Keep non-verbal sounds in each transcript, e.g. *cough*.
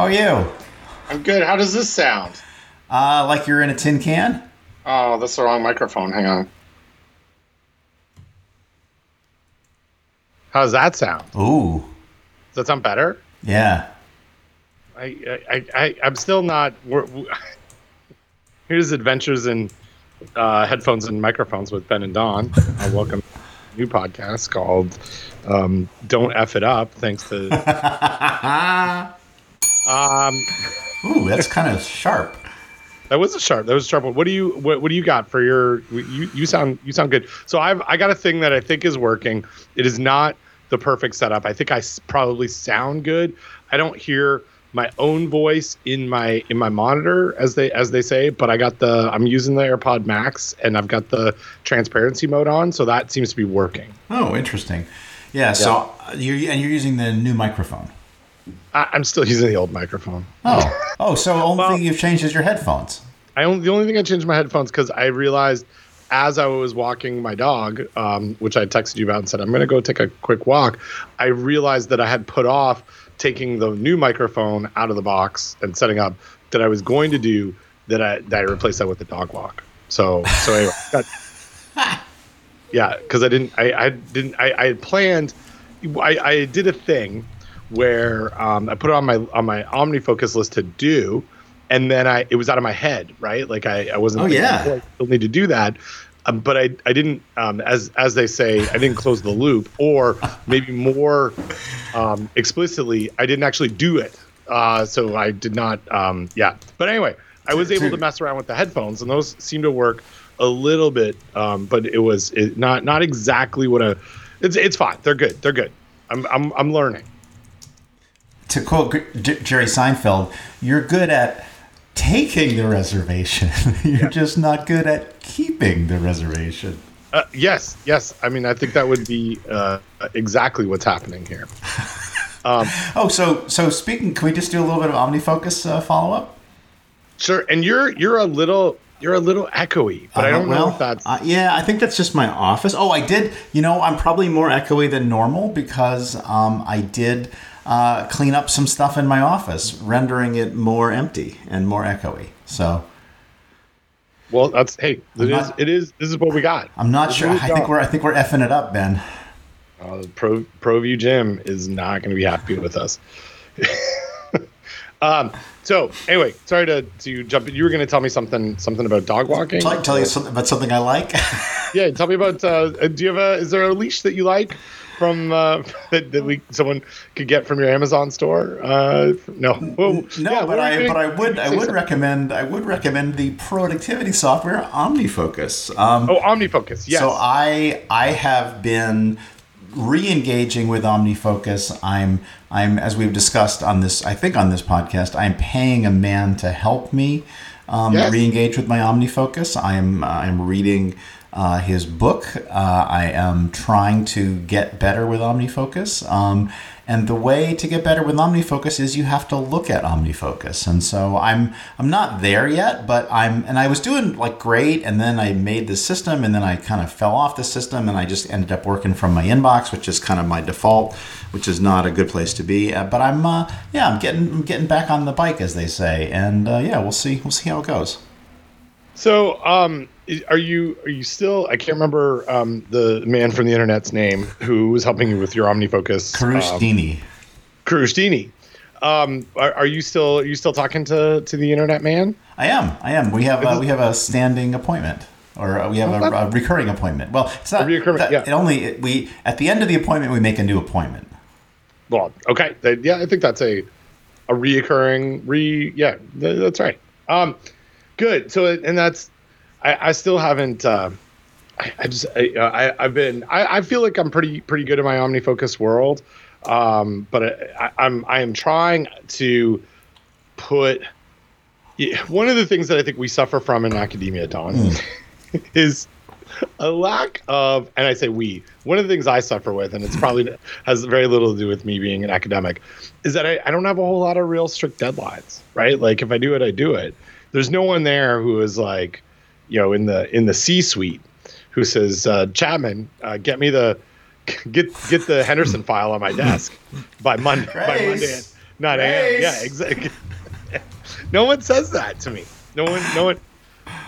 How are you? I'm good. How does this sound? Uh, like you're in a tin can? Oh, that's the wrong microphone. Hang on. How does that sound? Ooh, Does that sound better? yeah. I, I, I, I'm still not. We're, we *laughs* here's adventures in uh, headphones and microphones with Ben and Don. Uh, welcome to a new podcast called um, "Don't F It Up." Thanks to *laughs* um, Ooh, that's kind of sharp. That was a sharp. That was a sharp one. What do you what, what do you got for your you you sound you sound good. So I've I got a thing that I think is working. It is not the perfect setup. I think I s- probably sound good. I don't hear my own voice in my in my monitor as they as they say, but I got the I'm using the AirPod Max and I've got the transparency mode on, so that seems to be working. Oh, interesting. Yeah. So uh, you and you're using the new microphone. I, I'm still using the old microphone. Oh, *laughs* oh. So only Well- thing you've changed is your headphones. I only the only thing I changed my headphones because I realized as I was walking my dog, um, which I texted you about and said I'm going to go take a quick walk. I realized that I had put off taking the new microphone out of the box and setting up that I was going to do that I that I replaced that with the dog walk. So so anyway, *laughs* *laughs* yeah, because I didn't I, I didn't I, I had planned I, I did a thing where um, I put it on my on my OmniFocus list to do, and then I it was out of my head, right? Like I, I wasn't. Oh, yeah. "Oh, I still need to do that. Um, but I, I didn't um, as as they say I didn't close the loop or maybe more um, explicitly I didn't actually do it uh, so I did not um, yeah but anyway I was able to mess around with the headphones and those seem to work a little bit um, but it was it, not not exactly what a it's it's fine they're good they're good I'm I'm, I'm learning To quote Jerry Seinfeld, you're good at taking the reservation. *laughs* you're just not good at keeping the reservation. uh, yes yes I mean I think that would be uh, exactly what's happening here *laughs* Oh, so so speaking, can we just do a little bit of OmniFocus uh, follow up? sure and you're you're a little you're a little echoey but I don't know if that's Uh, yeah, I think that's just my office. Oh, I did. You know, I'm probably more echoey than normal because um, I did uh, clean up some stuff in my office, rendering it more empty and more echoey. So Well, that's hey, it is. not- it is. This is what we got. I'm not This sure. I think we're I think we're effing it up, Ben. Uh, Pro ProView Jim is not going to be happy with us. *laughs* um. So anyway, sorry to to jump. in. You were going to tell me something something about dog walking. I tell you something about something I like? *laughs* Yeah, tell me about. Uh, do you have a? Is there a leash that you like from uh, *laughs* that, that we someone could get from your Amazon store? Uh, no. Well, no, yeah, but I but I would I would recommend I would recommend the productivity software OmniFocus. Um, Oh, OmniFocus. Yes. So I I have been re-engaging with OmniFocus. I'm I'm as we've discussed on this I think on this podcast. I'm paying a man to help me um, Yes. re-engage with my OmniFocus. I'm I'm reading. Uh, his book. Uh, I am trying to get better with OmniFocus. Um, and the way to get better with OmniFocus is you have to look at OmniFocus. And so I'm I'm not there yet, but I'm and I was doing like great, and then I made the system, and then I kind of fell off the system, and I just ended up working from my inbox, which is kind of my default, which is not a good place to be. Uh, but I'm uh, yeah, I'm getting I'm getting back on the bike, as they say, and uh, yeah, we'll see we'll see how it goes. So, um, are you are you still? I can't remember um, the man from the internet's name who was helping you with your OmniFocus. Karush um. Um, are, are you still are you still talking to to the internet man? I am. I am. We have uh, we have a standing appointment, or uh, we have a, a recurring appointment. Well, it's not that- yeah. It only it, we at the end of the appointment we make a new appointment. Well, okay, yeah, I think that's a a reoccurring re. Yeah, that's right. Um, good. So, and that's I, I still haven't. Uh, I, I just I, I I've been I, I feel like I'm pretty pretty good in my OmniFocus world, um, but I, I'm I am trying to put one of the things that I think we suffer from in academia, Don, *laughs* is a lack of, and I say we, one of the things I suffer with, and it's probably has very little to do with me being an academic, is that I, I don't have a whole lot of real strict deadlines, right? Like if I do it, I do it. There's no one there who is like, you know, in the in the C suite who says, uh, Chapman, uh, get me the get get the Henderson file on my desk by Monday by Monday at, not am. Yeah, exactly. *laughs* no one says that to me. No one, no one.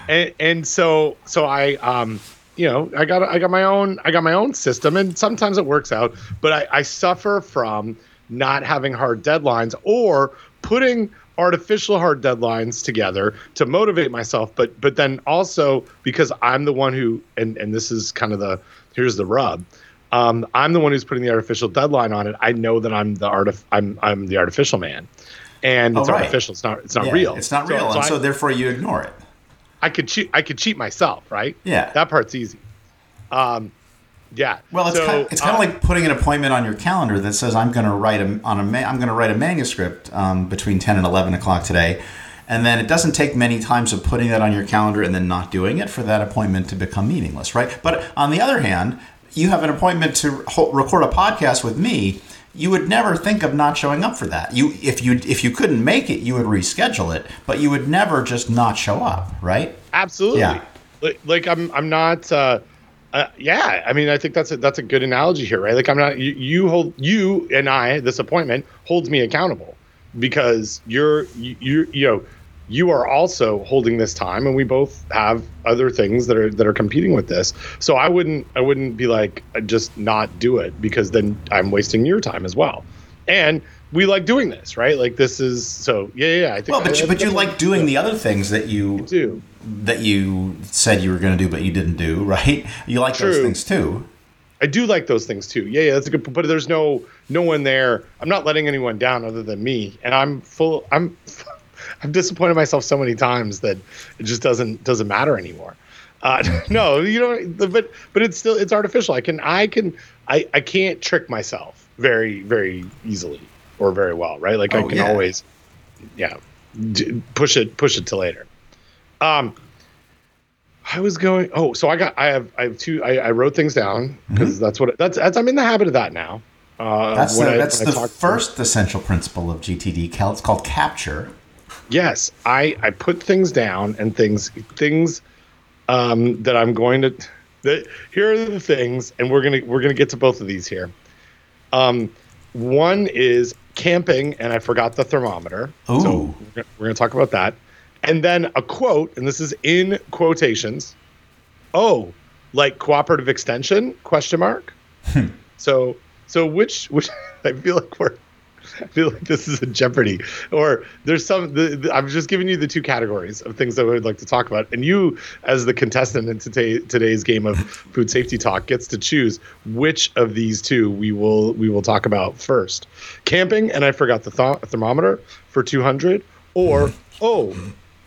And, and so, so I, um, you know, I got, I got my own, I got my own system, and sometimes it works out. But I, I suffer from not having hard deadlines or putting artificial hard deadlines together to motivate myself but but then also because i'm the one who and and this is kind of the here's the rub. Um, i'm the one who's putting the artificial deadline on it. I know that i'm the art i'm i'm the artificial man. And it's Oh, right. artificial. It's not it's not Yeah, real. It's not real, so and so I, therefore you ignore it. I could cheat i could cheat myself right? Yeah. that part's easy. Um yeah Well, it's So, kind of, it's kind of uh, like putting an appointment on your calendar that says I'm going to write a, on a I'm going to write a manuscript um, between 10 and 11 o'clock today, and then it doesn't take many times of putting that on your calendar and then not doing it for that appointment to become meaningless, right? But on the other hand, you have an appointment to ho- record a podcast with me. You would never think of not showing up for that. You if you if you couldn't make it, you would reschedule it, but you would never just not show up, right? Absolutely. Yeah. Like, like I'm I'm not uh, uh yeah, I mean I think that's a that's a good analogy here, right? Like I'm not you, you hold you and I this appointment holds me accountable because you're you you, you know you are also holding this time and we both have other things that are that are competing with this. So I wouldn't I wouldn't be like uh, just not do it because then I'm wasting your time as well. And we like doing this, right? Like this is so yeah, yeah. yeah, I think Well, but I- you, I but you like doing the other things that you do. that you said you were going to do but you didn't do, *laughs* right? You like those things too. I do like those things too. Yeah, yeah, that's a good. But there's no no one there. I'm not letting anyone down other than me, and I'm full. I'm *laughs* I've disappointed myself so many times that it just doesn't doesn't matter anymore. Uh, *laughs* no, you know, but but it's still it's artificial. I can I can I I can't trick myself very very easily or very well, right? Like I Oh, can yeah. always, yeah, d- push it push it to later. Um, I was going. Oh, so I got. I have. I have two. I, I wrote things down because that's what. That's, that's. I'm in the habit of that now. Uh, That's the, I- that's the first essential principle of GTD. It's called capture. Yes, I I put things down and things things um, that I'm going to. That here are the things, and we're gonna we're gonna get to both of these here. Um, one is camping, and I forgot the thermometer. So Ooh. we're we're gonna talk about that, and then a quote, and this is in quotations. Oh, like cooperative extension? Question mark. Hmm. so so which which *laughs* I feel like we're I feel like this is a Jeopardy, or there's some. The, the, I'm just giving you the two categories of things that I would like to talk about, and you, as the contestant in today, today's game of food safety talk, gets to choose which of these two we will we will talk about first. Camping, and I forgot the th- thermometer for 200, or oh,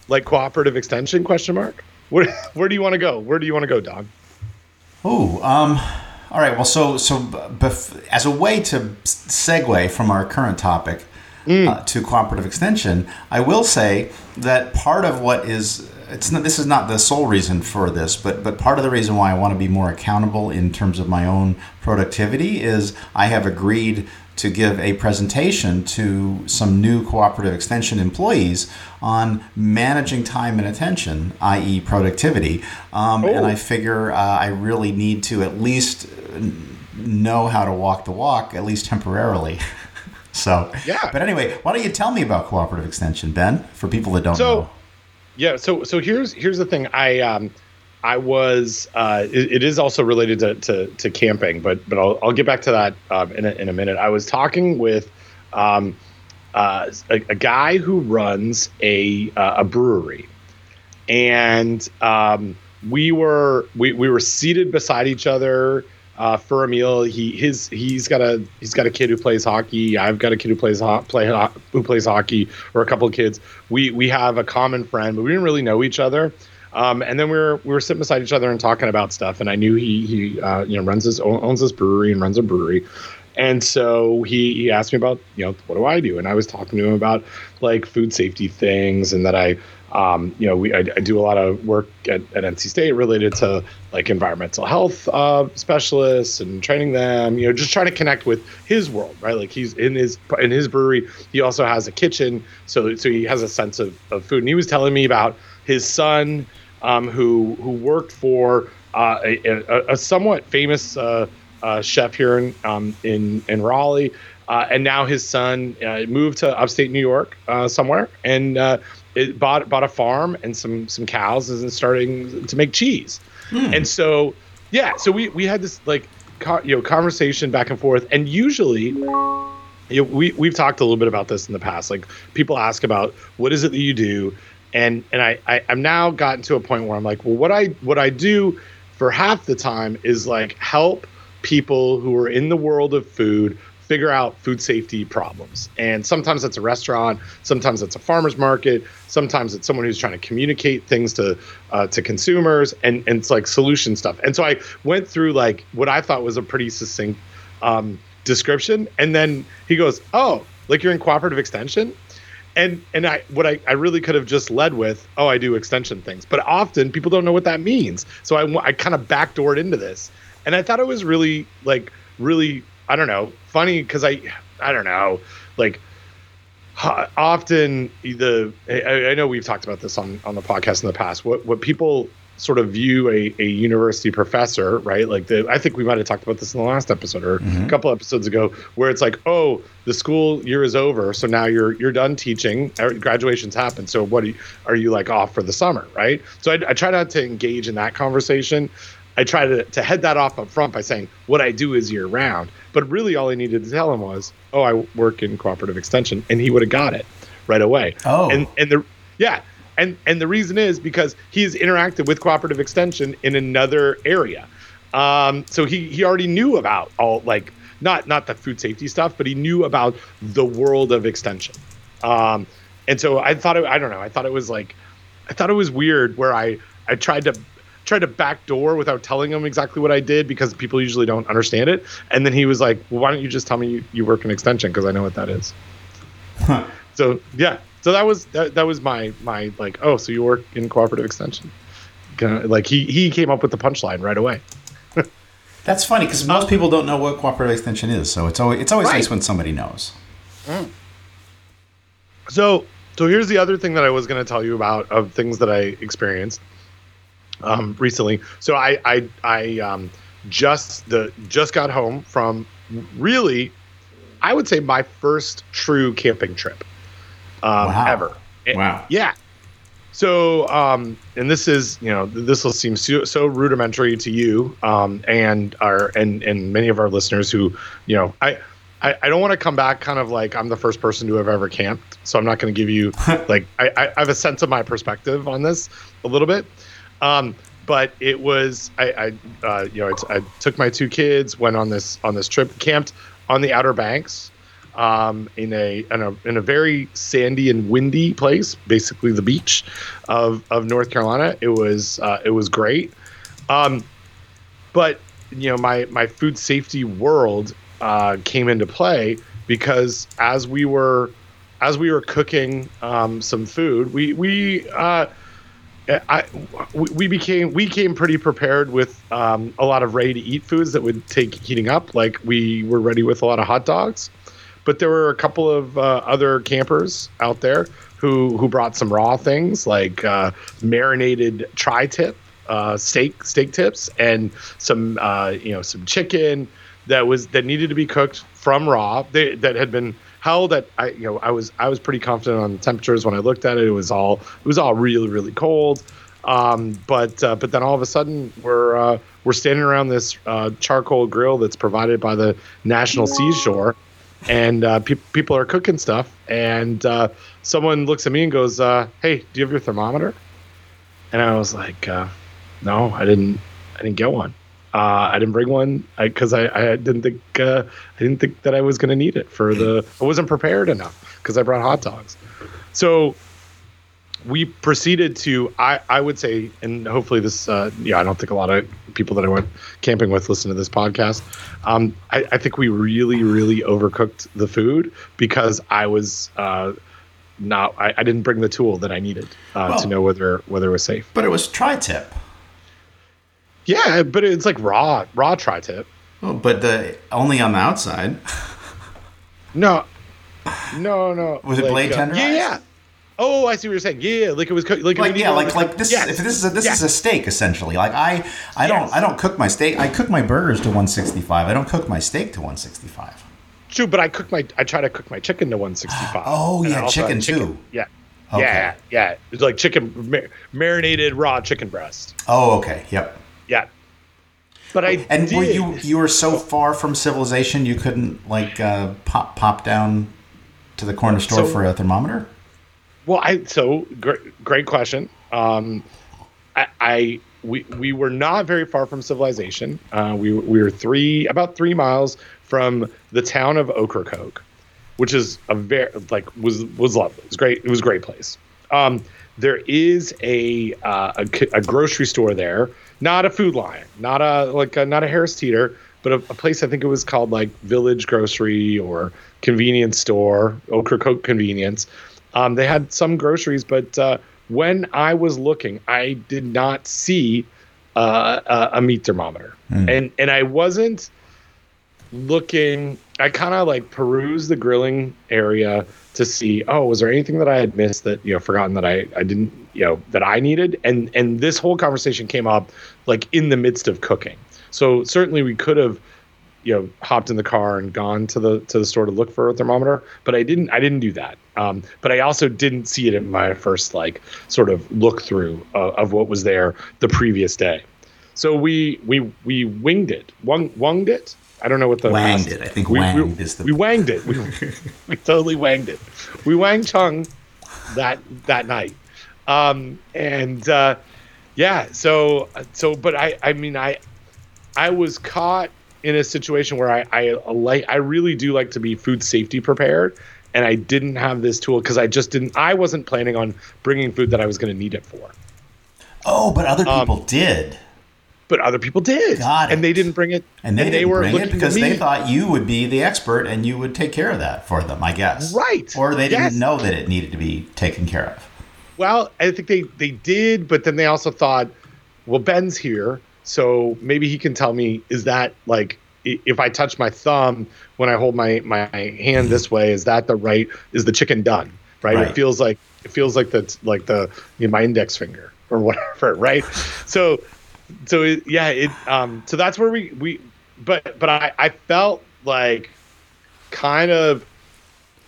like cooperative extension? Question mark. Where where do you want to go? Where do you want to go, Don? Oh, um, all right. Well, so so bef- as a way to segue from our current topic uh, to cooperative extension, I will say that part of what is it's not this is not the sole reason for this, but but part of the reason why I want to be more accountable in terms of my own productivity is I have agreed to give a presentation to some new cooperative extension employees on managing time and attention, i.e., productivity. Um, And Oh. I figure uh, I really need to at least know how to walk the walk, at least temporarily. *laughs* so, Yeah. But anyway, why don't you tell me about cooperative extension, Ben, for people that don't So- know? Yeah, so so here's here's the thing. I um I was uh it, it is also related to, to to camping, but but I'll I'll get back to that um in a, in a minute. I was talking with um uh a, a guy who runs a uh, a brewery. And um we were we, we were seated beside each other uh, for a meal. He his he's got a he's got a kid who plays hockey. I've got a kid who plays ho- play ho- who plays hockey, or a couple of kids. We we have a common friend, but we didn't really know each other. Um, and then we were we were sitting beside each other and talking about stuff. And I knew he he uh, you know runs his owns this brewery and runs a brewery. And so he, he asked me about, you know, what do I do? And I was talking to him about like food safety things and that I, um, you know, we, I, I do a lot of work at, at NC State related to like environmental health uh, specialists and training them, you know, just trying to connect with his world, right? Like he's in his, in his brewery, he also has a kitchen. So, so he has a sense of, of food. And he was telling me about his son um, who, who worked for uh, a, a, a somewhat famous uh, uh, chef here in um, in in Raleigh, uh, and now his son uh, moved to upstate New York uh, somewhere and uh, it bought bought a farm and some some cows and starting to make cheese. And so yeah, so we we had this like co- you know conversation back and forth, and usually. You know, we we've talked a little bit about this in the past. Like people ask about what is it that you do, and and I, I I'm now gotten to a point where I'm like, well, what I what I do for half the time is like help people who are in the world of food figure out food safety problems. And sometimes it's a restaurant, sometimes it's a farmer's market, sometimes it's someone who's trying to communicate things to uh, to consumers, and and it's like solution stuff. And so I went through like what I thought was a pretty succinct um, description, and then he goes, "Oh, like you're in cooperative extension." And and I what I, I really could have just led with oh I do extension things. But often people don't know what that means. So I, I kind of backdoored into this. And I thought it was really like really I don't know funny because I I don't know like often the I, I know we've talked about this on on the podcast in the past. What what people sort of view a, a university professor right? Like the i think we might have talked about this in the last episode or a couple episodes ago where it's like oh the school year is over so now you're you're done teaching uh, graduation's happen, so what are you, are you like off for the summer right? So I, I try not to engage in that conversation. I try to, to head that off up front by saying what i do is year round. But really all i needed to tell him was oh i work in cooperative extension and he would have got it right away. Oh. and and the yeah and and the reason is because he's interacted with cooperative extension in another area. Um so he he already knew about all like not not the food safety stuff but he knew about the world of extension. Um and so i thought it, i don't know i thought it was like i thought it was weird where i i tried to tried to backdoor without telling him exactly what i did because people usually don't understand it. And then he was like well, why don't you just tell me you, you work in extension? Because i know what that is. So yeah so that was that, that was my my like oh so you work in cooperative extension. Like he he came up with the punchline right away. *laughs* That's funny because most people don't know what cooperative extension is, so it's always it's always Right. nice when somebody knows. so so here's the other thing that i was going to tell you about of things that i experienced um recently. So i i i um just the just got home from really i would say my first true camping trip um Wow. ever Wow. Yeah. So, um, and this is, you know, this will seem so, so rudimentary to you, um, and our and and many of our listeners who, you know, I. I, I don't want to come back kind of like I'm the first person to have ever camped, so I'm not going to give you *laughs* like I, I I have a sense of my perspective on this a little bit, um, but it was I, I uh, you know it's, I took my two kids went on this on this trip camped on the Outer Banks, um, in a in a in a very sandy and windy place, basically the beach of of North Carolina. It was uh, it was great, um, but you know my my food safety world uh, came into play because as we were as we were cooking um, some food, we we uh, I, we became we came pretty prepared with um, a lot of ready to eat foods that would take heating up. Like we were ready with a lot of hot dogs, but there were a couple of uh, other campers out there who who brought some raw things like uh, marinated tri-tip uh, steak steak tips and some uh, you know some chicken that was that needed to be cooked from raw they, that had been held at I you know I was I was pretty confident on the temperatures when I looked at it. It was all it was all really really cold. Um, but uh, but then all of a sudden we're uh, we're standing around this uh, charcoal grill that's provided by the National Seashore and uh, pe- people are cooking stuff. And uh, someone looks at me and goes uh, hey do you have your thermometer? And I was like uh, no I didn't I didn't get one. Uh, I didn't bring one. Because I, I, I didn't think uh, I didn't think that I was going to need it for the I wasn't prepared enough because I brought hot dogs. So we proceeded to I, I would say and hopefully this uh, yeah I don't think a lot of people that I went camping with listen to this podcast. Um, I, I think we really really overcooked the food because I was uh, not I, I didn't bring the tool that I needed uh, Well- to know whether whether it was safe. But it was tri-tip. Yeah, but it's like raw raw tri-tip. Oh, but the only on the outside. No, no, no. Was it blade uh, tenderized? Yeah, yeah. Oh, I see what you're saying. Yeah, like it was cooked. Like, Like yeah, go like like this. Yes. If this is a, this Yes. is a steak essentially. Like I I don't I don't cook my steak. I cook my burgers to 165. I don't cook my steak to 165. true, but I cook my I try to cook my chicken to 165. *gasps* Oh, yeah, also chicken too. Yeah. Okay. Yeah, yeah. It's like chicken mar- marinated raw chicken breast. Oh, okay. Yep. Yeah. But I And did. were you you were so far from civilization you couldn't like uh, pop pop down to the corner store So- for a thermometer? Well, I so great, great question. Um, I, I we we were not very far from civilization. Uh, we we were three about three miles from the town of Ocracoke, which is a very like was was lovely. It was great. It was a great place. Um, there is a, uh, a a grocery store there, not a Food Lion, not a like a, not a Harris Teeter, but a, a place I think it was called like Village Grocery or Convenience Store, Ocracoke Convenience. Um, they had some groceries, but uh, when I was looking, I did not see uh, a, a meat thermometer, and and I wasn't looking. I kind of like perused the grilling area to see, oh, was there anything that I had missed that you know forgotten that I I didn't you know that I needed, and and this whole conversation came up like in the midst of cooking. So certainly we could have you know hopped in the car and gone to the to the store to look for a thermometer but i didn't i didn't do that. Um, but i also didn't see it in my first like sort of look through uh, of what was there the previous day. So we we we winged it. Wung, wunged it? I don't know what the Wanged it. I think we, wanged we, is the- we wanged it. We, *laughs* we totally wanged it. We wang chung that that night. Um and uh yeah so so but i i mean i I was caught in a situation where I I like I really do like to be food safety prepared, and I didn't have this tool because I just didn't. I wasn't planning on bringing food that I was going to need it for, Oh, but other Um, people did, but other people did, Got and they didn't bring it, and they, didn't were bring looking it because they thought you would be the expert and you would take care of that for them. I guess. Right. Or they didn't know that it needed to be taken care of. Well, I think they they did, but then they also thought, well, Ben's here, so maybe he can tell me is that like if I touch my thumb when I hold my my hand this way, is that the right? Is the chicken done? Right? Right. It feels like it feels like that's like the you know, my index finger or whatever, *laughs* right? so so it, yeah, it um so that's where we we but but I I felt like kind of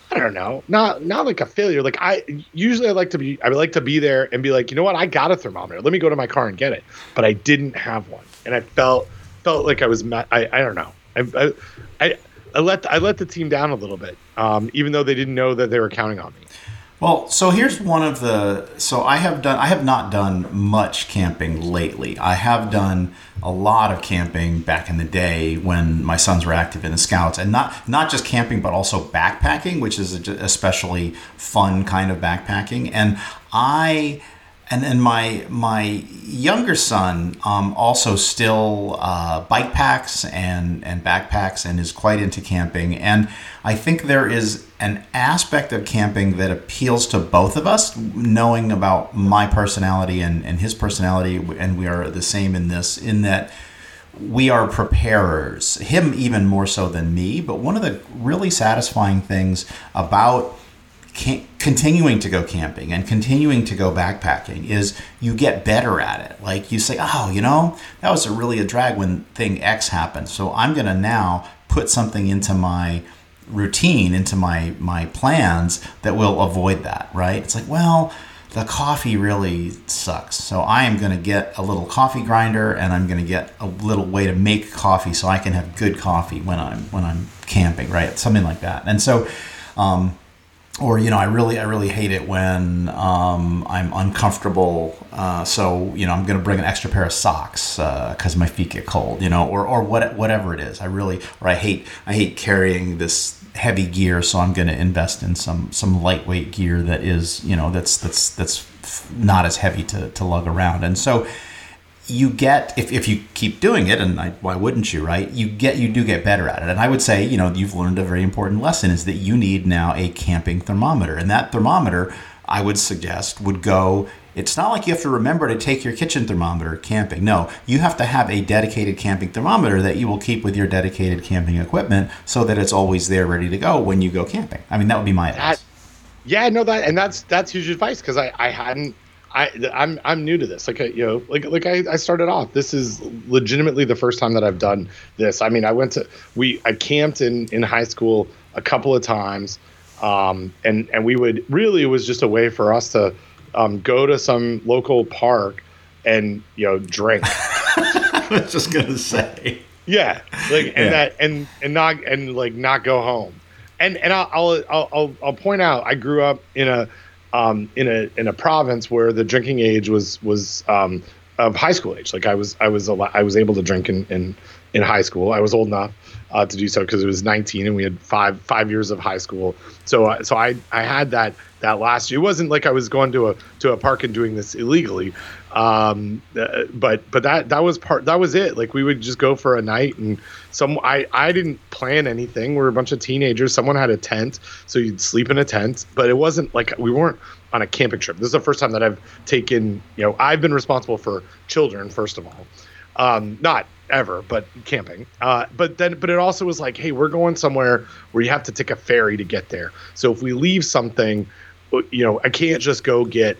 I don't know, not not like a failure. Like I usually I like to be I like to be there and be like, you know what, I got a thermometer. Let me go to my car and get it. But I didn't have one, and I felt felt like I was I I don't know. I I I, I let I let the team down a little bit, um, even though they didn't know that they were counting on me. Well, so here's one of the. So I have done. I have not done much camping lately. I have done a lot of camping back in the day when my sons were active in the Scouts, and not not just camping, but also backpacking, which is especially fun kind of backpacking. And I. And then my my younger son um, also still uh, bike packs and and backpacks and is quite into camping. And I think there is an aspect of camping that appeals to both of us, knowing about my personality and, and his personality, and we are the same in this, in that we are preparers, him even more so than me. But one of the really satisfying things about continuing to go camping and continuing to go backpacking is you get better at it. Like you say, oh, you know, that was a really a drag when thing X happened. So I'm going to now put something into my routine, into my my plans that will avoid that, right? It's like, well, the coffee really sucks. So I am going to get a little coffee grinder and I'm going to get a little way to make coffee so I can have good coffee when I'm when I'm camping, right? Something like that. And so um or you know, I really, I really hate it when um, I'm uncomfortable. Uh, so you know, I'm going to bring an extra pair of socks because my feet get cold. You know, or or what, whatever it is. I really, or I hate, I hate carrying this heavy gear. So I'm going to invest in some some lightweight gear that is, you know, that's that's that's not as heavy to to lug around. And so you get if, if you keep doing it and I, why wouldn't you right? You get you do get better at it. And i would say you know you've learned a very important lesson is that you need now a camping thermometer. And that thermometer i would suggest would go it's not like you have to remember to take your kitchen thermometer camping. No you have to have a dedicated camping thermometer that you will keep with your dedicated camping equipment so that it's always there ready to go when you go camping. I mean that would be my advice. Yeah, no, that and that's that's huge advice because I I hadn't. I, I'm I'm new to this. Like I, you know, like like I, I started off. This is legitimately the first time that I've done this. I mean, I went to we I camped in in high school a couple of times, um, and and we would really it was just a way for us to um, go to some local park and you know drink. *laughs* I was just gonna say. Yeah, like and Yeah. that and and not and like not go home. And and I'll I'll, I'll, I'll point out I grew up in a um, in a in a province where the drinking age was was um, of high school age. Like I was I was al- I was able to drink in in, in high school. I was old enough uh, to do so because it was 19 and we had five five years of high school. So I- so I I had that that last year. It wasn't like I was going to a to a park and doing this illegally. Um, uh, but but that that was part that was it. Like we would just go for a night and some I I didn't plan anything. We were a bunch of teenagers. Someone had a tent, so you'd sleep in a tent. But it wasn't like we weren't on a camping trip. This is the first time that I've taken. You know, I've been responsible for children first of all. Um, not ever, but camping. Uh, but then, but it also was like, hey, we're going somewhere where you have to take a ferry to get there. So if we leave something, you know, I can't just go get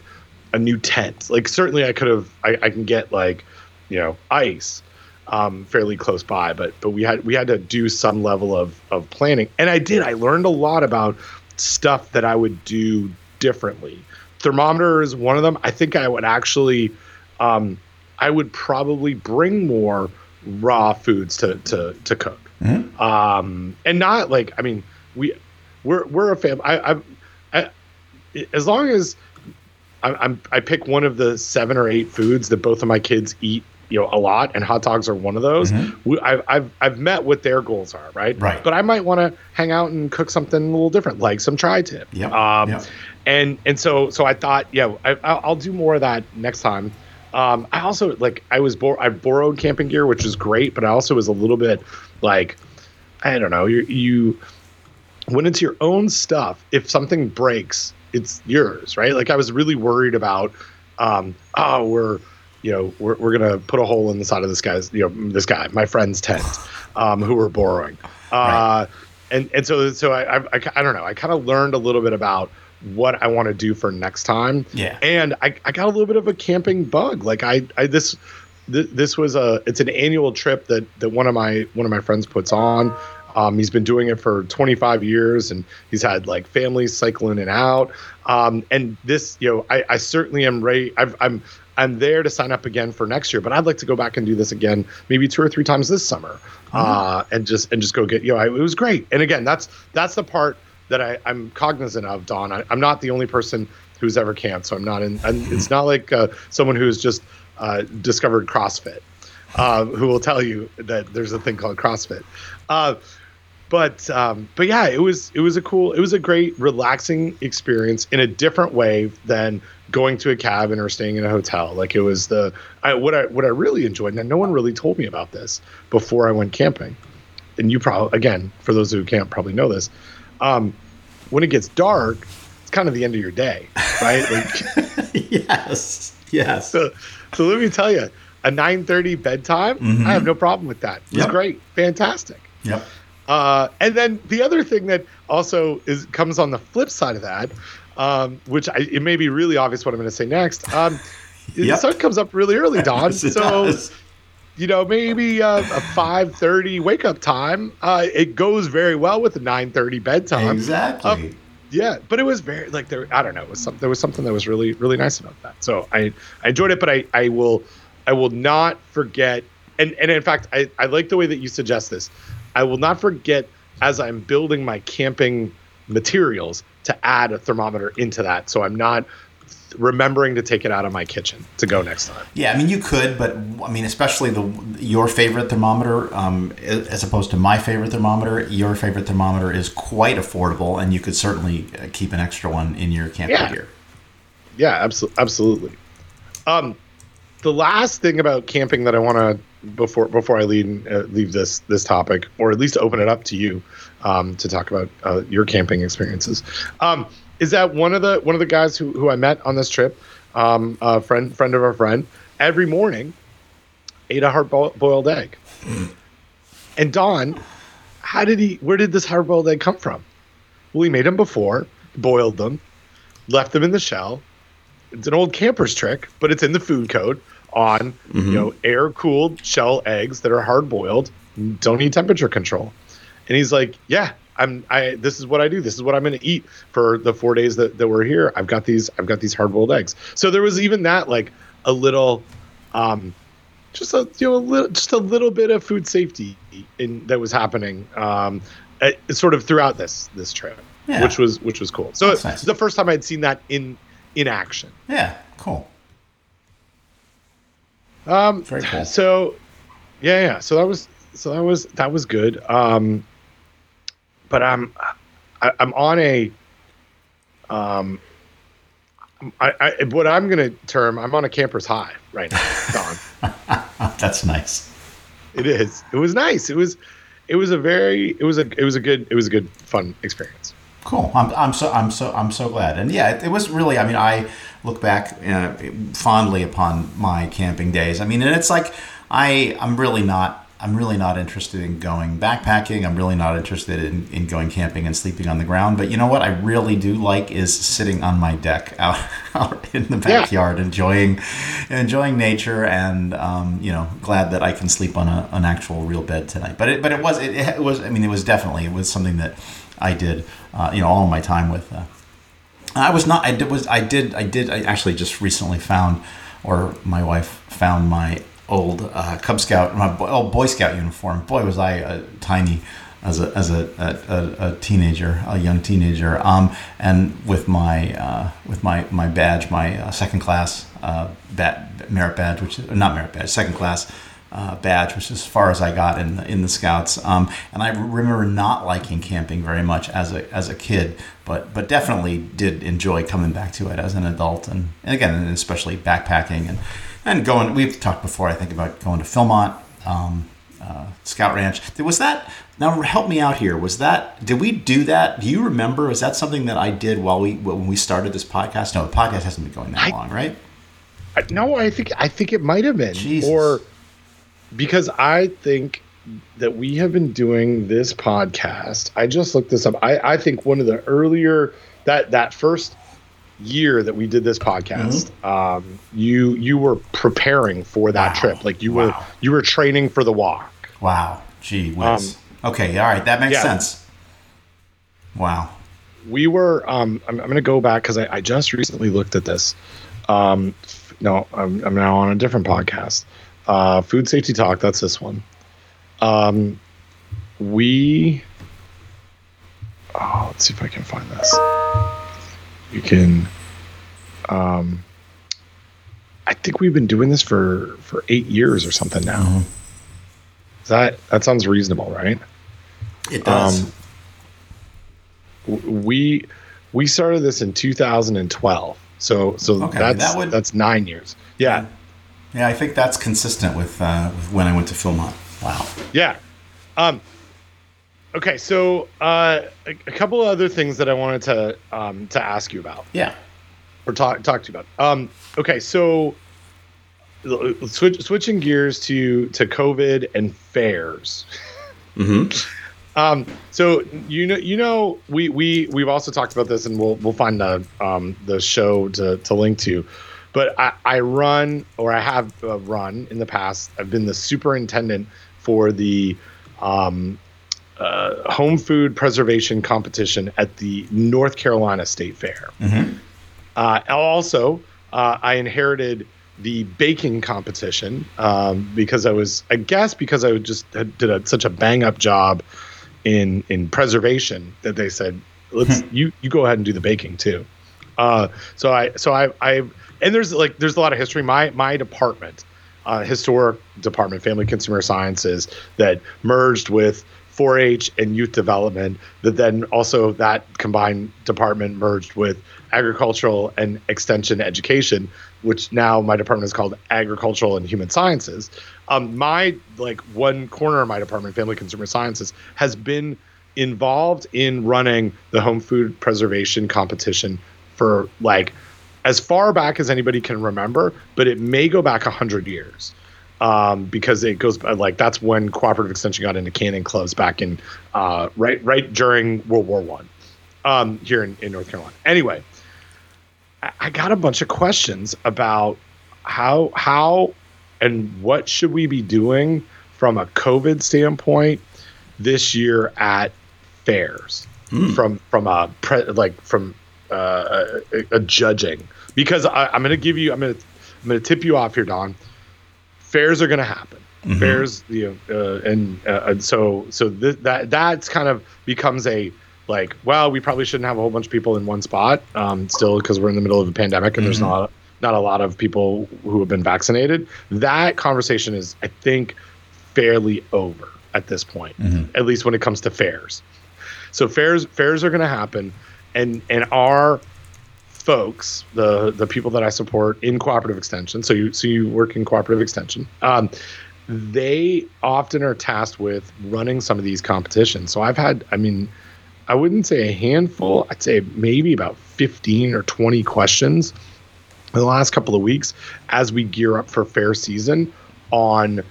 a new tent. Like certainly I could have, I, I can get like, you know, ice um, fairly close by, but but we had we had to do some level of of planning, and I did. I learned a lot about stuff that I would do differently. Thermometer is one of them. I think I would actually, um, I would probably bring more raw foods to to to cook, um, and not like I mean we we're we're a family. I, I, I as long as I, I'm I pick one of the seven or eight foods that both of my kids eat, you know, a lot, and hot dogs are one of those. We, I've I've I've met what their goals are, right? Mm-hmm. Right. But I might want to hang out and cook something a little different, like some tri-tip. Yep, Um, yep. and and so so I thought, yeah, I, I'll, I'll do more of that next time. Um, I also like I was bor- I borrowed camping gear, which is great, but I also was a little bit like I don't know, you you when it's your own stuff, if something breaks, it's yours, right? Like I was really worried about, um, oh, we're, you know, we're, we're gonna put a hole in the side of this guy's, you know, this guy, my friend's tent, um, who we're borrowing, uh, and and so so I I, I, I don't know, I kind of learned a little bit about what I want to do for next time, Yeah. and I, I got a little bit of a camping bug, like I I this. th- This was a it's an annual trip that that one of my one of my friends puts on. Um, he's been doing it for 25 years, and he's had like families cycle in and out. Um, and this, you know, I, I certainly am ready. I've, I'm I'm there to sign up again for next year, but I'd like to go back and do this again, maybe two or three times this summer, uh, and just and just go get. You know, I, it was great. And again, that's that's the part that I, I'm cognizant of, Don. I, I'm not the only person who's ever camped, so I'm not in. I'm, it's not like uh, someone who's just uh, discovered CrossFit, uh, who will tell you that there's a thing called CrossFit. Uh, but um, but yeah, it was it was a cool, it was a great relaxing experience in a different way than going to a cabin or staying in a hotel. Like it was the I, what I what I really enjoyed, Now no one really told me about this before I went camping. And you probably again, for those who can't probably know this, um, when it gets dark, it's kind of the end of your day, right? Like. *laughs* yes. Yes. so, so let me tell you, a 9:30 bedtime, I have no problem with that. it's Yep. great, fantastic. Yep. Uh, and then the other thing that also is comes on the flip side of that, um, which I, it may be really obvious what I'm going to say next. Um, The sun comes up really early, *laughs* Don. Yes, so does. you know maybe uh, a 5:30 wake up time. Uh, it goes very well with a 9:30 bedtime. exactly. Um, yeah, but it was very like there. I don't know. It was some, there was something that was really really nice about that. So I I enjoyed it, but I I will I will not forget. And and in fact, I I like the way that you suggest this. I will not forget as I'm building my camping materials to add a thermometer into that. So I'm not remembering to take it out of my kitchen to go next time. Yeah, I mean you could, but I mean especially the your favorite thermometer, um, as opposed to my favorite thermometer. Your favorite thermometer is quite affordable, and you could certainly uh, keep an extra one in your camping Yeah. gear. Yeah, absolutely, absolutely. Um, the last thing about camping that I want to before before I leave uh, leave this this topic, or at least open it up to you um, to talk about uh, your camping experiences, um, is that one of the one of the guys who, who I met on this trip, um, a friend friend of a friend, every morning ate a hard boiled egg. And Don, how did he? Where did this hard boiled egg come from? Well, he made them before, boiled them, left them in the shell. It's an old camper's trick, but it's in the food code on you know air cooled shell eggs that are hard boiled, don't need temperature control. And he's like, yeah, I'm I this is what I do. This is what I'm going to eat for the four days that, that we're here. I've got these I've got these hard boiled eggs. So there was even that like a little, um, just a you know a little just a little bit of food safety in that was happening, um, uh, sort of throughout this this trip, Yeah. which was which was cool. So That's it's nice. the first time I'd seen that in in action. Yeah, cool. Um, Very cool. So, yeah, yeah. So that was so that was that was good. Um, but I'm I, I'm on a um. I, I what I'm gonna term I'm on a camper's high right now, Don. *laughs* That's nice. it is. It was nice. It was. It was a very. It was a. It was a good. It was a good fun experience. Cool. I'm, I'm so I'm so I'm so glad. And yeah, it, it was really. I mean, I look back uh, fondly upon my camping days. I mean, and it's like I I'm really not I'm really not interested in going backpacking. I'm really not interested in, in going camping and sleeping on the ground. But you know what? I really do like is sitting on my deck *laughs* out, out in the Yeah. backyard, enjoying enjoying nature, and um, you know, glad that I can sleep on a, an actual real bed tonight. But it but it was it, it was I mean it was definitely it was something that I did uh, you know all my time with. Uh, I was not. I did. Was I did. I did. I actually just recently found, or my wife found my old uh, Cub Scout, my bo- old Boy Scout uniform. Boy, was I uh, tiny as a as a, a, a teenager, a young teenager. Um, and with my uh, with my my badge, my uh, second class uh, bat, merit badge, which is not merit badge, second class uh, badge, which is as far as I got in the, in the Scouts. Um, and I remember not liking camping very much as a as a kid, but but definitely did enjoy coming back to it as an adult, and, and again, and especially backpacking and and going. We've talked before, I think, about going to Philmont. Um, uh, Scout Ranch. Was that now? Help me out here. Was that? Did we do that? Do you remember? Was that something that I did while we when we started this podcast? No, the podcast hasn't been going that I- long, right? I, no, I think I think it might have been, Jesus. or because I think that we have been doing this podcast. I just looked this up. I, I think one of the earlier that that first year that we did this podcast, um, you you were preparing for that Wow. trip. Like you were you were training for the walk. Wow. Gee whiz. okay. All right. That makes yeah. sense. Wow. we were um i'm, I'm going to go back because I, I just recently looked at this um no I'm, I'm now on a different podcast uh food safety talk that's this one. Um we oh let's see if i can find this. You can um i think we've been doing this for for eight years or something now. Mhm. That that sounds reasonable right? It does. Um, we we started this in 2012 so so Okay, that's that would- that's nine years. Yeah yeah, I think that's consistent with, uh, with when I went to Philmont. Wow. yeah um okay so uh a, a couple of other things that i wanted to um to ask you about Yeah. or talk talk to you about um okay so switch, switching gears to to covid and fairs Mm-hmm. *laughs* Um, so you know, you know, we we we've also talked about this, and we'll we'll find the um the show to to link to. But I, I run, or I have uh, run in the past. I've been the superintendent for the um, uh, home food preservation competition at the North Carolina State Fair. Mm-hmm. Uh, also, uh, I inherited the baking competition um, because I was, I guess, because I just had, did a, such a bang up job in in preservation that they said, let's you you go ahead and do the baking too. Uh, so I so I I and there's like there's a lot of history. My my department, uh, historic department, family consumer sciences, that merged with 4-H and youth development. That then also that combined department merged with agricultural and extension education, which now my department is called agricultural and human sciences. Um, my like one corner of my department, family consumer sciences, has been involved in running the home food preservation competition for like as far back as anybody can remember, but it may go back a hundred years um, because it goes like that's when cooperative extension got into canning clubs back in uh, right right during World War One um, here in, in North Carolina. Anyway, I, got a bunch of questions about how how and what should we be doing from a COVID standpoint this year at fairs from from a pre, like from uh, a, a judging because I, I'm going to give you I'm going to I'm going to tip you off here, Don. Fairs are going to happen. Fairs, you know, uh, and, uh, and so so th- that that's kind of becomes a like, well, we probably shouldn't have a whole bunch of people in one spot um, still because we're in the middle of a pandemic and there's not not a lot of people who have been vaccinated. That conversation is, I think, fairly over at this point, at least when it comes to fairs. So fairs fairs are going to happen, and and our folks, the the people that I support in cooperative extension. So you so you work in cooperative extension. Um, they often are tasked with running some of these competitions. So I've had, I mean, I wouldn't say a handful. I'd say maybe about fifteen or twenty questions in the last couple of weeks as we gear up for fair season on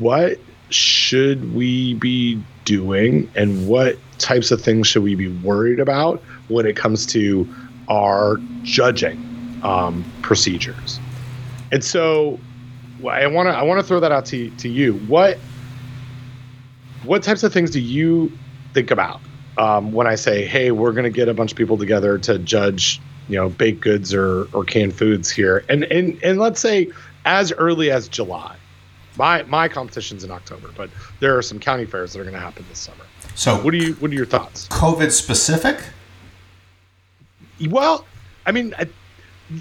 what should we be doing and what types of things should we be worried about when it comes to our judging um, procedures. And so i want to i want to throw that out to, to you. What what types of things do you think about um, when i say hey we're going to get a bunch of people together to judge you know baked goods or or canned foods here? And and and let's say as early as july. My my competition's in october but there are some county fairs that are going to happen this summer. So, what do you what are your thoughts? COVID specific? Well i mean I,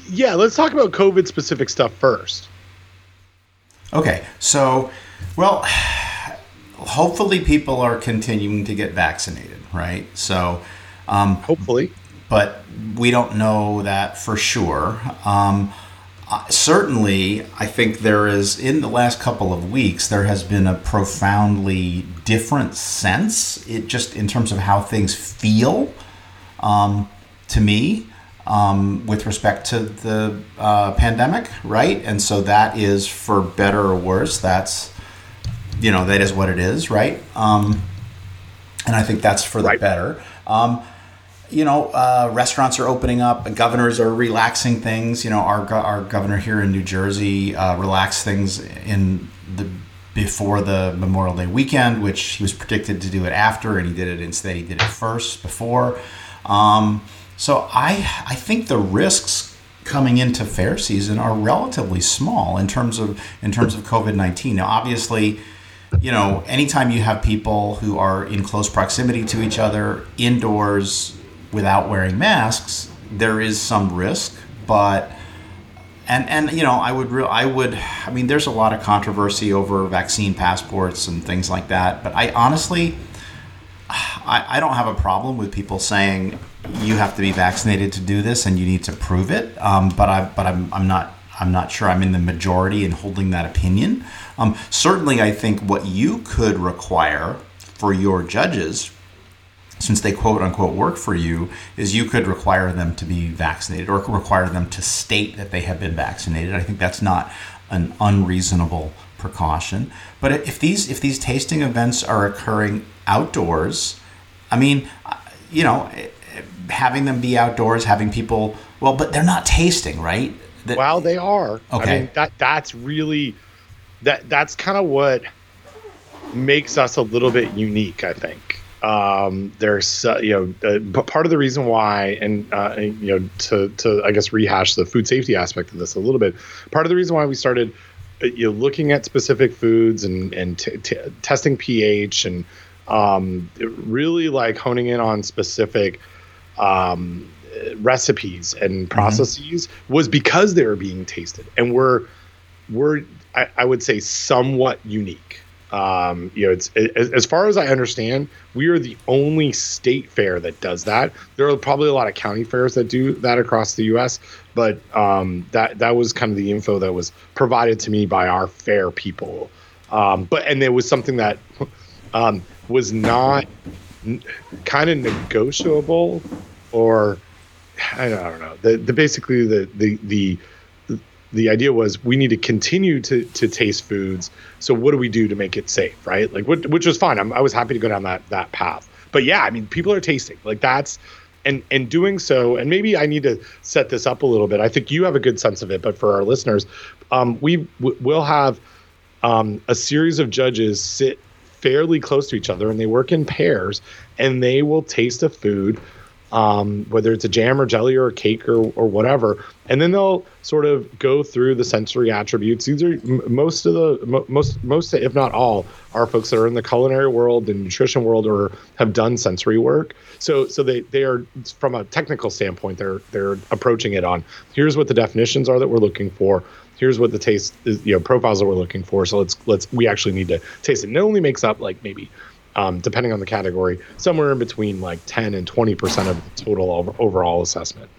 yeah let's talk about covid specific stuff first Okay, so, well, hopefully people are continuing to get vaccinated, right? So, um, hopefully but we don't know that for sure. Um, uh, certainly, I think there is, in the last couple of weeks, there has been a profoundly different sense, it just in terms of how things feel um, to me um, with respect to the uh, pandemic, right? And so that is for better or worse. That's, you know, that is what it is, right? Um, and I think that's for the Right. better. Um, you know, uh, restaurants are opening up. Governors are relaxing things. You know, our our governor here in New Jersey uh, relaxed things in the before the Memorial Day weekend, which he was predicted to do it after, and he did it instead. He did it first before. Um, so I I think the risks coming into fair season are relatively small in terms of in terms of COVID nineteen. Now, obviously you know, anytime you have people who are in close proximity to each other indoors without wearing masks, there is some risk, but and and you know, I would real I would I mean there's a lot of controversy over vaccine passports and things like that, but I honestly I, I don't have a problem with people saying you have to be vaccinated to do this and you need to prove it. Um, but I but I'm, I'm not I'm not sure I'm in the majority in holding that opinion. Um, certainly, I think what you could require for your judges, since they quote unquote work for you, is you could require them to be vaccinated or require them to state that they have been vaccinated. I think that's not an unreasonable precaution. But if these if these tasting events are occurring outdoors, I mean, you know, eh, having them be outdoors, having people well, but they're not tasting, right? That- Well, they are. Okay. I mean, that that's really that that's kind of what makes us a little bit unique. I think um, there's uh, you know, uh, but part of the reason why, and uh, and, you know, to to I guess rehash the food safety aspect of this a little bit. Part of the reason why we started, uh, you know, looking at specific foods and and t- t- testing pH and um, really like honing in on specific um, recipes and processes was because they were being tasted and we're we're I, I would say somewhat unique. Um, you know it's as, as far as i understand we are the only state fair that does that. There are probably a lot of county fairs that do that across the us but um, that that was kind of the info that was provided to me by our fair people. Um, but and it was something that *laughs* um, was not n- kind of negotiable or I don't, I don't know. The, the basically the the the the idea was we need to continue to to taste foods. So what do we do to make it safe, right? Like what, which was fine. I'm, I was happy to go down that that path. But yeah, I mean, people are tasting like that's and and doing so. And maybe I need to set this up a little bit. I think you have a good sense of it, but for our listeners, um, we w- will have um, a series of judges sit fairly close to each other and they work in pairs and they will taste a food um, whether it's a jam or jelly or a cake or, or whatever. And then they'll sort of go through the sensory attributes. These are m- most of the m- most most if not all are folks that are in the culinary world, the nutrition world, or have done sensory work. So so they they are from a technical standpoint they're they're approaching it on here's what the definitions are that we're looking for. Here's what the taste is, you know profiles that we're looking for. So let's let's we actually need to taste it. And it only makes up like maybe um, depending on the category, somewhere in between like 10 and 20% of the total over, overall assessment.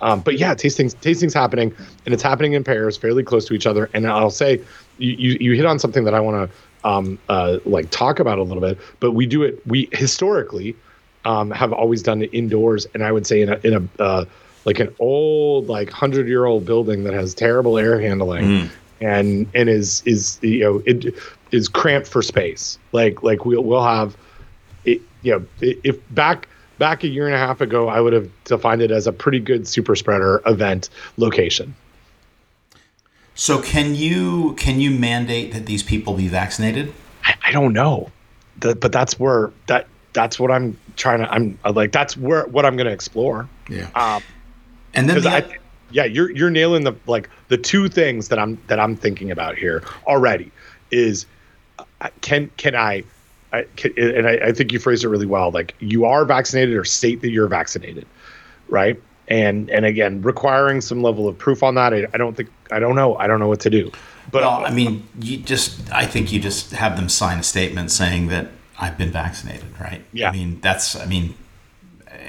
Um, but yeah, tasting's tasting's happening, and it's happening in pairs, fairly close to each other. And I'll say, you you, you hit on something that I want to um, uh, like talk about a little bit. But we do it. We historically um, have always done it indoors, and I would say in a in a uh, like an old like hundred year old building that has terrible air handling. Mm. And and is is you know it is cramped for space. Like like we'll we'll have it. You know, if back back a year and a half ago, I would have defined it as a pretty good super spreader event location. So can you can you mandate that these people be vaccinated? I, I don't know, the, but that's where that that's what I'm trying to. I'm like that's where what I'm going to explore. Yeah. Um, and then the, I, yeah, you're you're nailing the like the two things that I'm that I'm thinking about here already is uh, can can I, I can, and I, I, think you phrased it really well. Like you are vaccinated or state that you're vaccinated, right? And and again, requiring some level of proof on that. I, I don't think I don't know. I don't know what to do. But well, I mean, you just I think you just have them sign a statement saying that I've been vaccinated, right? Yeah. I mean, that's I mean,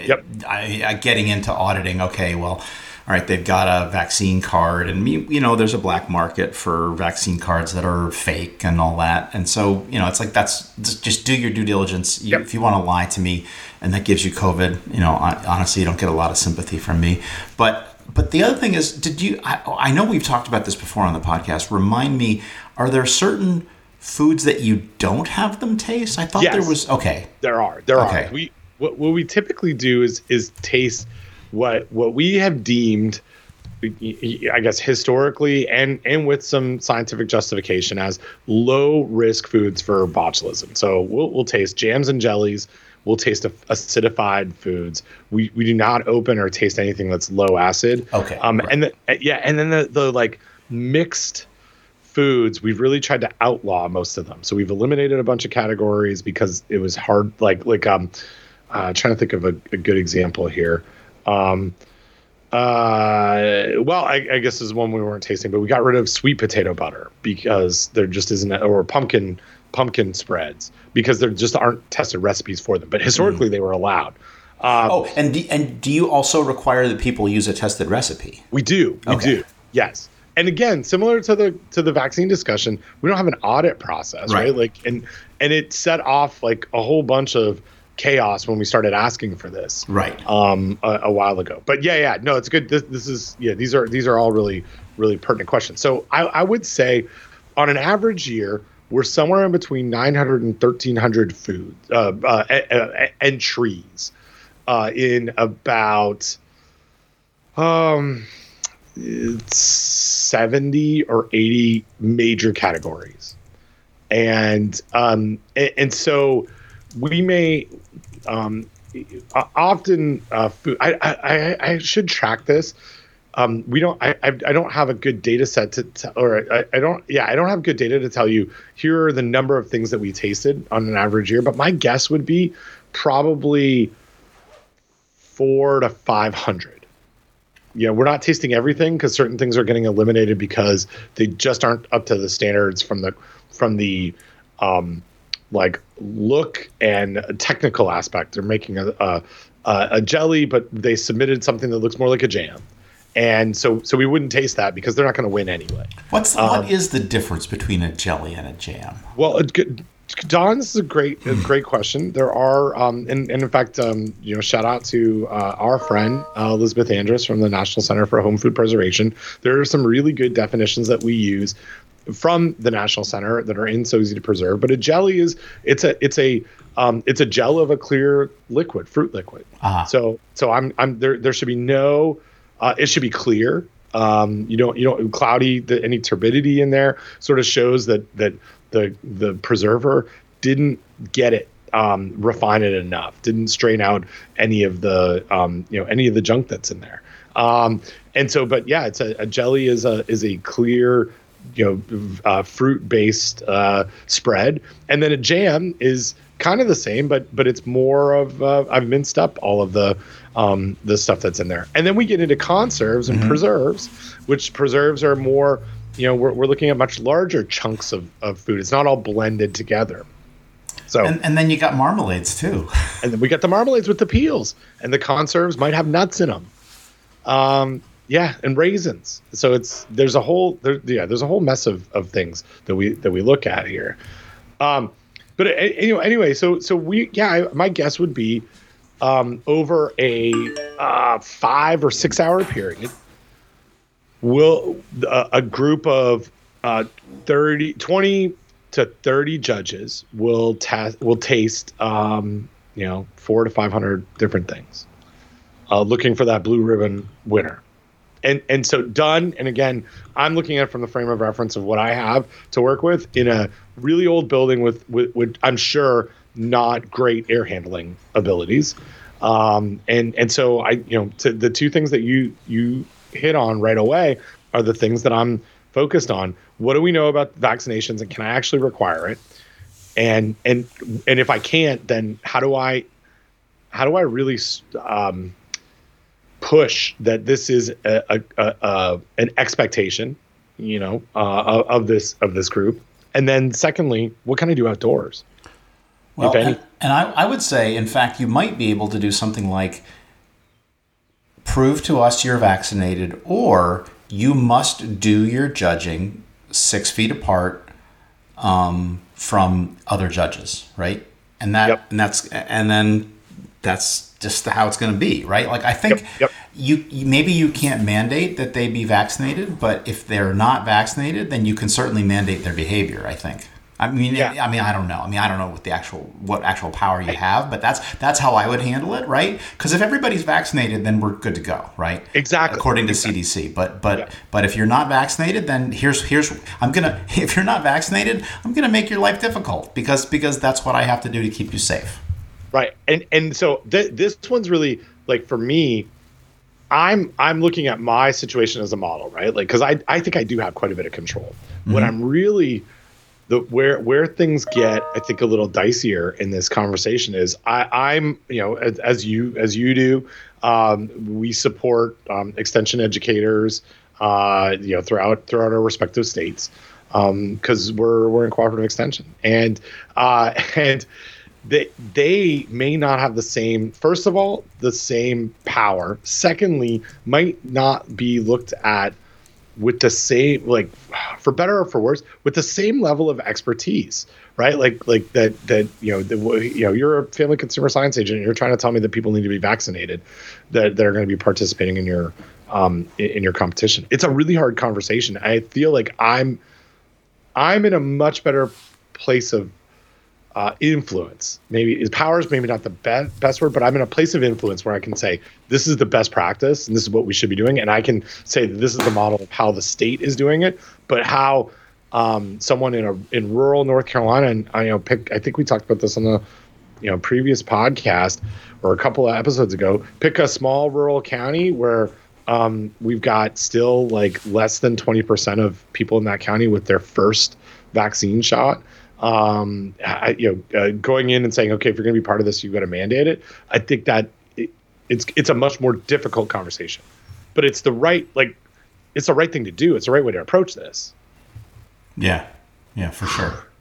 yep. I, I getting into auditing. Okay, well all right, they've got a vaccine card, and you know, there's a black market for vaccine cards that are fake and all that. And so, you know, it's like that's just do your due diligence. You, yep. If you want to lie to me, and that gives you COVID, you know, honestly, you don't get a lot of sympathy from me. But but the other thing is, did you? I, I know we've talked about this before on the podcast. Remind me, are there certain foods that you don't have them taste? I thought yes. there was. Okay, there are. There okay. are. We what, what we typically do is is taste what what we have deemed I guess historically and and with some scientific justification as low risk foods for botulism. So we'll we'll taste jams and jellies. We'll taste acidified foods. We we do not open or taste anything that's low acid. Okay. Um right. and the, yeah and then the the like mixed foods we've really tried to outlaw most of them. So we've eliminated a bunch of categories because it was hard. Like like um, uh, trying to think of a, a good example here. Um, uh, well, I, I, guess is one we weren't tasting, but we got rid of sweet potato butter because there just isn't, or pumpkin pumpkin spreads because there just aren't tested recipes for them. But historically, mm. they were allowed. Um, oh, and do, and do you also require that people use a tested recipe? We do. We okay. do. Yes. And again, similar to the to the vaccine discussion, we don't have an audit process, right? right? Like, and and it set off like a whole bunch of chaos when we started asking for this right. um a, a, while ago. But yeah yeah no it's good. This, this is yeah these are these are all really really pertinent questions. So I, I would say on an average year we're somewhere in between 900 and 1300 food uh, uh, uh, entries uh, in about um 70 or 80 major categories. And um and, and so we may um, often uh, food. I, I I should track this. Um, we don't. I, I don't have a good data set to, or I, I don't. Yeah, I don't have good data to tell you. Here are the number of things that we tasted on an average year. But my guess would be probably four to five hundred. Yeah, we're not tasting everything because certain things are getting eliminated because they just aren't up to the standards from the from the um, like look and technical aspect. They're making a, a, a jelly, but they submitted something that looks more like a jam, and so so we wouldn't taste that because they're not going to win anyway. What's um, what is the difference between a jelly and a jam? Well, Don, this is a great a great question. There are, um, and, and in fact, um, you know, shout out to uh, our friend uh, Elizabeth Andress from the National Center for Home Food Preservation. There are some really good definitions that we use from the National Center that are in so easy to preserve. But a jelly is it's a it's a um, it's a gel of a clear liquid, fruit liquid. Uh-huh. So so I'm I'm there. There should be no. Uh, it should be clear. Um, you don't you don't cloudy. The, any turbidity in there sort of shows that that the the preserver didn't get it um, refine it enough, didn't strain out any of the um, you know any of the junk that's in there. Um, and so, but yeah, it's a, a jelly is a is a clear you know uh, fruit based uh, spread, and then a jam is kind of the same, but but it's more of uh, I've minced up all of the um, the stuff that's in there, and then we get into conserves and preserves, which preserves are more you know we're, we're looking at much larger chunks of, of food. It's not all blended together. So And, and then you got marmalades too. and then we got the marmalades with the peels, and the conserves might have nuts in them. Um, yeah, and raisins. So it's there's a whole there, yeah there's a whole mess of, of things that we that we look at here. Um, but anyway, anyway, so so we yeah, my guess would be um, over a uh, five or six hour period, will a, a group of uh, 30, 20 to 30 judges will test will taste um, you know four to 500 different things uh, looking for that blue ribbon winner and and so done. And again i'm looking at it from the frame of reference of what i have to work with in a really old building with with, with i'm sure not great air handling abilities. Um, and and so i you know to the two things that you you hit on right away are the things that i'm focused on. What do we know about vaccinations and can i actually require it? And and and if i can't then how do i how do i really um, push that this is a, a, a, a an expectation, you know, uh, of, of this of this group. And then secondly, what can I do outdoors? Well, and, and I, I would say, in fact, you might be able to do something like prove to us you're vaccinated, or you must do your judging six feet apart um, from other judges, right? And that, Yep. and that's, and then that's just how it's going to be, right? Like I think Yep, yep. you, you maybe you can't mandate that they be vaccinated, but if they're not vaccinated, then you can certainly mandate their behavior. I think. I mean, Yeah. I mean, I don't know. I mean, I don't know what the actual what actual power you have, but that's that's how I would handle it, right? Because if everybody's vaccinated, then we're good to go, right? Exactly. According to CDC. But but Yeah. but if you're not vaccinated, then here's here's I'm gonna *laughs* if you're not vaccinated, I'm gonna make your life difficult because because that's what I have to do to keep you safe. Right. And and so th- this one's really like for me I'm I'm looking at my situation as a model, right? Like cuz I I think I do have quite a bit of control. What I'm really the where where things get I think a little dicier in this conversation is I I'm you know as, as you as you do um, we support um, extension educators uh, you know throughout throughout our respective states because we're we're in cooperative extension and uh, *laughs* and they they may not have the same first of all the same power. Secondly might not be looked at with the same like for better or for worse with the same level of expertise right? Like like that that you know the, you know you're a family consumer science agent you're trying to tell me that people need to be vaccinated that are going to be participating in your um in your competition. It's a really hard conversation. I feel like i'm i'm in a much better place of uh, influence. Maybe is power is maybe not the best best word, but I'm in a place of influence where I can say this is the best practice and this is what we should be doing, and I can say that this is the model of how the state is doing it, but how um, someone in a in rural North Carolina and I you know pick I think we talked about this on the you know previous podcast or a couple of episodes ago. Pick a small rural county where um, we've got still like less than 20% of people in that county with their first vaccine shot um, I, you know, uh, going in and saying, okay, if you're going to be part of this, you've got to mandate it. I think that it, it's it's a much more difficult conversation, but it's the right like it's the right thing to do. It's the right way to approach this. Yeah, yeah, for sure. *sighs*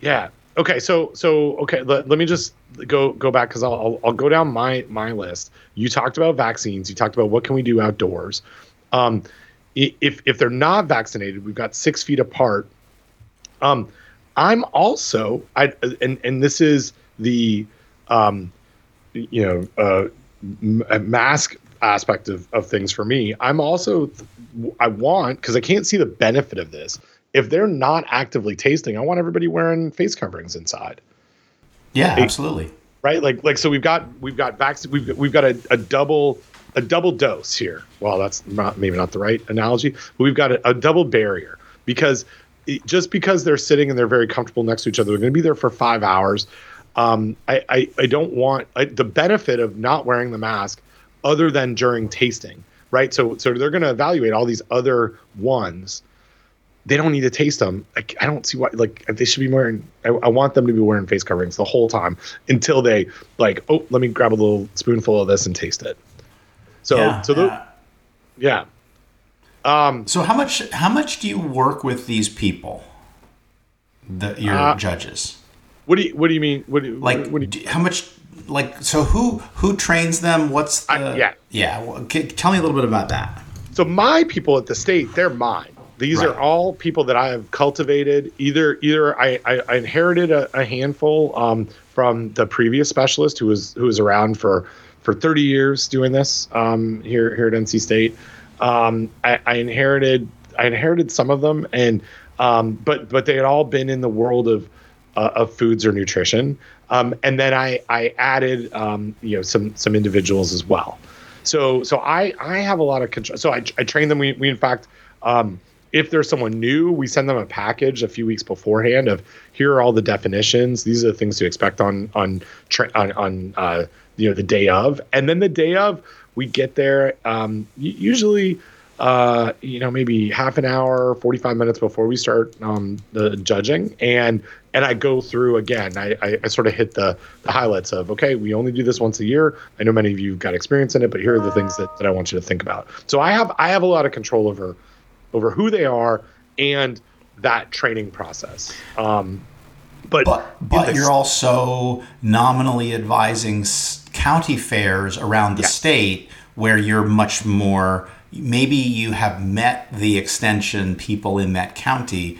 Yeah. Okay. So so okay. Let, let me just go go back because I'll, I'll I'll go down my my list. You talked about vaccines. You talked about what can we do outdoors. Um, if if they're not vaccinated, we've got six feet apart. Um, I'm also I and and this is the um, you know uh, m- mask aspect of, of things for me. I'm also I want because I can't see the benefit of this. If they're not actively tasting, I want everybody wearing face coverings inside Yeah, absolutely. right? Like like so we've got we've got vac- we've got, we've got a, a double a double dose here. Well, that's not maybe not the right analogy, but we've got a, a double barrier because just because they're sitting and they're very comfortable next to each other, they're going to be there for five hours. Um, I, I, I don't want I, the benefit of not wearing the mask other than during tasting, right? So, so they're going to evaluate all these other ones. They don't need to taste them. Like, I don't see why. Like, they should be wearing. I, I want them to be wearing face coverings the whole time until they like. Oh, let me grab a little spoonful of this and taste it. So, Yeah, so the, yeah. yeah. Um, So how much how much do you work with these people? The your Uh, judges. what do you what do you mean? What do you, Like what do you, how much like so who who trains them? What's the I- yeah. Yeah, well, c- tell me a little bit about that. So my people at the state, they're mine. These Right. are all people that I have cultivated. Either either I, I, I inherited a, a handful um, from the previous specialist who was who was around for for 30 years doing this um, here here at NC State. Um, I, I inherited I inherited some of them, and um, but but they had all been in the world of uh, of foods or nutrition. Um, and then I I added um, you know some some individuals as well. So so I I have a lot of control. So I I train them. We we in fact. Um, if there's someone new, we send them a package a few weeks beforehand of here are all the definitions. These are the things to expect on on tra- on, on uh, you know the day of, and then the day of we get there. Um, usually, uh, you know, maybe half an hour, 45 minutes before we start um, the judging, and and I go through again. I, I, I sort of hit the the highlights of okay, we only do this once a year. I know many of you have got experience in it, but here are the things that, that I want you to think about. So I have I have a lot of control over over who they are and that training process. Um, but But but you're also nominally advising s- county fairs around the Yeah. state where you're much more maybe you have met the extension people in that county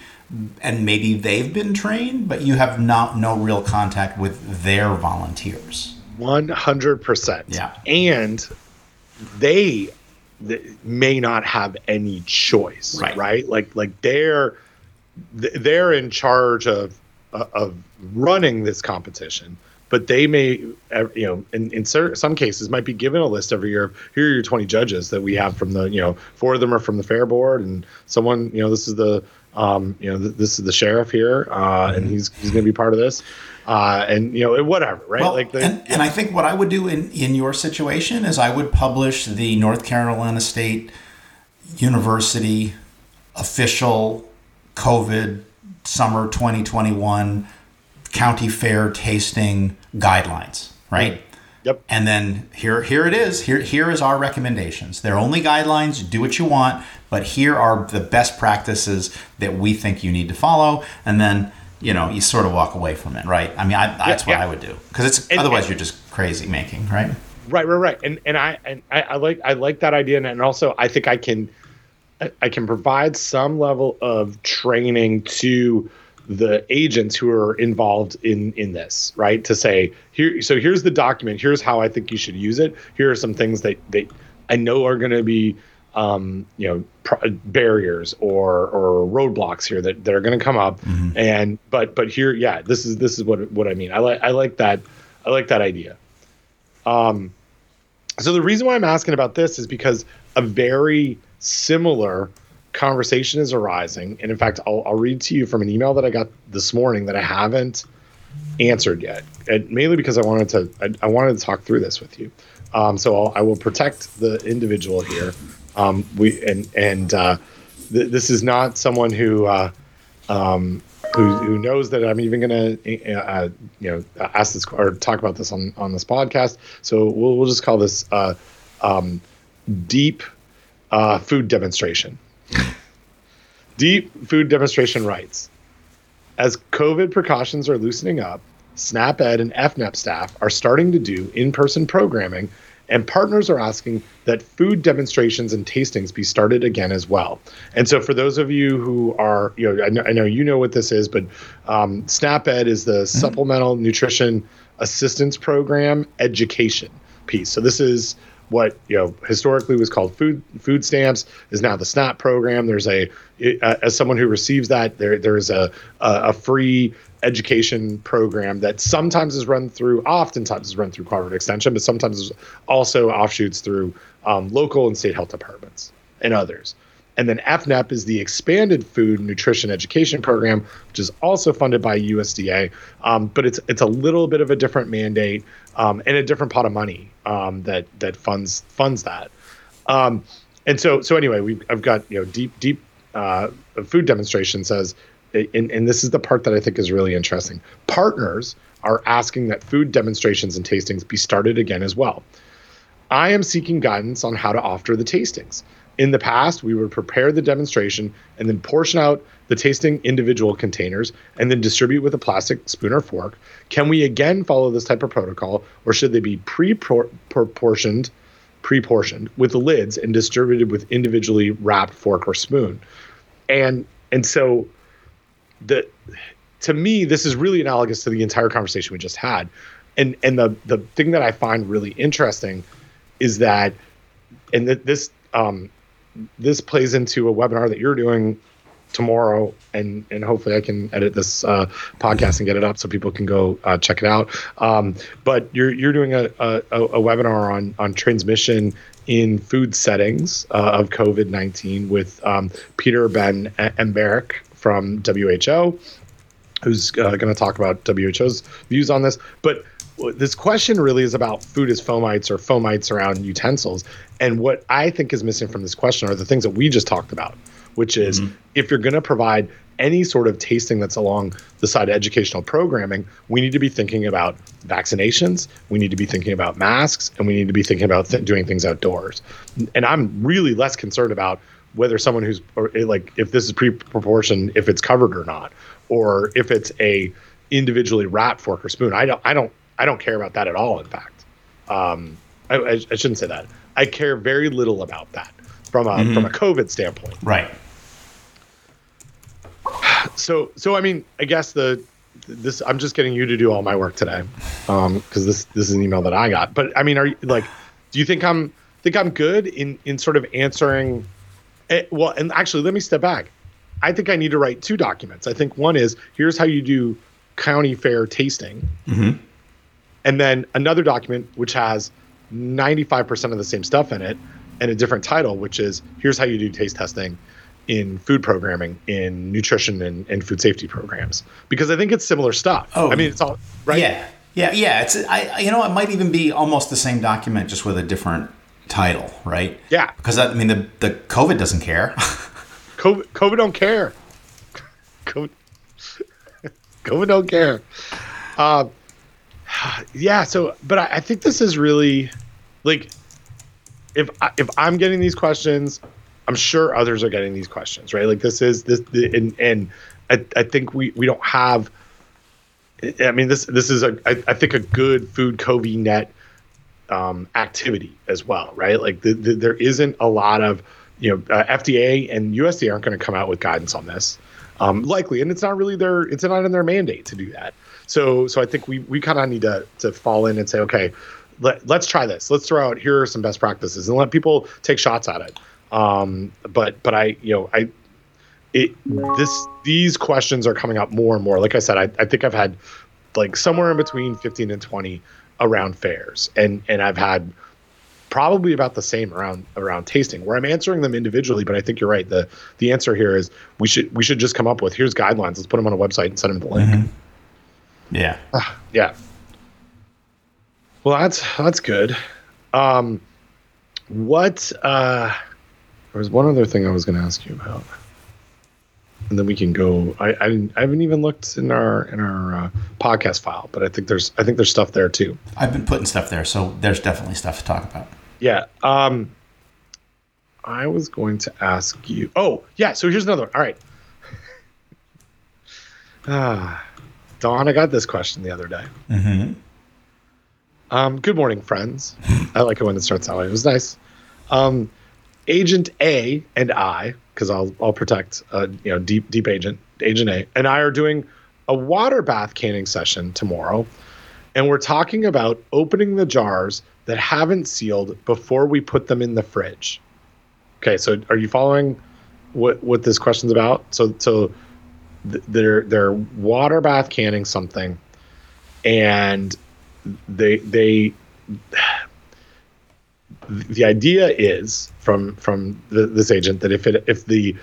and maybe they've been trained but you have not no real contact with their volunteers. One hundred percent. Yeah. and they th- may not have any choice, Right. right? Like like they're th- they're in charge of uh, of running this competition, but they may uh, you know in in cer- some cases might be given a list every year. of Here are your twenty judges that we have from the you know four of them are from the fair board, and someone you know this is the um, you know th- this is the sheriff here, uh, and he's he's going to be part of this. Uh, and you know whatever, right? Well, like the, and, and I think what I would do in, in your situation is I would publish the North Carolina State University official COVID summer 2021 county fair tasting guidelines, right? Mm-hmm. Yep. And then here here it is. Here here is our recommendations. They're only guidelines. Do what you want, but here are the best practices that we think you need to follow. And then you know you sort of walk away from it, right? I mean, I, that's what yeah. I would do because it's And- otherwise and- you're just crazy making, right? Right, right, right. And and I and I, I like I like that idea, and, and also I think I can I can provide some level of training to the agents who are involved in in this, right? To say here, so here's the document. Here's how I think you should use it. Here are some things that that I know are going to be um, you know pr- barriers or or roadblocks here that, that are going to come up and but but here yeah this is this is what what i mean i like i like that i like that idea um so the reason why i'm asking about this is because a very similar conversation is arising and in fact i'll, I'll read to you from an email that i got this morning that i haven't answered yet and mainly because i wanted to i, I wanted to talk through this with you um, so I'll, i will protect the individual here um, we and and uh, th- this is not someone who uh, um, who, who knows that I'm even going to uh, you know ask this or talk about this on on this podcast. So we'll we'll just call this uh, um, deep uh, food demonstration. *laughs* deep food demonstration rights. As COVID precautions are loosening up, SNAP-Ed and EFNEP staff are starting to do in-person programming, and partners are asking that food demonstrations and tastings be started again as well. And so, for those of you who are, you know, I know, I know you know what this is, but um, SNAP-Ed is the Supplemental Nutrition Assistance Program education piece. So this is what you know historically was called food food stamps is now the SNAP program. There's a uh, as someone who receives that there there is a a, a free education program that sometimes is run through oftentimes is run through Harvard Extension, but sometimes also offshoots through um, local and state health departments and others. And then EFNEP is the Expanded Food Nutrition Education Program, which is also funded by USDA, um, but it's it's a little bit of a different mandate um, and a different pot of money um, that that funds funds that. Um, and so so anyway, we I've got you know deep deep uh, food demonstration says, and, and this is the part that I think is really interesting. Partners are asking that food demonstrations and tastings be started again as well. I am seeking guidance on how to offer the tastings. In the past, we would prepare the demonstration and then portion out the tasting individual containers and then distribute with a plastic spoon or fork. Can we again follow this type of protocol, or should they be pre-proportioned, pre-portioned with the lids and distributed with individually wrapped fork or spoon? And and so the to me, this is really analogous to the entire conversation we just had. And and the the thing that I find really interesting is that, and th- this um, this plays into a webinar that you're doing tomorrow and and hopefully i can edit this uh, podcast and get it up so people can go uh, check it out. Um, but you're you're doing a, a, a, webinar on on transmission in food settings uh, of covid-19 with um, peter ben Embarek from WHO who's uh, going to talk about WHO's views on this. But this question really is about food as fomites or fomites around utensils. And what I think is missing from this question are the things that we just talked about, which is mm-hmm. if you're going to provide any sort of tasting that's along the side of educational programming, we need to be thinking about vaccinations, we need to be thinking about masks, and we need to be thinking about th- doing things outdoors. And I'm really less concerned about whether someone who's or like if this is pre-proportioned, if it's covered or not, or if it's a individually wrapped fork or spoon. I don't I don't I don't care about that at all. In fact, um, I, I, I, shouldn't say that. I care very little about that from a mm-hmm. from a COVID standpoint. Right. So so I mean I guess the this I'm just getting you to do all my work today, um, because this this is an email that I got. But I mean, are you like, do you think I'm think I'm good in in sort of answering? It, well, and actually, let me step back. I think I need to write two documents. I think one is here's how you do county fair tasting. Mm-hmm and then another document which has 95% of the same stuff in it and a different title which is here's how you do taste testing in food programming in nutrition and, and food safety programs. Because i think it's similar stuff. Oh. I mean it's all right? Yeah. Yeah yeah. It's i you know it might even be almost the same document just with a different title right? Yeah. Because i mean the, the covid doesn't care. *laughs* COVID, COVID don't care. *laughs* COVID, *laughs* COVID don't care. Uh, *sighs* yeah. So, but I, I think this is really like if I, if I'm getting these questions, I'm sure others are getting these questions, right? Like this is this, the, and and I, I think we we don't have. I mean, this this is a I, I think a good food COVID net um, activity as well, right? Like the, the, there isn't a lot of you know uh, FDA and USDA aren't going to come out with guidance on this, um, likely, and it's not really their it's not in their mandate to do that. So so I think we we kind of need to to fall in and say, okay, let, let's try this. Let's throw out here are some best practices and let people take shots at it. Um, but but I you know I it this these questions are coming up more and more. Like I said, I, I think I've had like somewhere in between 15 and 20 around fairs and and I've had probably about the same around around tasting where I'm answering them individually but I think you're right the the answer here is we should we should just come up with here's guidelines let's put them on a website and send them the link mm-hmm. Yeah. Uh, yeah. Well, that's that's good. Um, what? Uh, there was one other thing I was going to ask you about, and then we can go. I, I, I haven't even looked in our in our uh, podcast file, but I think there's I think there's stuff there too. I've been putting stuff there, so there's definitely stuff to talk about. Yeah. Um, I was going to ask you. Oh, yeah. So here's another one. All right. *laughs* Ah. Don, I got this question the other day. Mm-hmm. Um, good morning, friends. I like it when it starts that way. It was nice. Um, Agent A and I, because I'll I'll protect uh, you know deep deep agent Agent A and I are doing a water bath canning session tomorrow, and we're talking about opening the jars that haven't sealed before we put them in the fridge. Okay, so are you following what what this question's about? So so they're they're water bath canning something, and they they the idea is from from the, this agent that if it if the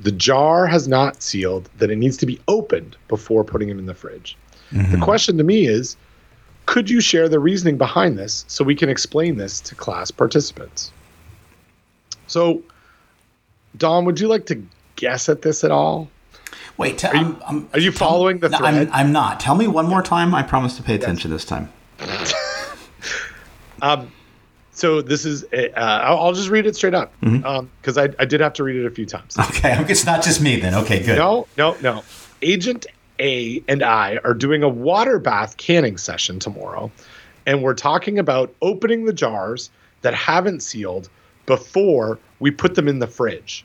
the jar has not sealed, that it needs to be opened before putting it in the fridge. The mm-hmm. question to me is, could you share the reasoning behind this so we can explain this to class participants? So, Don, would you like to guess at this at all? Wait, t- Are you, I'm- I'm- are you following the No, thread? I'm, I'm not. Tell me one more time. I promise to pay attention this time. *laughs* Um, so this is, uh, I'll, I'll just read it straight up mm-hmm. um, because I, I did have to read it a few times. Okay, *laughs* it's not just me then. Okay, good. No, no, no. Agent A and I are doing a water bath canning session tomorrow, and we're talking about opening the jars that haven't sealed before we put them in the fridge.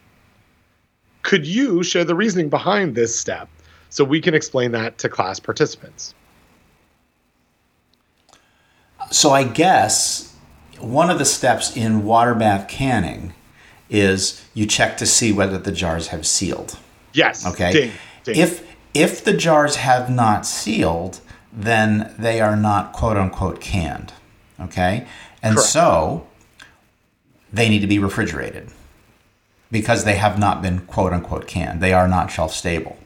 Could you share the reasoning behind this step so we can explain that to class participants? So I guess one of the steps in water bath canning is you check to see whether the jars have sealed. Yes. Okay. Ding, ding. If if the jars have not sealed, then they are not quote unquote canned. Okay? And Correct. so they need to be refrigerated because they have not been quote unquote canned. They are not shelf stable.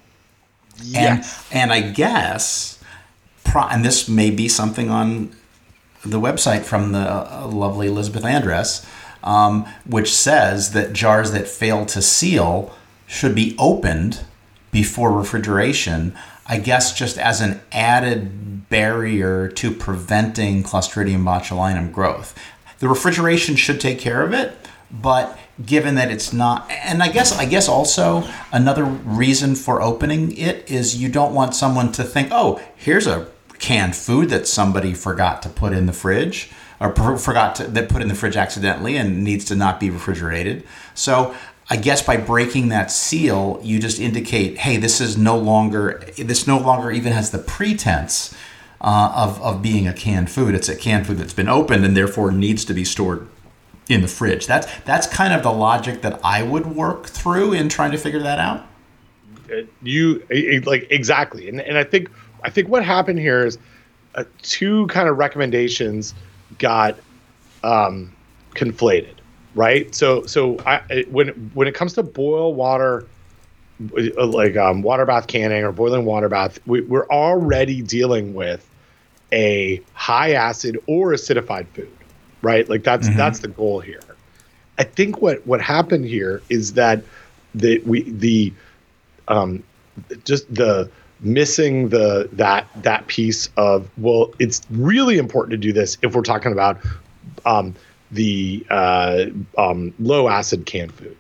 yes. And and I guess and this may be something on the website from the uh, lovely Elizabeth Andress, um, which says that jars that fail to seal should be opened before refrigeration. I guess just as an added barrier to preventing Clostridium botulinum growth. The refrigeration should take care of it, but given that it's not and I guess I guess also another reason for opening it is you don't want someone to think, "Oh, here's a canned food that somebody forgot to put in the fridge or forgot to that put in the fridge accidentally and needs to not be refrigerated." So, I guess by breaking that seal, you just indicate, "Hey, this is no longer this no longer even has the pretense uh, of of being a canned food. It's a canned food that's been opened and therefore needs to be stored in the fridge. That's that's kind of the logic that I would work through in trying to figure that out. you eh, eh, like exactly and, and i think i think what happened here is uh, two kind of recommendations got um conflated right so so i eh, when when it comes to boil water uh, like um, water bath canning or boiling water bath we, we're already dealing with a high acid or acidified food right? Like that's that's the goal here. I think what what happened here is that the we the um, just the missing the that that piece of well it's really important to do this if we're talking about um, the uh, um, low acid canned food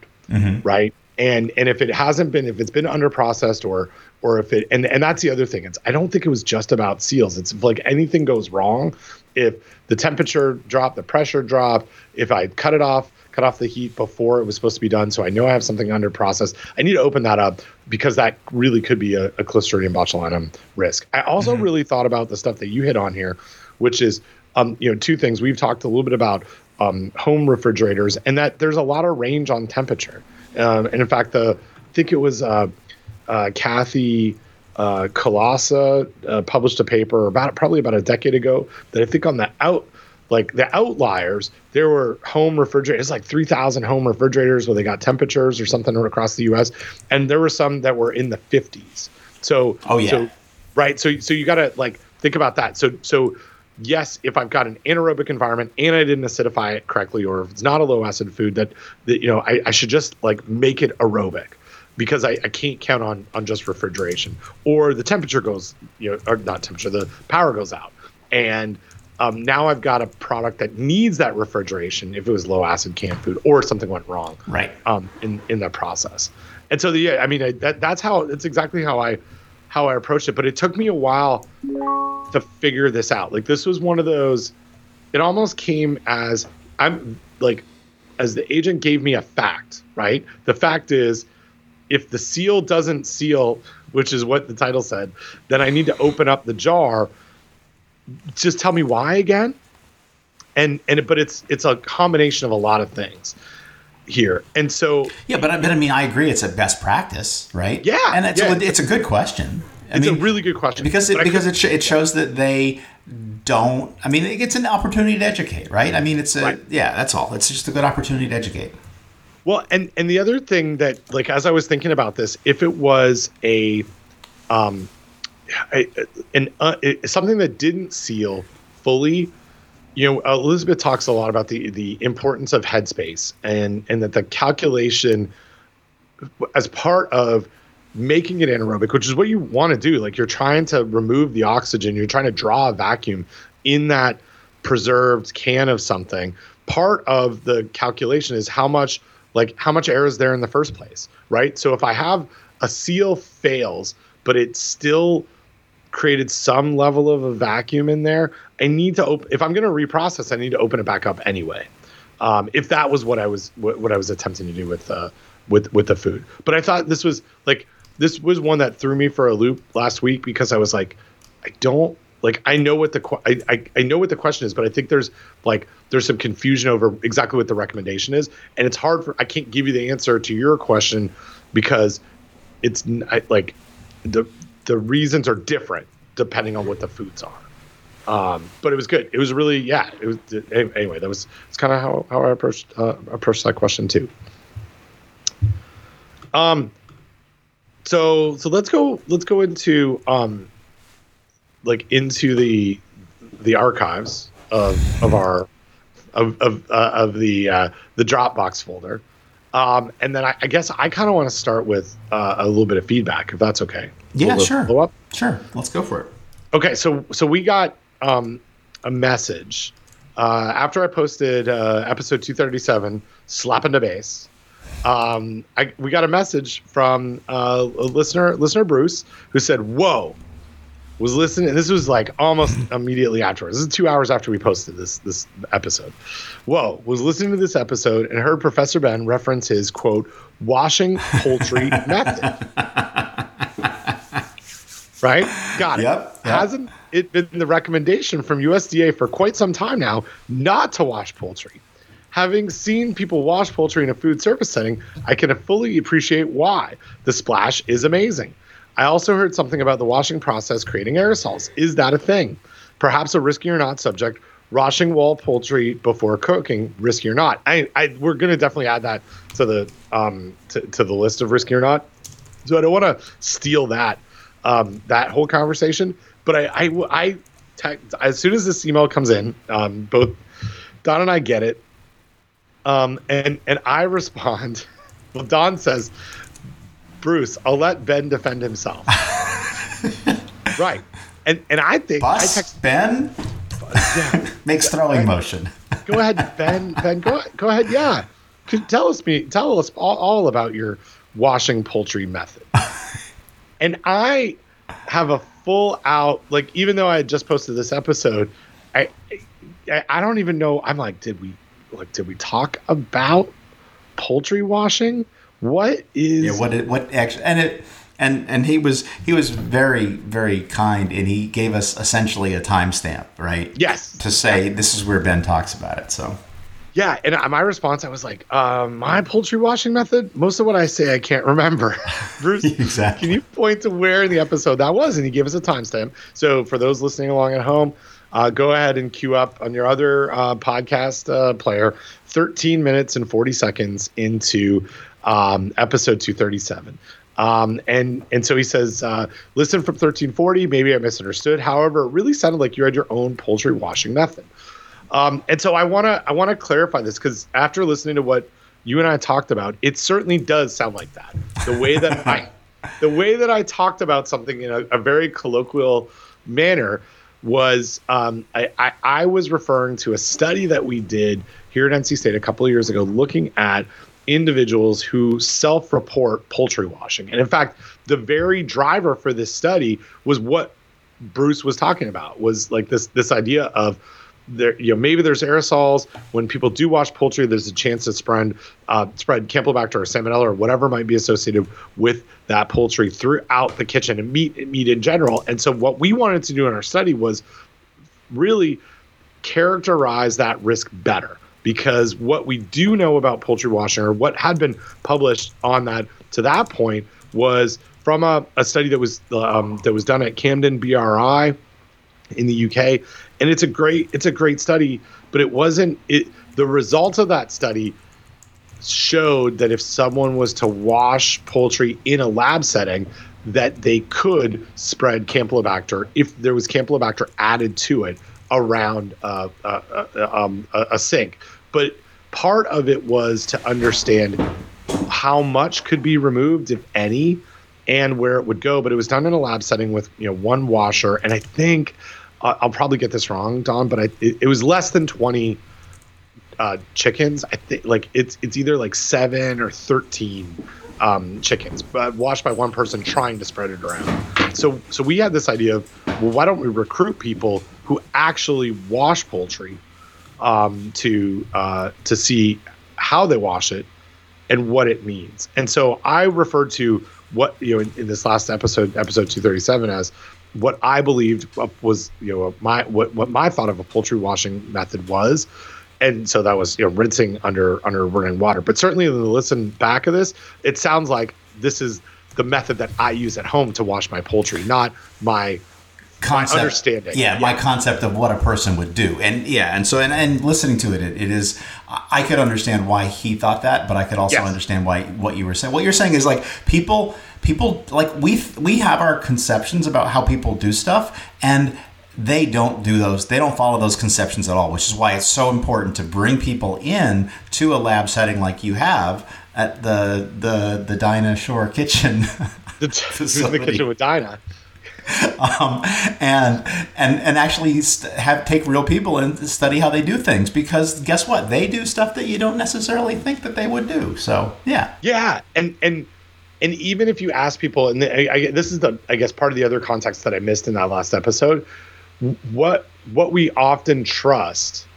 right? And and if it hasn't been if it's been under processed or or if it and and that's the other thing. It's i don't think it was just about seals. It's like anything goes wrong if the temperature dropped the pressure dropped if i cut it off cut off the heat before it was supposed to be done so i know i have something under process i need to open that up because that really could be a, a clostridium botulinum risk. I also really thought about the stuff that you hit on here which is um, you know two things. We've talked a little bit about um, home refrigerators and that there's a lot of range on temperature. Um, and in fact the i think it was uh, uh, Kathy uh, Kalasa uh, published a paper about probably about a decade ago that I think on the out like the outliers there were home refrigerators like 3000 home refrigerators where they got temperatures or something across the US and there were some that were in the 50s so Oh, yeah. so right so so you got to like think about that. So so yes if i've got an anaerobic environment and i didn't acidify it correctly or if it's not a low acid food that, that you know I, I should just like make it aerobic because I, I can't count on on just refrigeration or the temperature goes you know or not temperature the power goes out and um, now i've got a product that needs that refrigeration if it was low acid canned food or something went wrong Right. um, in in that process. And so the yeah, I mean I, that that's how that's exactly how I how I approached it. But it took me a while to figure this out. Like this was one of those. It almost came as I'm like as the agent gave me a fact. Right. The fact is, if the seal doesn't seal, which is what the title said, then I need to open up the jar. Just tell me why again. And and but it's it's a combination of a lot of things here. And so Yeah, but I, but I mean, I agree. It's a best practice, right? Yeah, and it's yeah. a, it's a good question. I it's mean, a really good question because it because it, sh- it shows that they don't. I mean, it's an opportunity to educate, right? I mean, it's a Right. yeah. That's all. It's just a good opportunity to educate. Well, and and the other thing that like as I was thinking about this, if it was a um a, an uh, something that didn't seal fully, you know, Elizabeth talks a lot about the the importance of headspace and and that the calculation as part of making it anaerobic, which is what you want to do. Like you're trying to remove the oxygen, you're trying to draw a vacuum in that preserved can of something. Part of the calculation is how much like how much air is there in the first place, right? So if I have a seal fails, but it still created some level of a vacuum in there, I need to open if I'm going to reprocess, I need to open it back up anyway. Um, if that was what I was what, what I was attempting to do with uh, with with the food. But I thought this was like this was one that threw me for a loop last week because I was like, I don't like I know what the I, I I know what the question is, but I think there's like there's some confusion over exactly what the recommendation is, and it's hard for I can't give you the answer to your question because it's I, like the the reasons are different depending on what the foods are. Um, but it was good. It was really yeah. It was anyway. That was it's kind of how, how I approached uh, approached that question too. Um, so so let's go let's go into um, like into the the archives of of our of of uh, of the uh, the Dropbox folder. Um, and then I, I guess I kind of want to start with uh, a little bit of feedback, if that's okay. Yeah, sure. follow-up? Sure, let's go for it. Okay, so so we got um, a message uh, after I posted uh, episode 237, slapping the bass. Um, I, we got a message from uh, a listener, listener Bruce, who said, "Whoa." Was listening. This was like almost *laughs* immediately afterwards. This is two hours after we posted this this episode. Whoa! Was listening to this episode and heard Professor Ben reference his quote washing poultry *laughs* method. Right? Got it. Yep, yep. Hasn't it been the recommendation from USDA for quite some time now not to wash poultry? Having seen people wash poultry in a food service setting, I can fully appreciate why. The splash is amazing. I also heard something about the washing process creating aerosols. Is that a thing? Perhaps a risky or not subject. Washing wall poultry before cooking, risky or not. I, I we're gonna definitely add that to the um to, to the list of risky or not. So I don't want to steal that um, that whole conversation. But I, I, I as soon as this email comes in, um, both Don and I get it, um, and and I *laughs* respond. Well, Don says, "Bruce, I'll let Ben defend himself." *laughs* right, and and I think I text. Ben Yeah, *laughs* makes throwing motion. go ahead, Ben. Ben, go go ahead. Yeah, tell us me tell us all, all about your washing poultry method. *laughs* and I have a full out like even though I had just posted this episode, I I, I don't even know. I'm like, did we like did we talk about poultry washing? What is Yeah, what it, what actually and it and and he was he was very very kind and he gave us essentially a timestamp, right? yes To say this is where Ben talks about it. So Yeah, and my response, I was like, uh, my poultry washing method. Most of what I say, I can't remember. *laughs* Bruce, Exactly. can you point to where in the episode that was? And he gave us a timestamp. So for those listening along at home, uh, go ahead and queue up on your other uh, podcast uh, player, 13 minutes and 40 seconds into um, episode 237. Um, and and so he says, uh, listen from 1340. Maybe I misunderstood. However, it really sounded like you had your own poultry washing method. Um, and so I want to I want to clarify this because after listening to what you and I talked about, it certainly does sound like that. The way that I *laughs* the way that I talked about something in a, a very colloquial manner was um, I, I, I was referring to a study that we did here at NC State a couple of years ago, looking at individuals who self-report poultry washing, and in fact, the very driver for this study was what Bruce was talking about was like this this idea of there you know maybe there's aerosols. When people do wash poultry there's a chance to spread uh, spread campylobacter or salmonella or whatever might be associated with that poultry throughout the kitchen and meat meat in general. And so what we wanted to do in our study was really characterize that risk better because what we do know about poultry washing or what had been published on that to that point was from a, a study that was um, that was done at Campden BRI in the UK, and it's a great it's a great study, but it wasn't it. The results of that study showed that if someone was to wash poultry in a lab setting, that they could spread Campylobacter if there was Campylobacter added to it around uh, uh, uh, um, a, sink. But part of it was to understand how much could be removed, if any, and where it would go. But it was done in a lab setting with you know one washer, and I think uh, I'll probably get this wrong, Don, but I, it, it was less than twenty uh, chickens. I think like it's it's either like seven or thirteen um, chickens, but washed by one person trying to spread it around. So so we had this idea of well, why don't we recruit people who actually wash poultry um, to uh, to see how they wash it and what it means. And so I referred to what you know in, in this last episode, episode two thirty seven, as what I believed was you know my what what my thought of a poultry washing method was and so that was you know rinsing under under running water. But certainly, in the listen back of this, it sounds like this is the method that I use at home to wash my poultry, not my concept my understanding. Yeah, yeah, my concept of what a person would do, and yeah, and so and, and listening to it, it, it is. I could understand why he thought that, but I could also yes. understand why what you were saying. What you're saying is like people people like we we have our conceptions about how people do stuff and they don't do those they don't follow those conceptions at all which is why it's so important to bring people in to a lab setting like you have at the the the Dinah Shore kitchen. *laughs* The, *laughs* the kitchen with Dinah? Um, and and and actually have take real people and study how they do things because guess what? They do stuff that you don't necessarily think that they would do so yeah. Yeah and and and even if you ask people and I, I, this is the i guess part of the other context that i missed in that last episode what what we often trust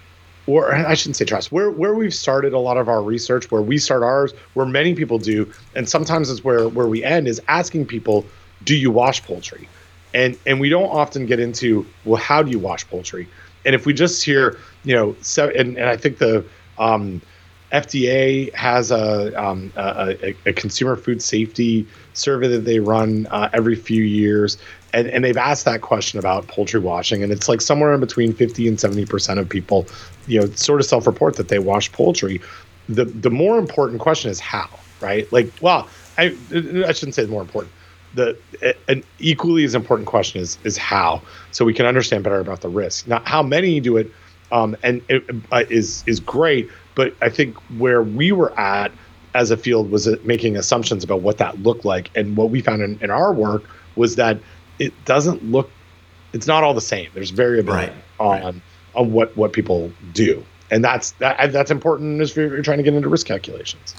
or I shouldn't say trust, where where we've started a lot of our research, where we start ours, where many people do, and sometimes it's where where we end is asking people, do you wash poultry? And and we don't often get into, well, how do you wash poultry? And if we just hear, you know, so and, and I think the um, FDA has a, um, a, a, consumer food safety survey that they run uh, every few years, and, and they've asked that question about poultry washing, and it's like somewhere in between 50 and 70 percent of people, you know, sort of self-report that they wash poultry. The the more important question is how, right? Like, well, I I shouldn't say the more important. The an equally as important question is is how, so we can understand better about the risk. Not how many do it, um, and it uh, is is great, but I think where we were at as a field was making assumptions about what that looked like, and what we found in, in our work was that it doesn't look it's not all the same. There's variability right. on right. on what what people do, and that's that that's important if you're trying to get into risk calculations.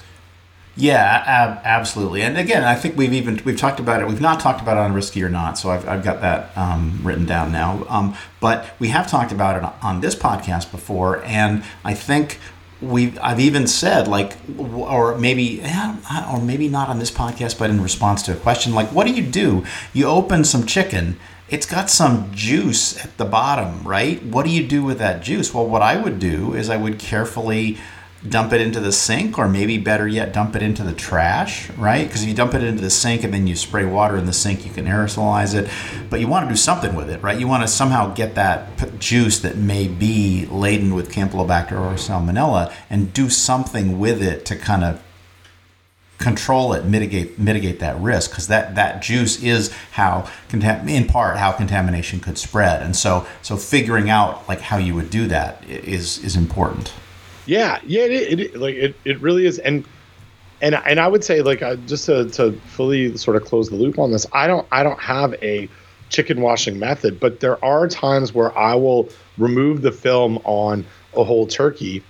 Yeah, ab- absolutely. And again, I think we've even we've talked about it. We've not talked about it on risky or not, so I've, I've got that um, written down now. Um, but we have talked about it on this podcast before, and I think we I've even said like, or maybe eh, or maybe not on this podcast, but in response to a question like, what do you do? You open some chicken. It's got some juice at the bottom, right? What do you do with that juice? Well, what I would do is I would carefully dump it into the sink, or maybe better yet, dump it into the trash, right? Because if you dump it into the sink and then you spray water in the sink, you can aerosolize it. But you want to do something with it, right? You want to somehow get that juice that may be laden with Campylobacter or Salmonella and do something with it to kind of control it mitigate mitigate that risk because that that juice is how in part how contamination could spread and so so figuring out like how you would do that is is important yeah, yeah, it, it, like it, it really is, and and and I would say like uh, just to, to fully sort of close the loop on this, I don't I don't have a chicken washing method, but there are times where I will remove the film on a whole turkey,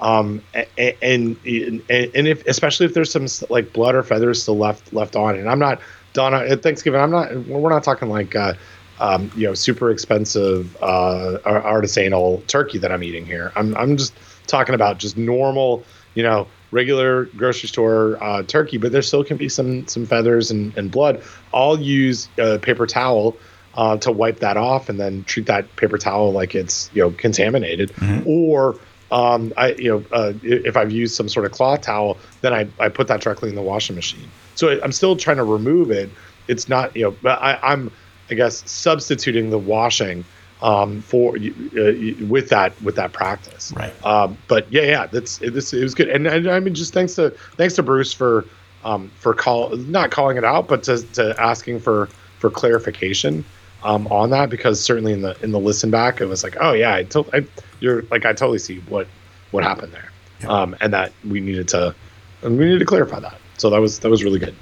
um, and and, and if especially if there's some like blood or feathers still left left on, and I'm not Donna at Thanksgiving, I'm not we're not talking like. Uh, um, you know, super expensive uh, artisanal turkey that I'm eating here. I'm, I'm just talking about just normal, you know, regular grocery store uh, turkey, but there still can be some some feathers and, and blood. I'll use a paper towel uh, to wipe that off, and then treat that paper towel like it's you know contaminated. Mm-hmm. Or um, I you know uh, if I've used some sort of cloth towel, then I, I put that directly in the washing machine. So I'm still trying to remove it. It's not you know, but I, I'm I guess substituting the washing um, for uh, with that with that practice. Right. Um, but yeah, yeah, that's it, this it was good, and, and I mean, just thanks to thanks to Bruce for um, for call not calling it out, but to, to asking for for clarification um, on that because certainly in the in the listen back it was like, oh yeah, I, to, I you're like I totally see what what happened there, Yeah. um, and that we needed to and we needed to clarify that. So that was that was really good.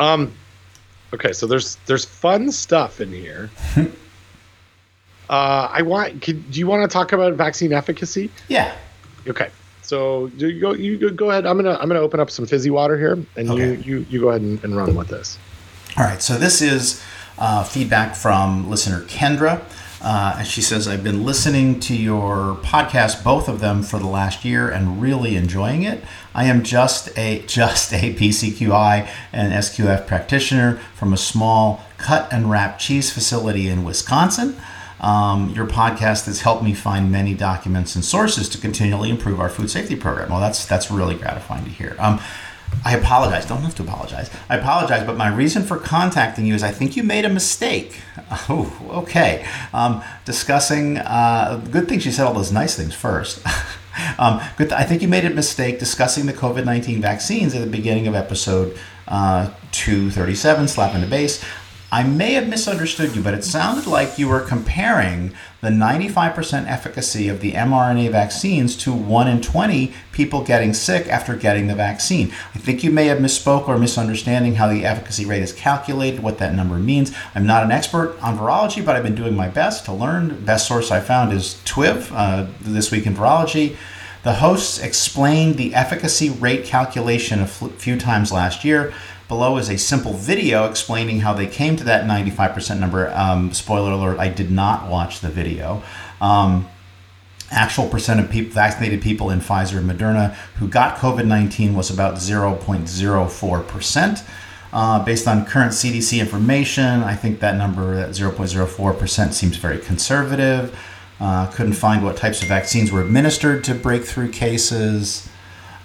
Um, okay, so there's there's fun stuff in here. *laughs* uh, I want. Could, do you want to talk about vaccine efficacy? Yeah. Okay. So you go. You go, ahead. I'm gonna. I'm gonna open up some fizzy water here, and Okay. you you you go ahead and, and run with this. All right, so this is uh, feedback from listener Kendra. Uh, and she says, I've been listening to your podcast, both of them, for the last year and really enjoying it. I am just a *laughs* just a PCQI and SQF practitioner from a small cut and wrap cheese facility in Wisconsin. Um, your podcast has helped me find many documents and sources to continually improve our food safety program. Well, that's that's really gratifying to hear. Um, I apologize. Don't have to apologize. I apologize, but my reason for contacting you is I think you made a mistake. *laughs* Oh, okay. Um, discussing. Uh, good thing she said all those nice things first. *laughs* um, good. I think you made a mistake discussing the COVID nineteen vaccines at the beginning of episode uh, two thirty seven. Slap in the base. I may have misunderstood you, but it sounded like you were comparing the 95% efficacy of the mRNA vaccines to 1 in 20 people getting sick after getting the vaccine. I think you may have misspoke or misunderstanding how the efficacy rate is calculated, what that number means. I'm not an expert on virology, but I've been doing my best to learn. Best source I found is TWIV, uh, This Week in Virology. The hosts explained the efficacy rate calculation a few times last year. Below is a simple video explaining how they came to that 95% number. Um, spoiler alert, I did not watch the video. Um, actual percent of people, vaccinated people in Pfizer and Moderna who got COVID 19 was about 0.04%. Uh, based on current CDC information, I think that number, that 0.04%, seems very conservative. Uh, couldn't find what types of vaccines were administered to breakthrough cases.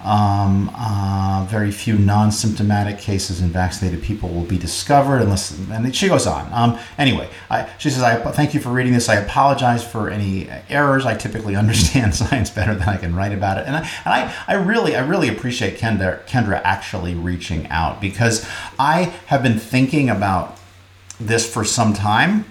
Um, uh, very few non-symptomatic cases in vaccinated people will be discovered unless and she goes on. Um, anyway I, she says i thank you for reading this. I apologize for any errors. I typically *laughs* understand science better than i can write about it. And i, and I, I really i really appreciate kendra, kendra actually reaching out because i have been thinking about this for some time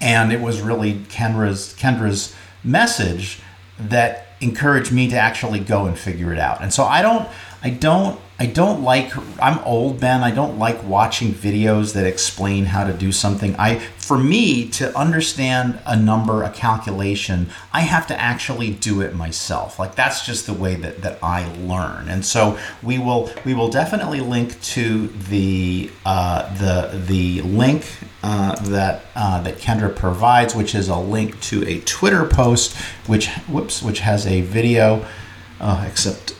and it was really Kendra's Kendra's message that encouraged me to actually go and figure it out. And so I don't I don't I don't like I'm old Ben. I don't like watching videos that explain how to do something. I for me to understand a number, a calculation, I have to actually do it myself. Like that's just the way that, that I learn. And so we will we will definitely link to the uh, the the link uh, that uh, that Kendra provides, which is a link to a Twitter post, which whoops, which has a video. Uh, except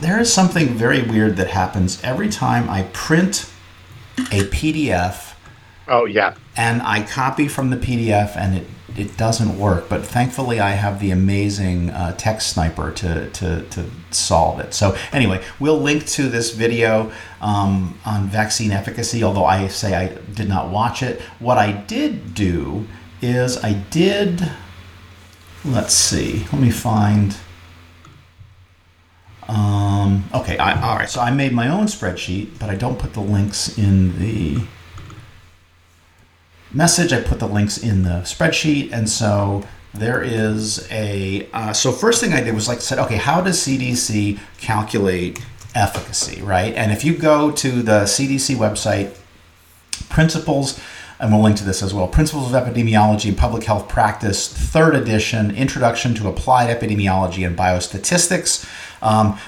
there is something very weird that happens every time I print a PDF Oh yeah. and I copy from the PDF and it, it doesn't work. But thankfully, I have the amazing uh, text sniper to, to, to solve it. So, anyway, we'll link to this video um, on vaccine efficacy, although I say I did not watch it. What I did do is I did, let's see, let me find. Um, okay, I, all right. So I made my own spreadsheet, but I don't put the links in the message. I put the links in the spreadsheet, and so there is a. Uh, so first thing I did was like said, okay, how does CDC calculate efficacy, right? And if you go to the CDC website, principles. And we'll link to this as well. Principles of Epidemiology and Public Health Practice, third edition, Introduction to Applied Epidemiology and Biostatistics. Um,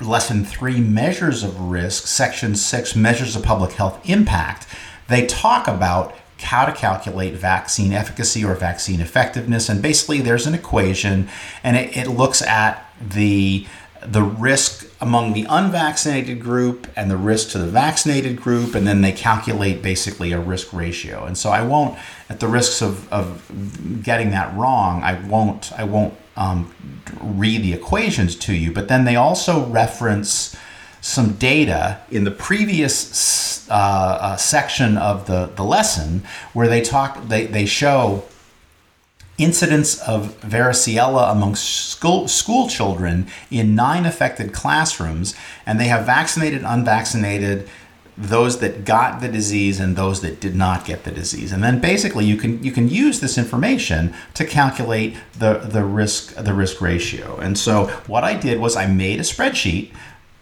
lesson three, Measures of Risk, section six, Measures of Public Health Impact. They talk about how to calculate vaccine efficacy or vaccine effectiveness. And basically, there's an equation, and it, it looks at the the risk among the unvaccinated group and the risk to the vaccinated group, and then they calculate basically a risk ratio. And so I won't, at the risks of, of getting that wrong, I won't I won't um, read the equations to you. But then they also reference some data in the previous uh, uh, section of the, the lesson where they talk, they, they show incidents of varicella among school, school children in nine affected classrooms, and they have vaccinated, unvaccinated, those that got the disease and those that did not get the disease. And then basically you can you can use this information to calculate the, the risk the risk ratio. And so what I did was I made a spreadsheet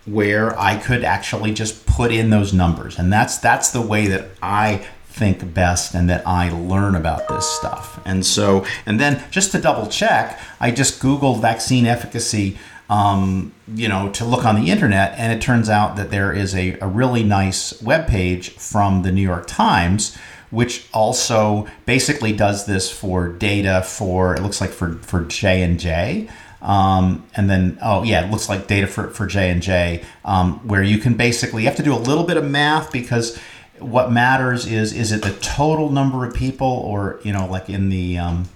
where I could actually just put in those numbers. And that's that's the way that I think best and that I learn about this stuff. And so, and then just to double check, I just Googled vaccine efficacy, um, you know, to look on the internet, and it turns out that there is a, a really nice web page from the New York Times. Which also basically does this for data for it looks like for for J and J, um, and then, oh yeah, it looks like data for, for J and J, um, where you can basically you have to do a little bit of math because what matters is is it the total number of people or you know like in the um,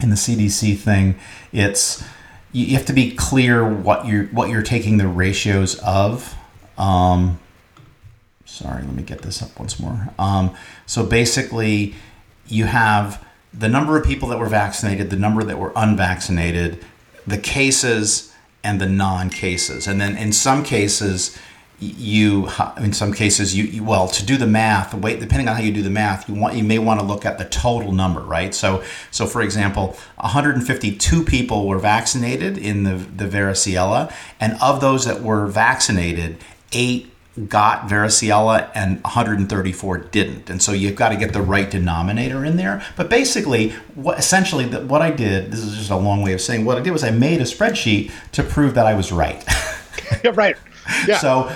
in the CDC thing it's you have to be clear what you're what you're taking the ratios of. Um, sorry let me get this up once more. Um, so basically you have the number of people that were vaccinated the number that were unvaccinated the cases and the non-cases. And then in some cases you in some cases you, you, well to do the math wait depending on how you do the math you want you may want to look at the total number right? So so for example 152 people were vaccinated in the the varicella and of those that were vaccinated eight got varicella and 134 didn't. And so you've got to get the right denominator in there. But basically what essentially what i did this is just a long way of saying what i did was i made a spreadsheet to prove that i was right. Yeah *laughs* right yeah. So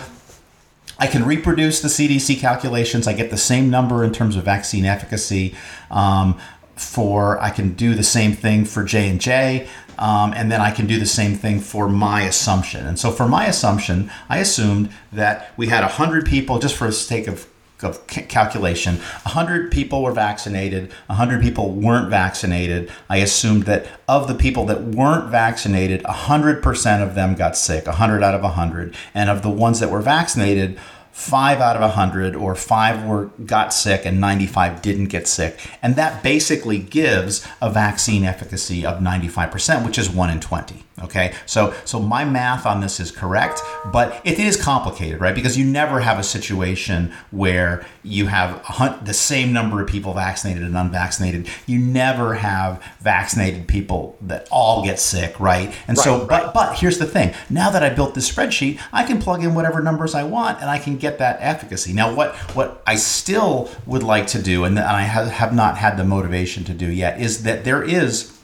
I can reproduce the CDC calculations. I get the same number in terms of vaccine efficacy. Um, for I can do the same thing for J and J, um, and then I can do the same thing for my assumption. And so for my assumption, I assumed that we had hundred people, just for the sake of of calculation. 100 people were vaccinated 100 people weren't vaccinated. I assumed that of the people that weren't vaccinated 100% of them got sick 100 out of 100 and of the ones that were vaccinated five out of 100 or five were got sick and 95 didn't get sick. And that basically gives a vaccine efficacy of 95% which is 1 in 20 okay? So so my math on this is correct but it is complicated right? Because you never have a situation where you have the same number of people vaccinated and unvaccinated. You never have vaccinated people that all get sick right? And right, so right. but but here's the thing. Now that i built this spreadsheet i can plug in whatever numbers i want and i can get that efficacy. Now, what what I still would like to do, and I have, have not had the motivation to do yet, is that there is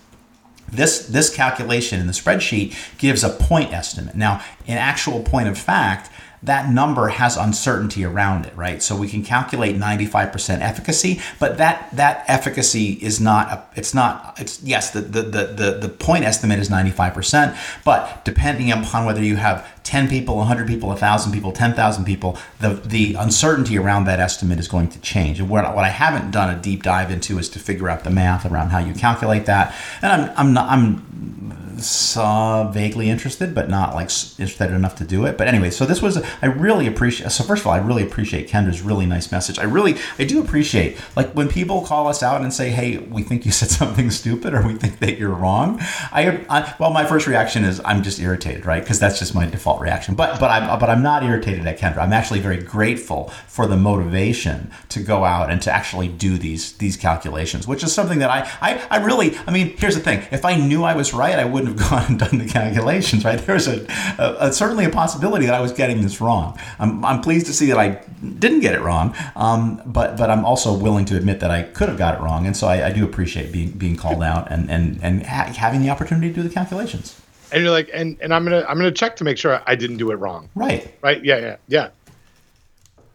this this calculation in the spreadsheet gives a point estimate. Now, in actual point of fact, that number has uncertainty around it, right? So we can calculate 95% efficacy, but that that efficacy is not a, it's not it's yes, the the the the point estimate is 95%, but depending upon whether you have 10 people, 100 people, 1,000 people, 10,000 people, the the uncertainty around that estimate is going to change. And what, what I haven't done a deep dive into is to figure out the math around how you calculate that. And I'm I'm not I'm saw vaguely interested, but not like interested enough to do it. But anyway, so this was I really appreciate. So first of all, I really appreciate Kendra's really nice message. I really I do appreciate like when people call us out and say, "Hey, we think you *laughs* said something stupid," or "We think that you're wrong." I, I well, my first reaction is I'm just irritated, right? Because that's just my default reaction. But but I'm but I'm not irritated at Kendra. I'm actually very grateful for the motivation to go out and to actually do these these calculations, which is something that I I, I really I mean. Here's the thing: if I knew I was right, I wouldn't have *laughs* gone and done the calculations, right? There's a, a, a, certainly a possibility that I was getting this wrong. I'm, I'm pleased to see that I didn't get it wrong, um, but but I'm also willing to admit that I could have got it wrong, and so I, I do appreciate being being called out and and and ha- having the opportunity to do the calculations. And you're like, and and I'm gonna I'm gonna check to make sure I didn't do it wrong. Right. Right. Yeah. Yeah. Yeah.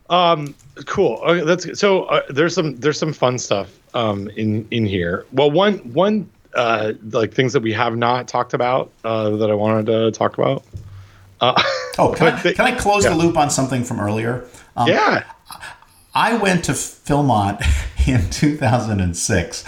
Um. Cool. Okay. That's so. Uh, there's some there's some fun stuff um in in here. Well, one one uh, like things that we have not talked about uh, that I wanted to talk about. Uh, *laughs* oh, can I, can I close yeah. the loop on something from earlier? Um, yeah. I went to Philmont *laughs* in 2006.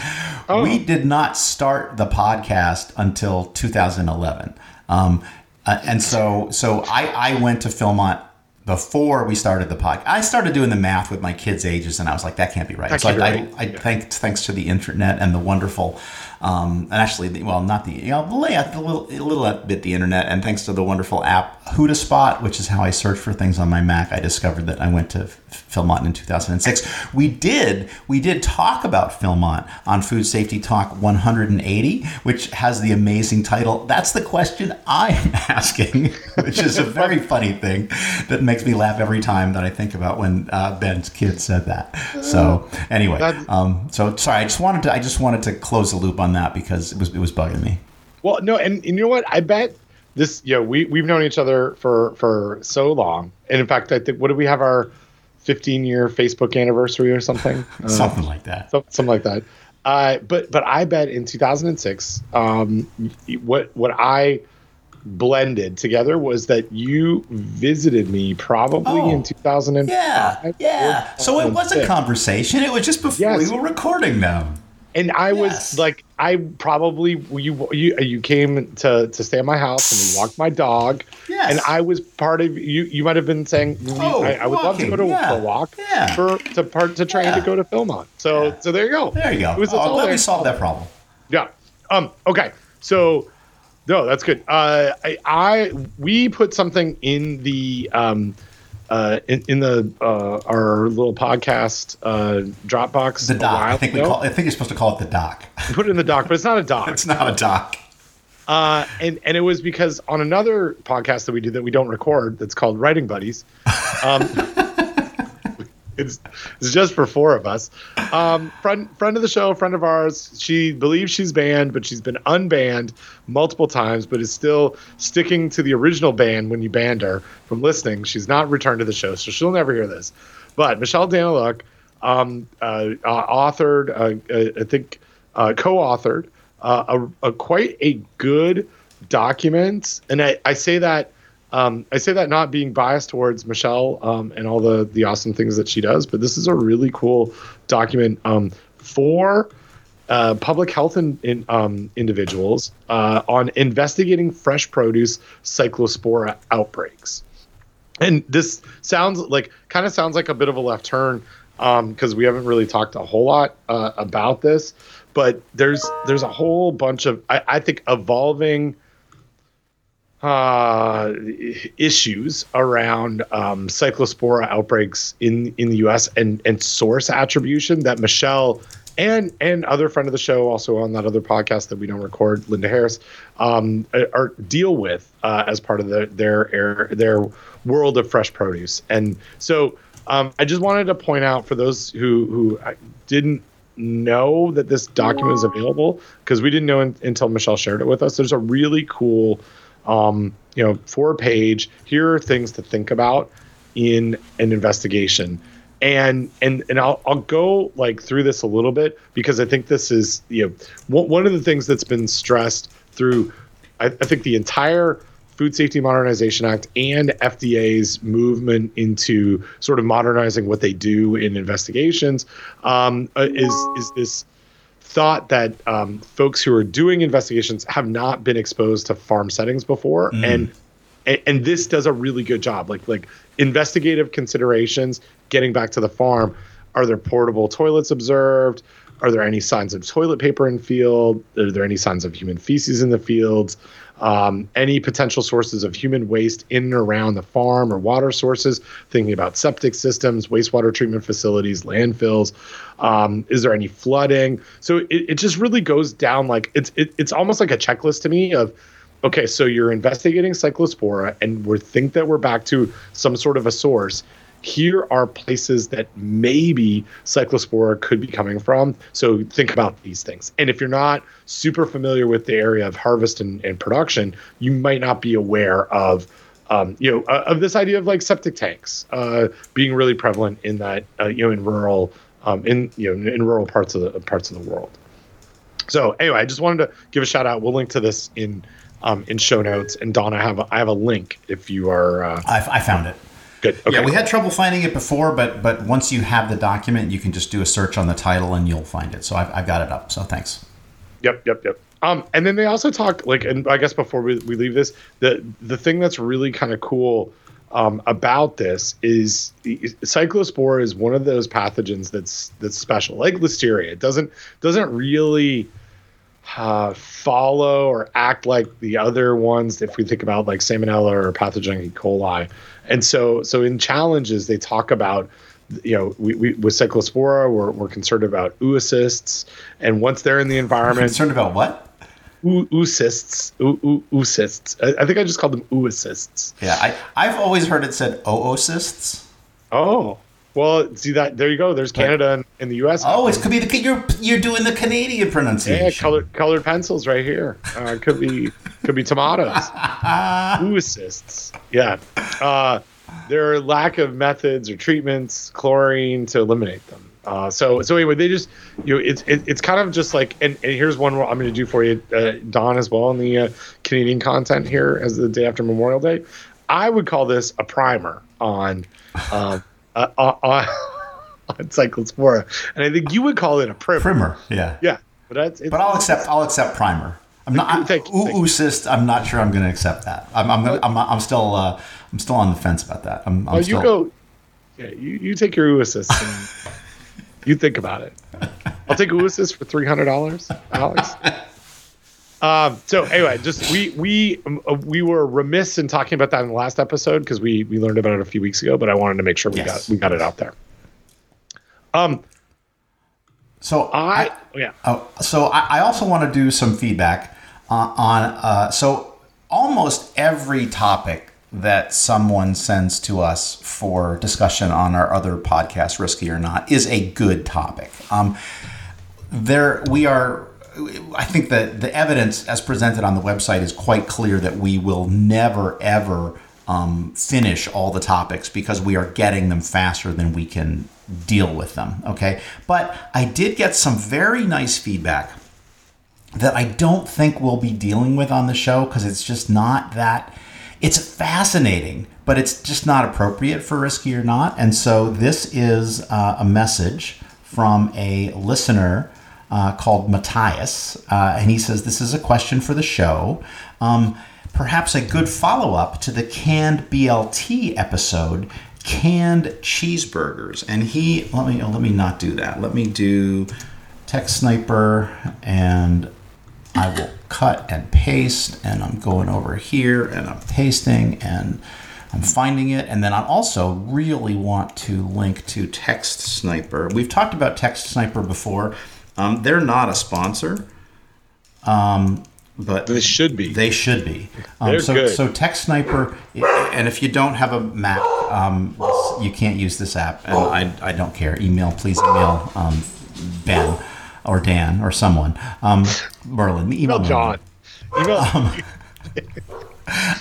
Oh. We did not start the podcast until 2011. Um, uh, and so, so I, I went to Philmont before we started the podcast. I started doing the math with my kids' ages, and I was like, that can't be right. That so I, right. I, I Yeah. thank, thanks to the internet and the wonderful, um, and actually, the, well, not the, you know, the layout, a little, a little bit the internet, and thanks to the wonderful app HoudahSpot, which is how I search for things on my Mac. I discovered that I went to Philmont in 2006. We did, we did talk about Philmont on Food Safety Talk 180, which has the amazing title. That's the question I'm *laughs* asking, which is a very funny thing that makes me laugh every time that I think about when uh, Ben's kid said that. So anyway, um, so sorry, I just wanted to, I just wanted to close the loop on that because it was, it was bugging me. Well, no, and, and you know what? I bet this. You know, we we've known each other for for so long, and in fact, I think what did we have our 15 year Facebook anniversary or something? Uh, *laughs* Something like that. some- something like that. Uh, but but I bet in 2006, um, what what I blended together was that you visited me probably Oh. in 2005. Yeah, yeah. So it was a conversation. It was just before Yes. we were recording them. And I Yes. was like, I probably you you you came to to stay at my house and we walked my dog. Yes. And I was part of you. You might have been saying, Oh, I, I would love to go to yeah, a walk yeah. for to part to train Yeah. to go to Philmont. So Yeah. so there you go. There you go. It was, oh, all glad there. we solved that problem. Yeah. Um. Okay. So, no, that's good. Uh, I, I we put something in the um, uh, in, in the uh, our little podcast uh, Dropbox. The doc. I think we ago. call. I think you're supposed to call it the doc. We put it in the doc, but it's not a doc. *laughs* It's not a doc. Uh, and and it was because on another podcast that we do that we don't record that's called Writing Buddies. Um, *laughs* it's it's just for four of us. Um, friend friend of the show, friend of ours. She believes she's banned, but she's been unbanned multiple times, but is still sticking to the original ban when you banned her from listening. She's not returned to the show, so she'll never hear this. But Michelle Danyluk um, uh, authored, uh, uh, I think, uh, co-authored uh, a, a quite a good document, and I, I say that um, I say that not being biased towards Michelle um, and all the the awesome things that she does, but this is a really cool document um, for uh, public health in, in, um, individuals uh, on investigating fresh produce cyclospora outbreaks. And this sounds like kind of sounds like a bit of a left turn because we haven't really talked a whole lot uh, about this, but there's there's a whole bunch of I, I think evolving uh, issues around um, cyclospora outbreaks in in the U.S. and and source attribution that Michelle and and other friend of the show also on that other podcast that we don't record, Linda Harris, um, are, deal with uh, as part of the, their air, their world of fresh produce. And so um, I just wanted to point out for those who who didn't know that this document is available because we didn't know in, until Michelle shared it with us. There's a really cool, um, you know, four page. Here are things to think about in an investigation, and and and I'll I'll go like through this a little bit because I think this is you know one one of the things that's been stressed through. I, I think the entire Food Safety Modernization Act and FDA's movement into sort of modernizing what they do in investigations um, uh, is is this thought that um, folks who are doing investigations have not been exposed to farm settings before, and, and and this does a really good job. Like like investigative considerations, getting back to the farm. Are there portable toilets observed? Are there any signs of toilet paper in field? Are there any signs of human feces in the fields? Um, any potential sources of human waste in and around the farm or water sources? Thinking about septic systems, wastewater treatment facilities, landfills. Um, is there any flooding? So it, it just really goes down like it's it, it's almost like a checklist to me of okay, so you're investigating cyclospora, and we think that we're back to some sort of a source. Here are places that maybe cyclospora could be coming from. So think about these things. And if you're not super familiar with the area of harvest and, and production, you might not be aware of. Um, you know, uh, of this idea of like septic tanks uh, being really prevalent in that, uh, you know, in rural, um, in you know, in rural parts of the parts of the world. So anyway, I just wanted to give a shout out. We'll link to this in um, in show notes. And Don, I have a, I have a link if you are uh, I, I found it. Good. Okay. Yeah, we had trouble finding it before, but but once you have the document, you can just do a search on the title and you'll find it. So I've, I've got it up. So thanks. Yep, yep, yep. Um, and then they also talk like, and I guess before we, we leave this, the the thing that's really kind of cool um, about this is cyclospora is one of those pathogens that's that's special, like listeria. It doesn't doesn't really uh, follow or act like the other ones. If we think about like salmonella or pathogenic E. coli, and so so in challenges they talk about you know, we, we with cyclospora, we're, we're concerned about oocysts, and once they're in the environment, concerned about what? oo- oocysts, oo- oo- oocysts. I, I think I just called them oocysts. Yeah, I, I've always heard it said oocysts. Oh, well, see that there you go. There's Canada and, and the U.S. Oh, it could be the you're you're doing the Canadian pronunciation. yeah, colored colored pencils right here. Uh, could be could be tomatoes. *laughs* oocysts. Yeah. Uh, there are lack of methods or treatments, chlorine to eliminate them. Uh, so so anyway, they just you know it's it, it's kind of just like and, and here's one I'm going to do for you, uh, Don as well in the uh, Canadian content here as the day after Memorial Day. I would call this a primer on uh, uh, uh, *laughs* on, on cyclospora, and I think you would call it a primer. Primer, yeah. Yeah, but that's it's, But I'll accept I'll accept primer. I'm not I, Thank you, thank oocyst. I'm not sure I'm going to accept that. I'm I'm, gonna, I'm I'm still uh, I'm still on the fence about that. I'm, I'm Oh, still, you go. Yeah, you, you take your oocysts and *laughs* you think about it. I'll take oocysts for three hundred dollars, Alex. Um, so anyway, just we we um, uh, we were remiss in talking about that in the last episode because we we learned about it a few weeks ago, but I wanted to make sure we Yes. got we got it out there. Um, So I, oh, yeah. Oh, so I, I also want to do some feedback uh, on. Uh, so almost every topic that someone sends to us for discussion on our other podcast, Risky or Not, is a good topic. Um, there, we are. I think that the evidence as presented on the website is quite clear that we will never ever um, finish all the topics because we are getting them faster than we can deal with them. Okay, but I did get some very nice feedback that I don't think we'll be dealing with on the show because it's just not that. It's fascinating, but it's just not appropriate for risky or not. And so this is uh, a message from a listener uh, called Matthias, uh, and he says this is a question for the show. Um, perhaps a good follow up to the canned BLT episode, canned cheeseburgers. And he let me let me not do that. Let me do text sniper and I will cut and paste, and I'm going over here and I'm pasting and I'm finding it. And then I also really want to link to Text Sniper. We've talked about Text Sniper before. Um, they're not a sponsor, um, but This should be. they should be. Um, They're so, good. so Text Sniper, and if you don't have a Mac, um, you can't use this app, and I, I don't care. Email, please email um, Ben or Dan or someone. Um, Merlin, email Email John. Email.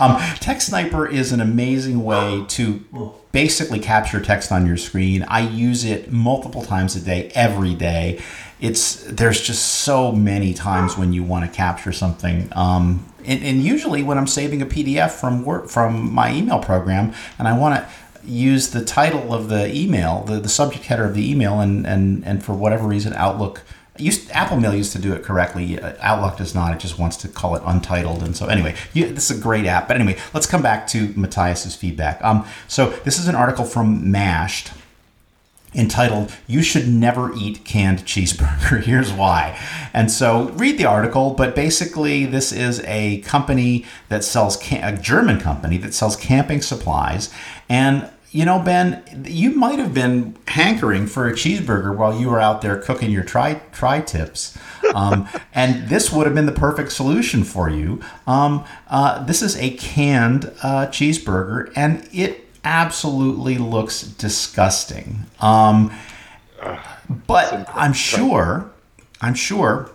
um, *laughs* Text Sniper is an amazing way to basically capture text on your screen. I use it multiple times a day, every day. It's there's just so many times when you want to capture something. Um, and, and usually when I'm saving a PDF from work from my email program, and I want to use the title of the email, the, the subject header of the email, and and and for whatever reason, Outlook used Apple Mail used to do it correctly. Uh, Outlook does not. It just wants to call it untitled. And so anyway, you, this is a great app. But anyway, let's come back to Matthias's feedback. Um, so this is an article from Mashed entitled "You Should Never Eat Canned Cheeseburger." *laughs* Here's why. And so read the article. But basically, this is a company that sells a German company that sells camping supplies and. You know, Ben, you might have been hankering for a cheeseburger while you were out there cooking your tri tri tips, um, *laughs* and this would have been the perfect solution for you. Um, uh, this is a canned uh, cheeseburger, and it absolutely looks disgusting. Um, but I'm sure, I'm sure,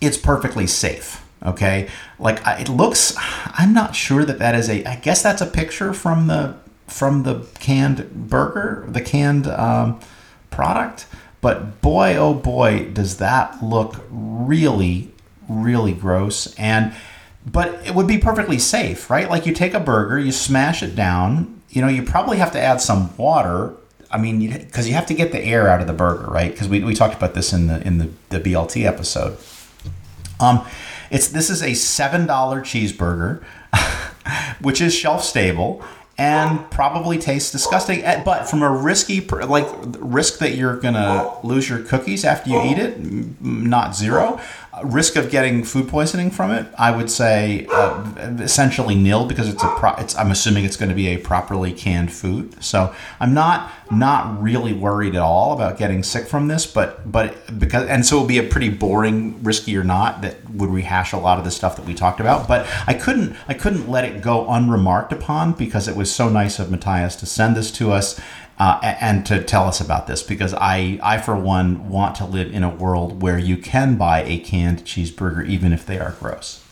it's perfectly safe. Okay, like it looks. I'm not sure that that is a. I guess that's a picture from the from the canned burger, the canned um, product. But boy, oh boy, does that look really, really gross. And but it would be perfectly safe, right? Like you take a burger, you smash it down. You know, you probably have to add some water. I mean, because you have to get the air out of the burger, right? Because we, we talked about this in the in the, the BLT episode. Um, it's this is a seven dollar cheeseburger, *laughs* which is shelf stable, and probably tastes disgusting. Eh, But from a risky, like risk that you're gonna lose your cookies after you eat it, not zero. Risk of getting food poisoning from it, I would say uh, essentially nil because it's a. Pro- it's, I'm assuming it's going to be a properly canned food, so I'm not not really worried at all about getting sick from this. But but because and so it would be a pretty boring, risky or not that would rehash a lot of the stuff that we talked about. But I couldn't I couldn't let it go unremarked upon because it was so nice of Matthias to send this to us. Uh, and to tell us about this because I, I for one want to live in a world where you can buy a canned cheeseburger even if they are gross.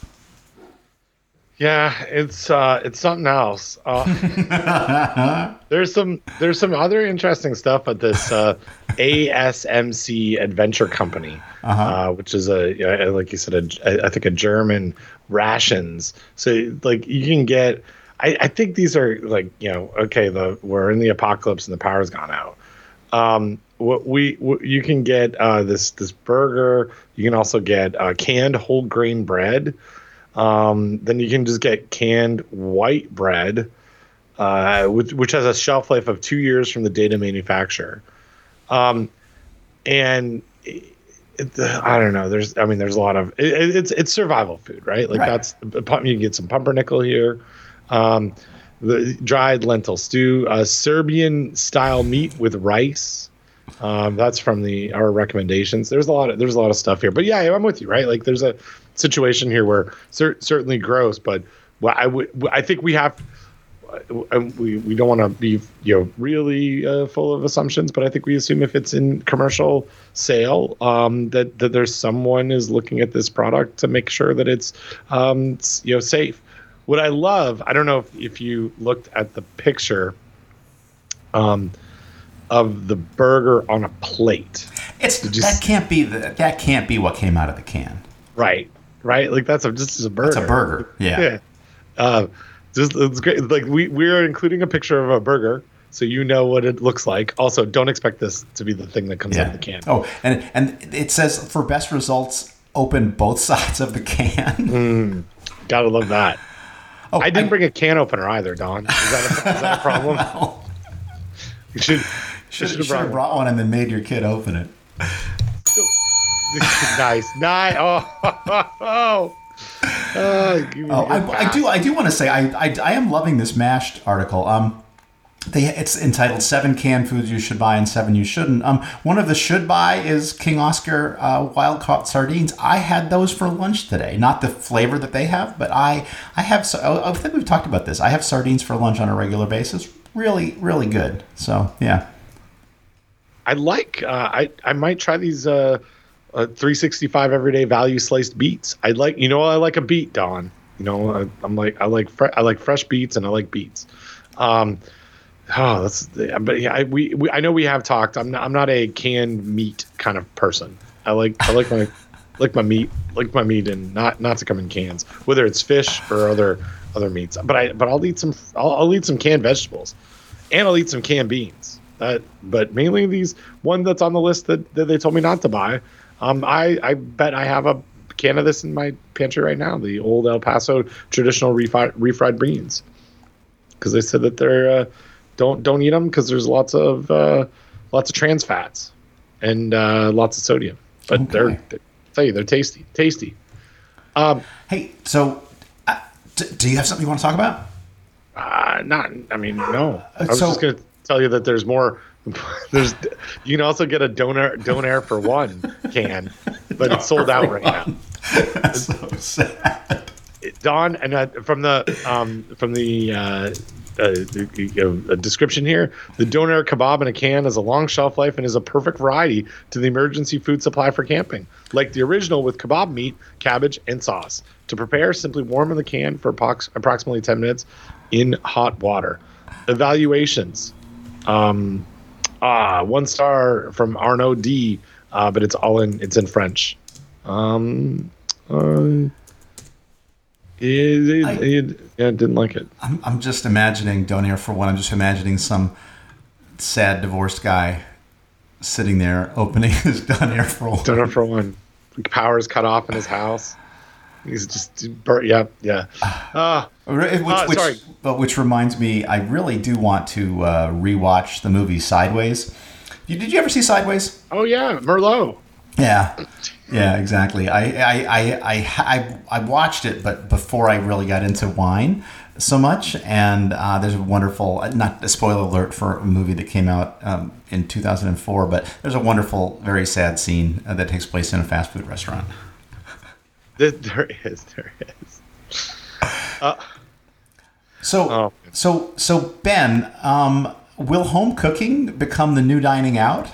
Yeah, it's uh, it's something else. Uh, *laughs* there's some there's some other interesting stuff at this uh, ASMC Adventure Company, uh which is a like you said, a, I think a German rations. So like you can get. I, I think these are like you know okay the we're in the apocalypse and the power's gone out. Um, what we what, you can get uh, this this burger. You can also get uh, canned whole grain bread. Um, then you can just get canned white bread, uh, which, which has a shelf life of two years from the date of manufacture. Um, and it, I don't know. There's, I mean, there's a lot of it, it's it's survival food, right? Like Right. that's you can get some pumpernickel here. Um, the dried lentil stew, a Serbian style meat with rice. Um, that's from the our recommendations. There's a lot of there's a lot of stuff here, but yeah, I'm with you, right? Like there's a situation here where cer- certainly gross, but what I would I think we have uh, we we don't want to be you know really uh, full of assumptions, but I think we assume if it's in commercial sale, um, that that there's someone is looking at this product to make sure that it's um, you know safe. What I love, I don't know if, if you looked at the picture, um, of the burger on a plate. It's Did that can't be the, that can't be what came out of the can. Right, right. Like that's a, just as a burger. It's a burger. Yeah. Yeah. Uh, just it's great. Like we we're including a picture of a burger, so you know what it looks like. Also, don't expect this to be the thing that comes out of the can. Oh, and and it says for best results, open both *laughs* sides of the can. Gotta love that. Oh, I didn't bring a can opener either, Don. Is that a, is that a *laughs* problem? You should Should, should have should have brought brought one and then made your kid open it. *laughs* nice, nice. Oh, oh, *laughs* oh. Give me a good I, I do. I do want to say I, I I am loving this mashed article. Um, they it's entitled Seven Canned Foods You Should Buy and Seven You Shouldn't. Um, one of the should buy is King Oscar uh, wild caught sardines. I had those for lunch today. Not the flavor that they have, but I I have. I think we've talked about this. I have sardines for lunch on a regular basis. Really, really good. So yeah. I like. Uh, I I might try these uh, uh, 365 everyday value sliced beets. I like. You know, I like a beet, Don. You know, I, I'm like I like fre- I like fresh beets and I like beets. Um, oh, that's. But yeah, I, we, we I know we have talked. I'm not. I'm not a canned meat kind of person. I like. I like my. *laughs* like my meat, like my meat, and not not to come in cans, whether it's fish or other other meats. But I but I'll eat some I'll, I'll eat some canned vegetables, and I'll eat some canned beans. That but mainly these one that's on the list that, that they told me not to buy. Um, I I bet I have a can of this in my pantry right now. The old El Paso traditional refried refried beans, because they said that they're uh, don't don't eat them because there's lots of uh, lots of trans fats and uh, lots of sodium. But Okay. they're tell you they're tasty, tasty. Um, Hey, so uh, d- do you have something you want to talk about? Uh, not. I mean, no. I was so- just gonna tell you that there's more. *laughs* There's. You can also get a donor donair for one can, but it's sold out right now. *laughs* That's so sad. Don and uh, from the um from the. Uh, uh, uh, description here: the donair kebab in a can has a long shelf life and is a perfect variety to the emergency food supply for camping. Like the original with kebab meat, cabbage, and sauce. To prepare, simply warm in the can for approx- approximately 10 minutes in hot water. Evaluations: um, ah, one star from Arnaud D, uh, but it's all in it's in French. Um, uh, it, I- it- yeah, didn't like it. I'm, I'm just imagining Donair for one. I'm just imagining some sad divorced guy sitting there opening *laughs* his Donair for one. Dinner for one. Power's cut off in his house. He's just yeah yeah. *sighs* Uh, Which, Uh, which, sorry. but which reminds me, I really do want to uh, rewatch the movie Sideways. You, did you ever see Sideways? oh yeah, Merlot. Yeah, yeah, exactly. I I, I, I, I, watched it, but before I really got into wine so much, and uh, there's a wonderful, not a spoiler alert for a movie that came out um, in 2004, but there's a wonderful, very sad scene uh, that takes place in a fast food restaurant. *laughs* There, there is, there is. So, Oh. so, so Ben, um, will home cooking become the new dining out?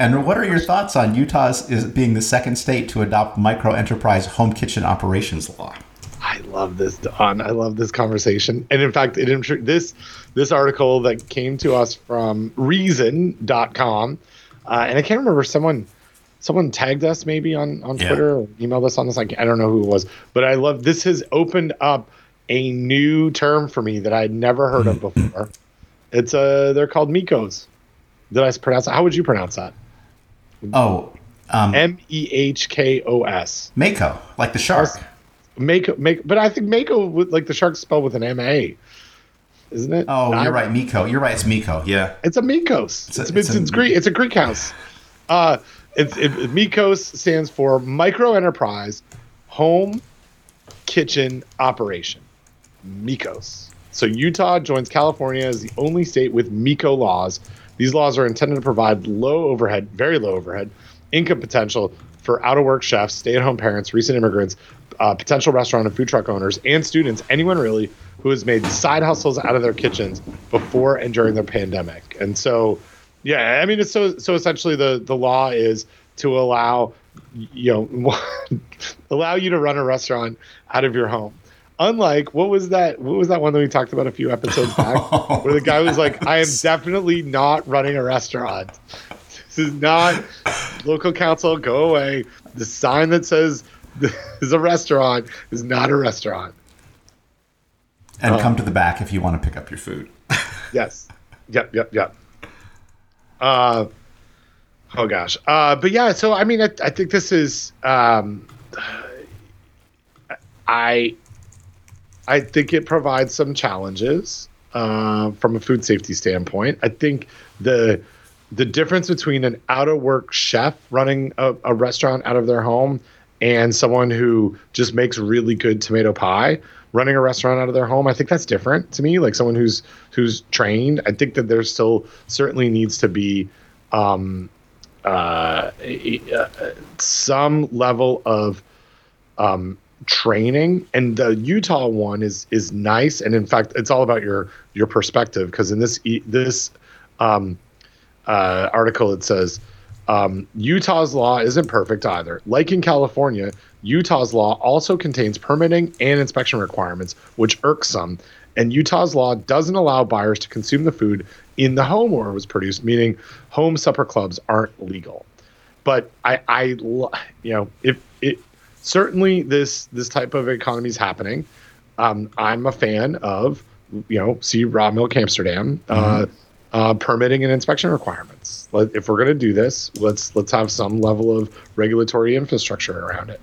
And what are your thoughts on Utah's is being the second state to adopt micro enterprise home kitchen operations law? I love this, Don. I love this conversation. And in fact, it this this article that came to us from Reason.com, uh, and I can't remember someone someone tagged us maybe on on Yeah. Twitter or emailed us on this. Like I don't know who it was, but I love this has opened up a new term for me that I'd never heard of *clears throat* before. It's uh they're called Mikos. Did I pronounce it? How would you pronounce that? Oh, um, M E H K O S. Mako, like the shark. Mako, make, but I think Mako like the shark spelled with an M A, isn't it? Oh, I- you're right, Miko. You're right, it's Miko. Yeah. It's a Mikos. It's, a- it's, it's it's, a- Greek. It's a Greek house. Uh, it's it, Mikos stands for Micro Enterprise Home Kitchen Operation. Mikos. So Utah joins California as the only state with Miko laws. These laws are intended to provide low overhead, very low overhead, income potential for out of work chefs, stay at home parents, recent immigrants, uh, potential restaurant and food truck owners, and students, anyone really who has made side hustles out of their kitchens before and during the pandemic. And so, yeah, I mean, it's so so essentially the the law is to allow you know *laughs* allow you to run a restaurant out of your home. Unlike what was that? What was that one that we talked about a few episodes back, *laughs* where the guy was like, "I am definitely not running a restaurant. This is not local council. Go away. The sign that says this *laughs* is a restaurant is not a restaurant." And Oh. come to the back if you want to pick up your food. *laughs* Yes. Yep. Yep. Yep. Uh, oh gosh. Uh, but yeah. So I mean, I, I think this is. Um, I. I think it provides some challenges uh, from a food safety standpoint. I think the the difference between an out of work chef running a, a restaurant out of their home and someone who just makes really good tomato pie running a restaurant out of their home i think that's different to me like someone who's who's trained i think that there still certainly needs to be um, uh, uh, some level of um, training and the utah one is is nice and in fact it's all about your your perspective because in this this um, uh, article it says um, Utah's law isn't perfect either. Like in California, Utah's law also contains permitting and inspection requirements, which irks some. And Utah's law doesn't allow buyers to consume the food in the home where it was produced, meaning home supper clubs aren't legal. But I, I, you know, if it certainly this this type of economy is happening, um, I'm a fan of, you know, see raw milk Amsterdam. Uh, uh, permitting and inspection requirements. Let, if we're going to do this, let's let's have some level of regulatory infrastructure around it.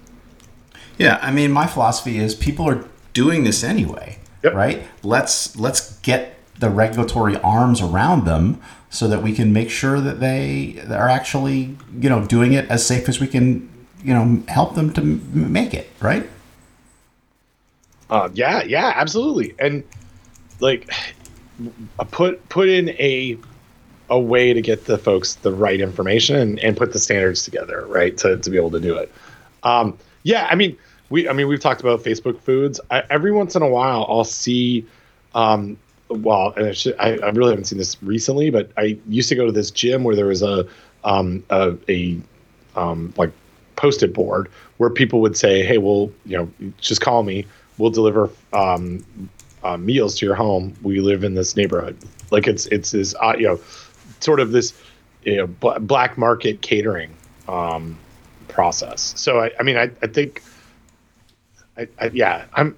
Yeah, I mean, my philosophy is people are doing this anyway, Yep. right? Let's let's get the regulatory arms around them so that we can make sure that they are actually, you know, doing it as safe as we can, you know, help them to m- make it, right? Uh, yeah, yeah, absolutely. And like, put put in a a way to get the folks the right information and, and put the standards together, right, to, to be able to do it. Um, yeah, I mean, we I mean we've talked about Facebook foods. I, every once in a while, I'll see. Um, well, and it should, I, I really haven't seen this recently, but I used to go to this gym where there was a um, a, a um, like posted board where people would say, "Hey, well, you know, just call me. We'll deliver um, uh, meals to your home. We live in this neighborhood." Like it's it's this uh, you know, sort of this you know bl- black market catering um, process. So I, I mean, I, I think, I, I yeah, I'm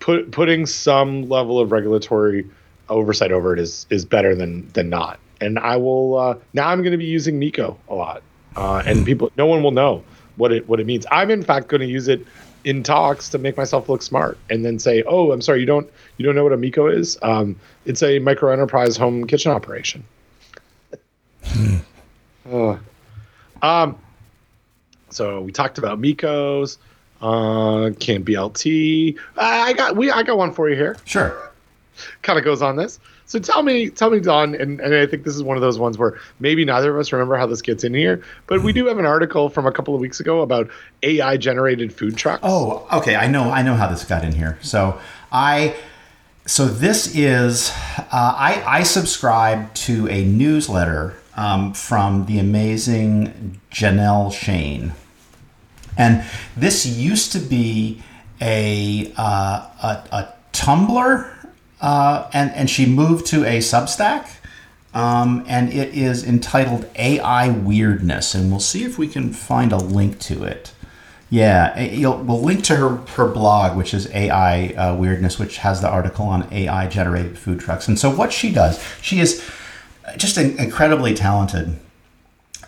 put putting some level of regulatory oversight over it is is better than than not. And I will uh, now. I'm going to be using Miko a lot, uh, and people, no one will know what it what it means. I'm in fact going to use it in talks to make myself look smart, and then say, "Oh, I'm sorry, you don't you don't know what a Miko is? Um, it's a micro enterprise home kitchen operation." Uh, um, so we talked about Mikos, uh, Camp BLT. I got we I got one for you here. Sure. Kind of goes on this. So tell me, tell me, Don, and, and I think this is one of those ones where maybe neither of us remember how this gets in here, but we do have an article from a couple of weeks ago about AI generated food trucks. Oh, okay. I know. I know how this got in here. So I. So this is. Uh, I I subscribe to a newsletter um, from the amazing Janelle Shane, and this used to be a uh, a, a Tumblr, uh, and and she moved to a Substack. Um, and it is entitled AI Weirdness, and we'll see if we can find a link to it. Yeah, you'll, we'll link to her her blog, which is AI uh, Weirdness, which has the article on AI generated food trucks. And so, what she does, she is just an incredibly talented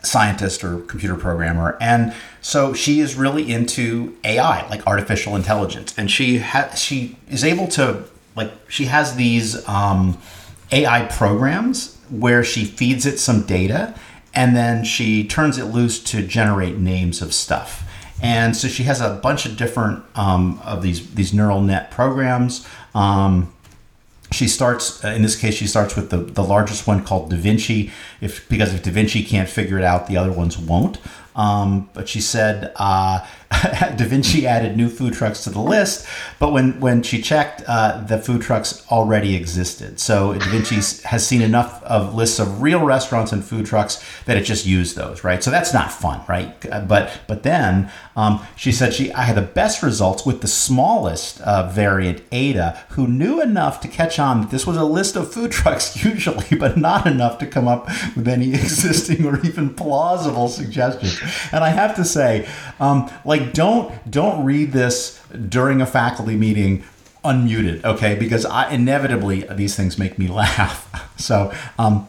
scientist or computer programmer, and so she is really into AI, like artificial intelligence, and she ha- she is able to like she has these um, AI programs where she feeds it some data, and then she turns it loose to generate names of stuff. And so she has a bunch of different um, of these these neural net programs. Um, she starts in this case she starts with the, the largest one called da vinci. If because if da vinci can't figure it out the other ones won't. Um, but she said uh, *laughs* da vinci added new food trucks to the list but when, when she checked uh, the food trucks already existed. So da vinci has seen enough of lists of real restaurants and food trucks that it just used those right? So that's not fun right? But but then um, she said she i had the best results with the smallest uh, variant ada who knew enough to catch on that this was a list of food *laughs* trucks usually but not enough to come up with any *laughs* existing or even plausible suggestions. And i have to say um, like don't don't read this during a faculty meeting unmuted okay because i inevitably these things make me *laughs* laugh so um,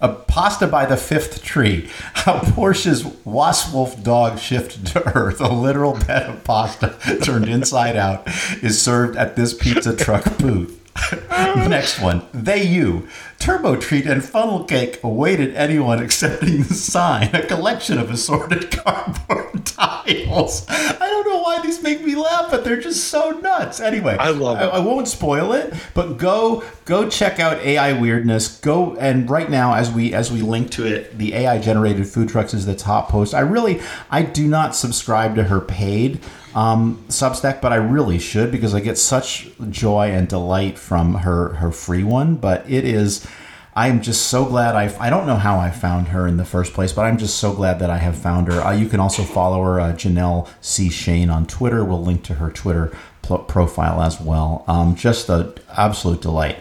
a pasta by the fifth tree. How Porsche's Waswolf dog shifted to Earth. A literal bed of pasta *laughs* turned inside out is served at this pizza truck booth. *laughs* Next one. They you. Turbo treat and funnel cake awaited anyone accepting the sign. A collection of assorted *laughs* cardboard tiles. I don't know why these make me laugh, but they're just so nuts. Anyway, I love it. I, I won't spoil it, but go go check out AI weirdness. Go and right now, as we as we link to it, the AI generated food trucks is the top post. I really I do not subscribe to her paid um, Substack, but I really should because I get such joy and delight from her her free one. But it is, I'm just so glad I I don't know how I found her in the first place, but I'm just so glad that I have found her. Uh, you can also follow her, uh, Janelle C Shane on Twitter. We'll link to her Twitter pl- profile as well. Um, just an absolute delight.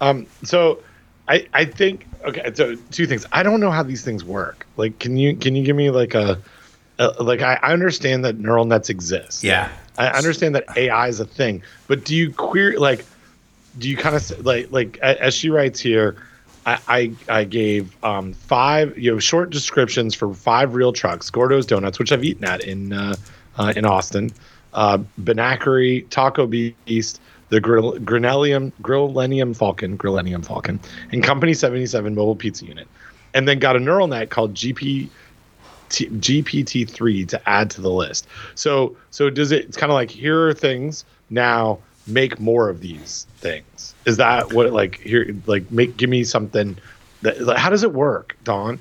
Um, so I I think okay. So two things. I don't know how these things work. Like, can you can you give me like a uh, like I, I understand that neural nets exist. Yeah. I understand that AI is a thing, but do you queer like do you kind of like like as she writes here I, I, I gave um, five you know short descriptions for five real trucks Gordo's Donuts which I've eaten at in uh, uh, in Austin uh, Taco Beast the Grill, Grinellium Grillenium Falcon Grillenium Falcon and Company 77 mobile pizza unit and then got a neural net called GP T- GPT-3 to add to the list. So so does it? It's kind of like here are things now. Make more of these things. Is that what like here? Like make give me something. That like, how does it work, Don?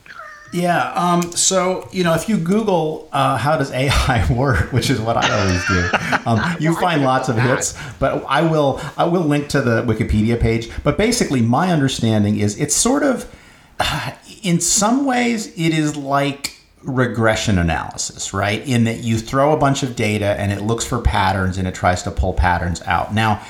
Yeah. Um, so you know, if you Google uh, how does AI *laughs* work, which is what I always do, um, you find lots of hits. But I will I will link to the Wikipedia page. But basically, my understanding is it's sort of, uh, *sighs* in some ways, it is like regression analysis, right? In that you throw a bunch of data and it looks for patterns and it tries to pull patterns out. Now,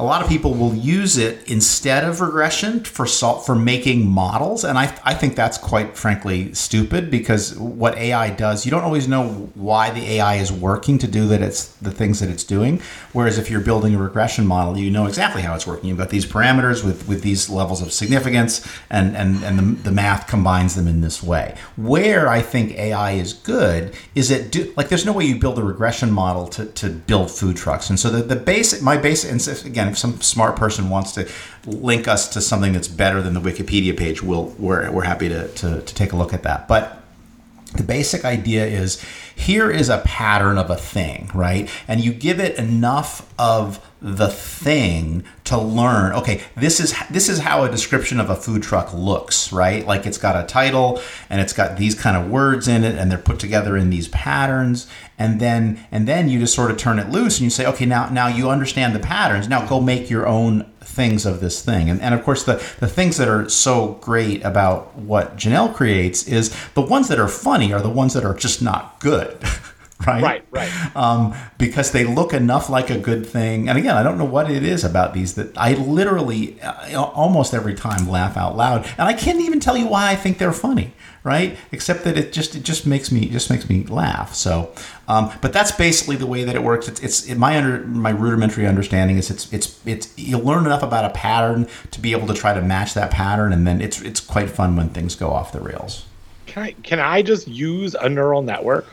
a lot of people will use it instead of regression for salt for making models, and I I think that's quite frankly stupid because what AI does, you don't always know why the AI is working to do that. It's the things that it's doing. Whereas if you're building a regression model, you know exactly how it's working. You've got these parameters with with these levels of significance, and and and the, the math combines them in this way. Where I think AI is good is it do like there's no way you build a regression model to, to build food trucks. And so the, the basic my basic and again if some smart person wants to link us to something that's better than the Wikipedia page, we'll we're, we're happy to, to, to take a look at that. But the basic idea is here is a pattern of a thing, right? And you give it enough of the thing to learn okay this is this is how a description of a food truck looks right? Like it's got a title and it's got these kind of words in it and they're put together in these patterns. And then and then you just sort of turn it loose and you say okay now now you understand the patterns. Now go make your own things of this thing. And, and of course the the things that are so great about what janelle creates is the ones that are funny are the ones that are just not good *laughs* *laughs* right? Right, right. Um, because they look enough like a good thing. And again, I don't know what it is about these that I literally uh, almost every time laugh out loud, and I can't even tell you why I think they're funny, right? Except that it just it just makes me it just makes me laugh. So, um, but that's basically the way that it works. It's it's in my under my rudimentary understanding is it's it's it's you learn enough about a pattern to be able to try to match that pattern, and then it's it's quite fun when things go off the rails. Can I can I just use a neural network?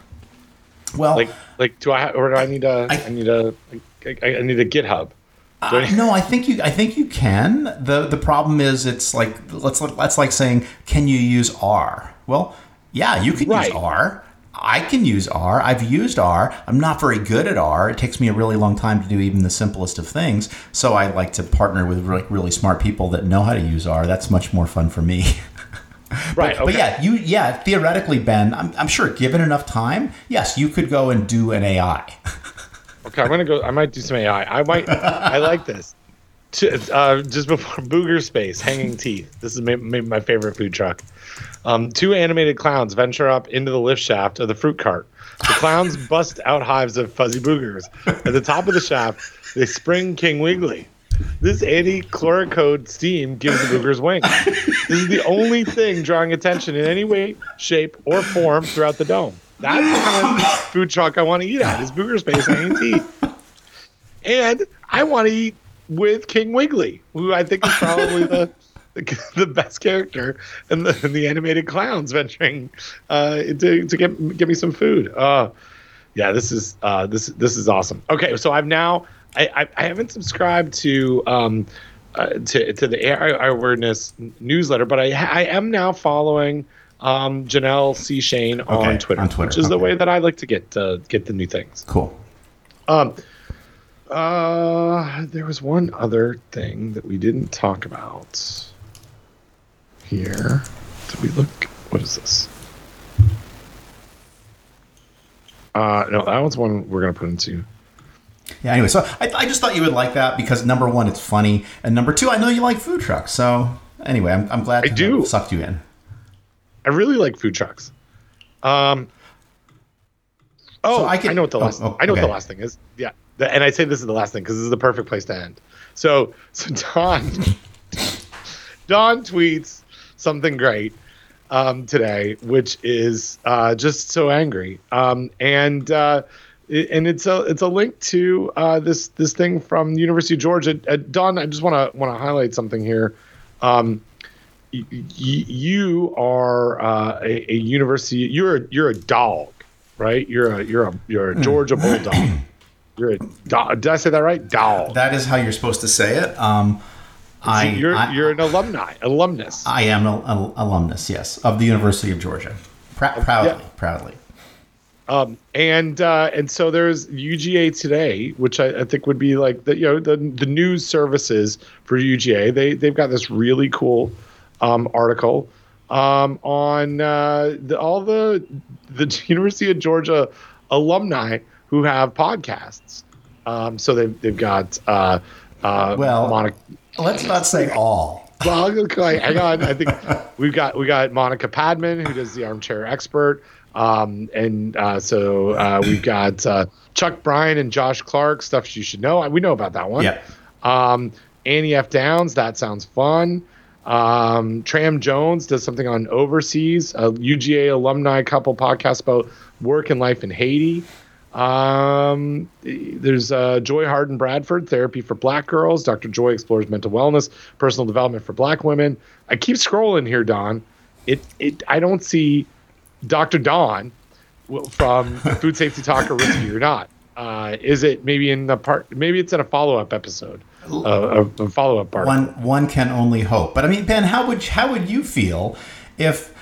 Well, Like like do I or do I need a I, need a I, I need a GitHub? I- Uh, no, I think you. I think you can. the The problem is, it's like let's look that's like saying, can you use R? Well, yeah, you can Right. use R. I can use R. I've used R. I'm not very good at R. It takes me a really long time to do even the simplest of things. So I like to partner with like really smart people that know how to use R. That's much more fun for me. *laughs* *laughs* right. But okay. yeah, you yeah theoretically, Ben, I'm, I'm sure given enough time, yes, you could go and do an AI. *laughs* Okay, I'm gonna go. I might do some AI. I might. I like this. Uh, just before *laughs* Booger Space, Hanging Teeth. This is maybe, maybe my favorite food truck. Um, two animated clowns venture up into the lift shaft of the fruit cart. The clowns bust out hives of fuzzy boogers. At the top of the shaft, they spring King Wiggly. This anti-chloricode steam gives the boogers wings. This is the only thing drawing attention in any way, shape, or form throughout the dome. That's the kind of food truck I want to eat at. Is Booger Space teeth. And I want to eat with King Wiggly, who I think is probably the the, best character in the, the animated clowns venturing uh, to, to get get me some food. Uh, yeah, this is uh, this this is awesome. Okay, so I've now I I, haven't subscribed to um uh, to to the AI Weirdness newsletter, but I I am now following um Janelle C Shane Okay, on Twitter, on Twitter, which is the way that I like to get uh, get the new things. Cool. Um, uh, there was one other thing that we didn't talk about here. Did we look? What is this? Uh, no, that one's one we're gonna put into. Yeah. Anyway, so I, I just thought you would like that because number one, it's funny, and number two, I know you like food trucks. So anyway, I'm, I'm glad I to do. sucked you in. I really like food trucks. Um. Oh, So I I, know what the oh, last. oh, I know what the last thing is. Yeah, and I say this is the last thing because this is the perfect place to end. So, so *laughs* Don, Don tweets something great um, today, which is uh, just so angry, um, and uh, and it's a it's a link to uh, this this thing from the University of Georgia. Uh, Don, I just want to want to highlight something here. Um, y- y- you are uh, a, a university. You're a, you're a dog, right? You're a you're a you're a Georgia bulldog. *coughs* You're a dog. Did I say that right? Dog. That is how you're supposed to say it. Um, I, you're I, you're an alumni, alumnus. I am an al- alumnus, yes, of the University of Georgia. Prou- proudly, Yeah. proudly. Um, and uh, and so there's UGA today, which I, I think would be like the you know the the news services for UGA. They they've got this really cool um, article um, on uh, the, all the the *laughs* University of Georgia alumni who have podcasts. Um, so they've they've got uh, uh, Well- Monica. Let's not say all. Well, hang on. I think *laughs* we've got we got Monica Padman who does the Armchair Expert, um, and uh, so uh, we've got uh, Chuck Bryant and Josh Clark stuff you should know. We know about that one. Yeah. Um, Annie F. Downs, that sounds fun. Um, Tram Jones does something on overseas, a UGA alumni couple podcast about work and life in Haiti. Um, there's uh, Joy Harden Bradford, therapy for black girls. Dr. Joy explores mental wellness, personal development for black women. I keep scrolling here, Don. It, it, I don't see Dr. Don from Food Safety Talk or Risky or Not. Uh, is it maybe in the part? Maybe it's in a follow up episode, uh, a, a follow up part. One one can only hope. But I mean, Ben, how would how would you feel if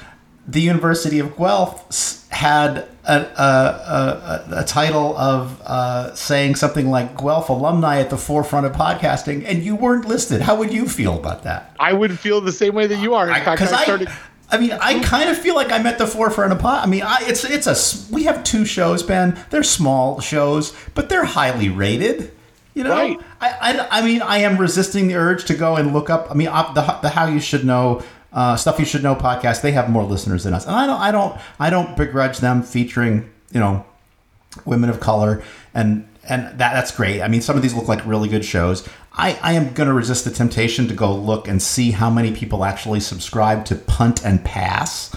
the University of Guelph had a, a, a, a title of uh, saying something like Guelph alumni at the forefront of podcasting, and you weren't listed? How would you feel about that? I would feel the same way that you are. In fact, I I, started. I mean, I kind of feel like I'm at the forefront of pod. I mean, I, it's it's a we have two shows, Ben. They're small shows, but they're highly rated. You know, Right. I, I, I mean, I am resisting the urge to go and look up. I mean, up the the how you should know uh, stuff you should know podcast. They have more listeners than us, and I don't I don't I don't begrudge them featuring you know women of color and and that that's great. I mean, some of these look like really good shows. I, I am going to resist the temptation to go look and see how many people actually subscribe to Punt and Pass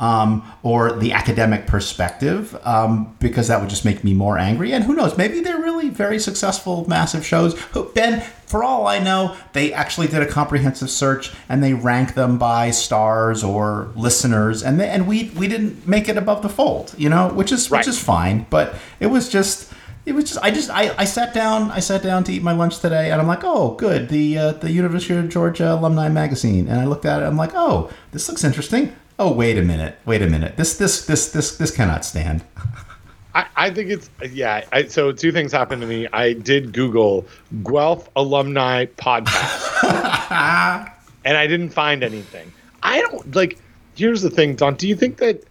um, or the academic perspective um, because that would just make me more angry. And who knows? Maybe they're really very successful, massive shows. Who- Ben, for all I know, they actually did a comprehensive search and they rank them by stars or listeners, and they, and we we didn't make it above the fold, you know, which is Right. which is fine. But it was just it was just I just I, I sat down I sat down to eat my lunch today and I'm like oh good the uh, the University of Georgia alumni magazine and I looked at it I'm like oh this looks interesting oh wait a minute wait a minute this this this this this cannot stand *laughs* I, I think it's yeah. I, so two things happened to me. I did Google Guelph alumni podcast, *laughs* and I didn't find anything. I don't like. Here's the thing, Don. Do you think that?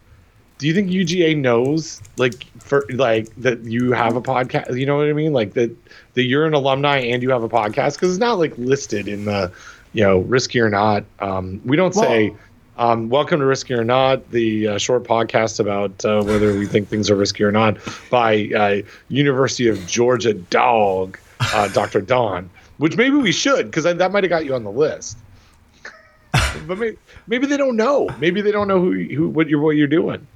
Do you think UGA knows like for like that you have a podcast? You know what I mean? Like that that you're an alumni and you have a podcast because it's not like listed in the you know risky or not. Um, we don't say. Um, welcome to Risky or Not, the uh, short podcast about uh, whether we think things are risky or not by uh, University of Georgia dog, uh, Dr. Don, which maybe we should because that might have got you on the list. *laughs* but maybe, maybe they don't know. Maybe they don't know who, who what you're what you're doing.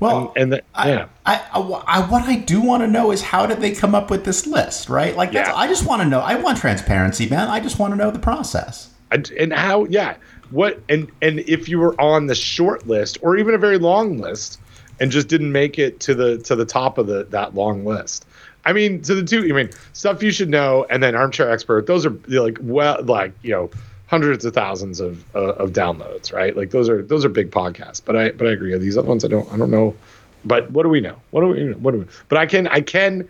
Well And the, I, yeah, I, I, I- what I do want to know is how did they come up with this list right? Like that's, Yeah. I just want to know I want transparency man. I just want to know the process. I- and how yeah. What and and if you were on the short list or even a very long list and just didn't make it to the to the top of the that long list. I mean to the two i mean stuff you should know and then armchair expert those are like well like you know hundreds of thousands of uh, of downloads right like those are those are big podcasts but i but i agree these other ones i don't i don't know but what do we know what do we what do we but i can i can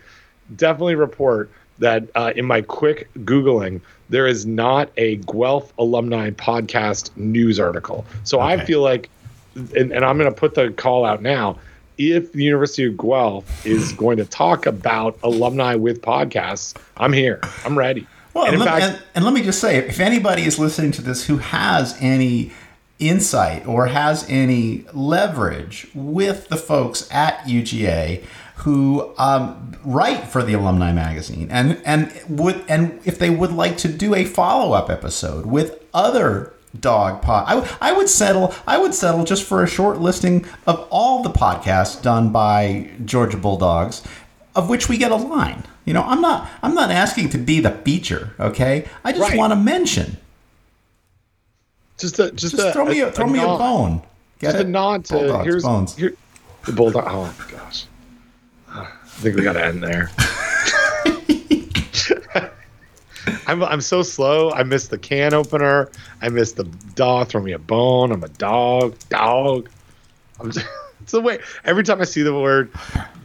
definitely report that uh, in my quick Googling, there is not a Guelph alumni podcast news article. So I feel like, and, and I'm going to put the call out now. If the University of Guelph is going to talk about alumni with podcasts, I'm here. I'm ready. Well, and let, fact, and, and let me just say, if anybody is listening to this who has any insight or has any leverage with the folks at UGA who um, write for the alumni magazine, and and would and if they would like to do a follow up episode with other dog pod, I, I would settle. I would settle just for a short listing of all the podcasts done by Georgia Bulldogs of which we get a line. You know, I'm not I'm not asking to be the feature, okay? I just Right. want to mention. just a, just, Just a, throw me a, throw me a bone. Get Just it? a nod to Bulldogs, here's bones. here the bulldog. Oh gosh, ah, I think we got to end there. *laughs* I'm I'm so slow. I missed the can opener. I missed the dog. Throw me a bone. I'm a dog. Dog. I'm just, it's the way. Every time I see the word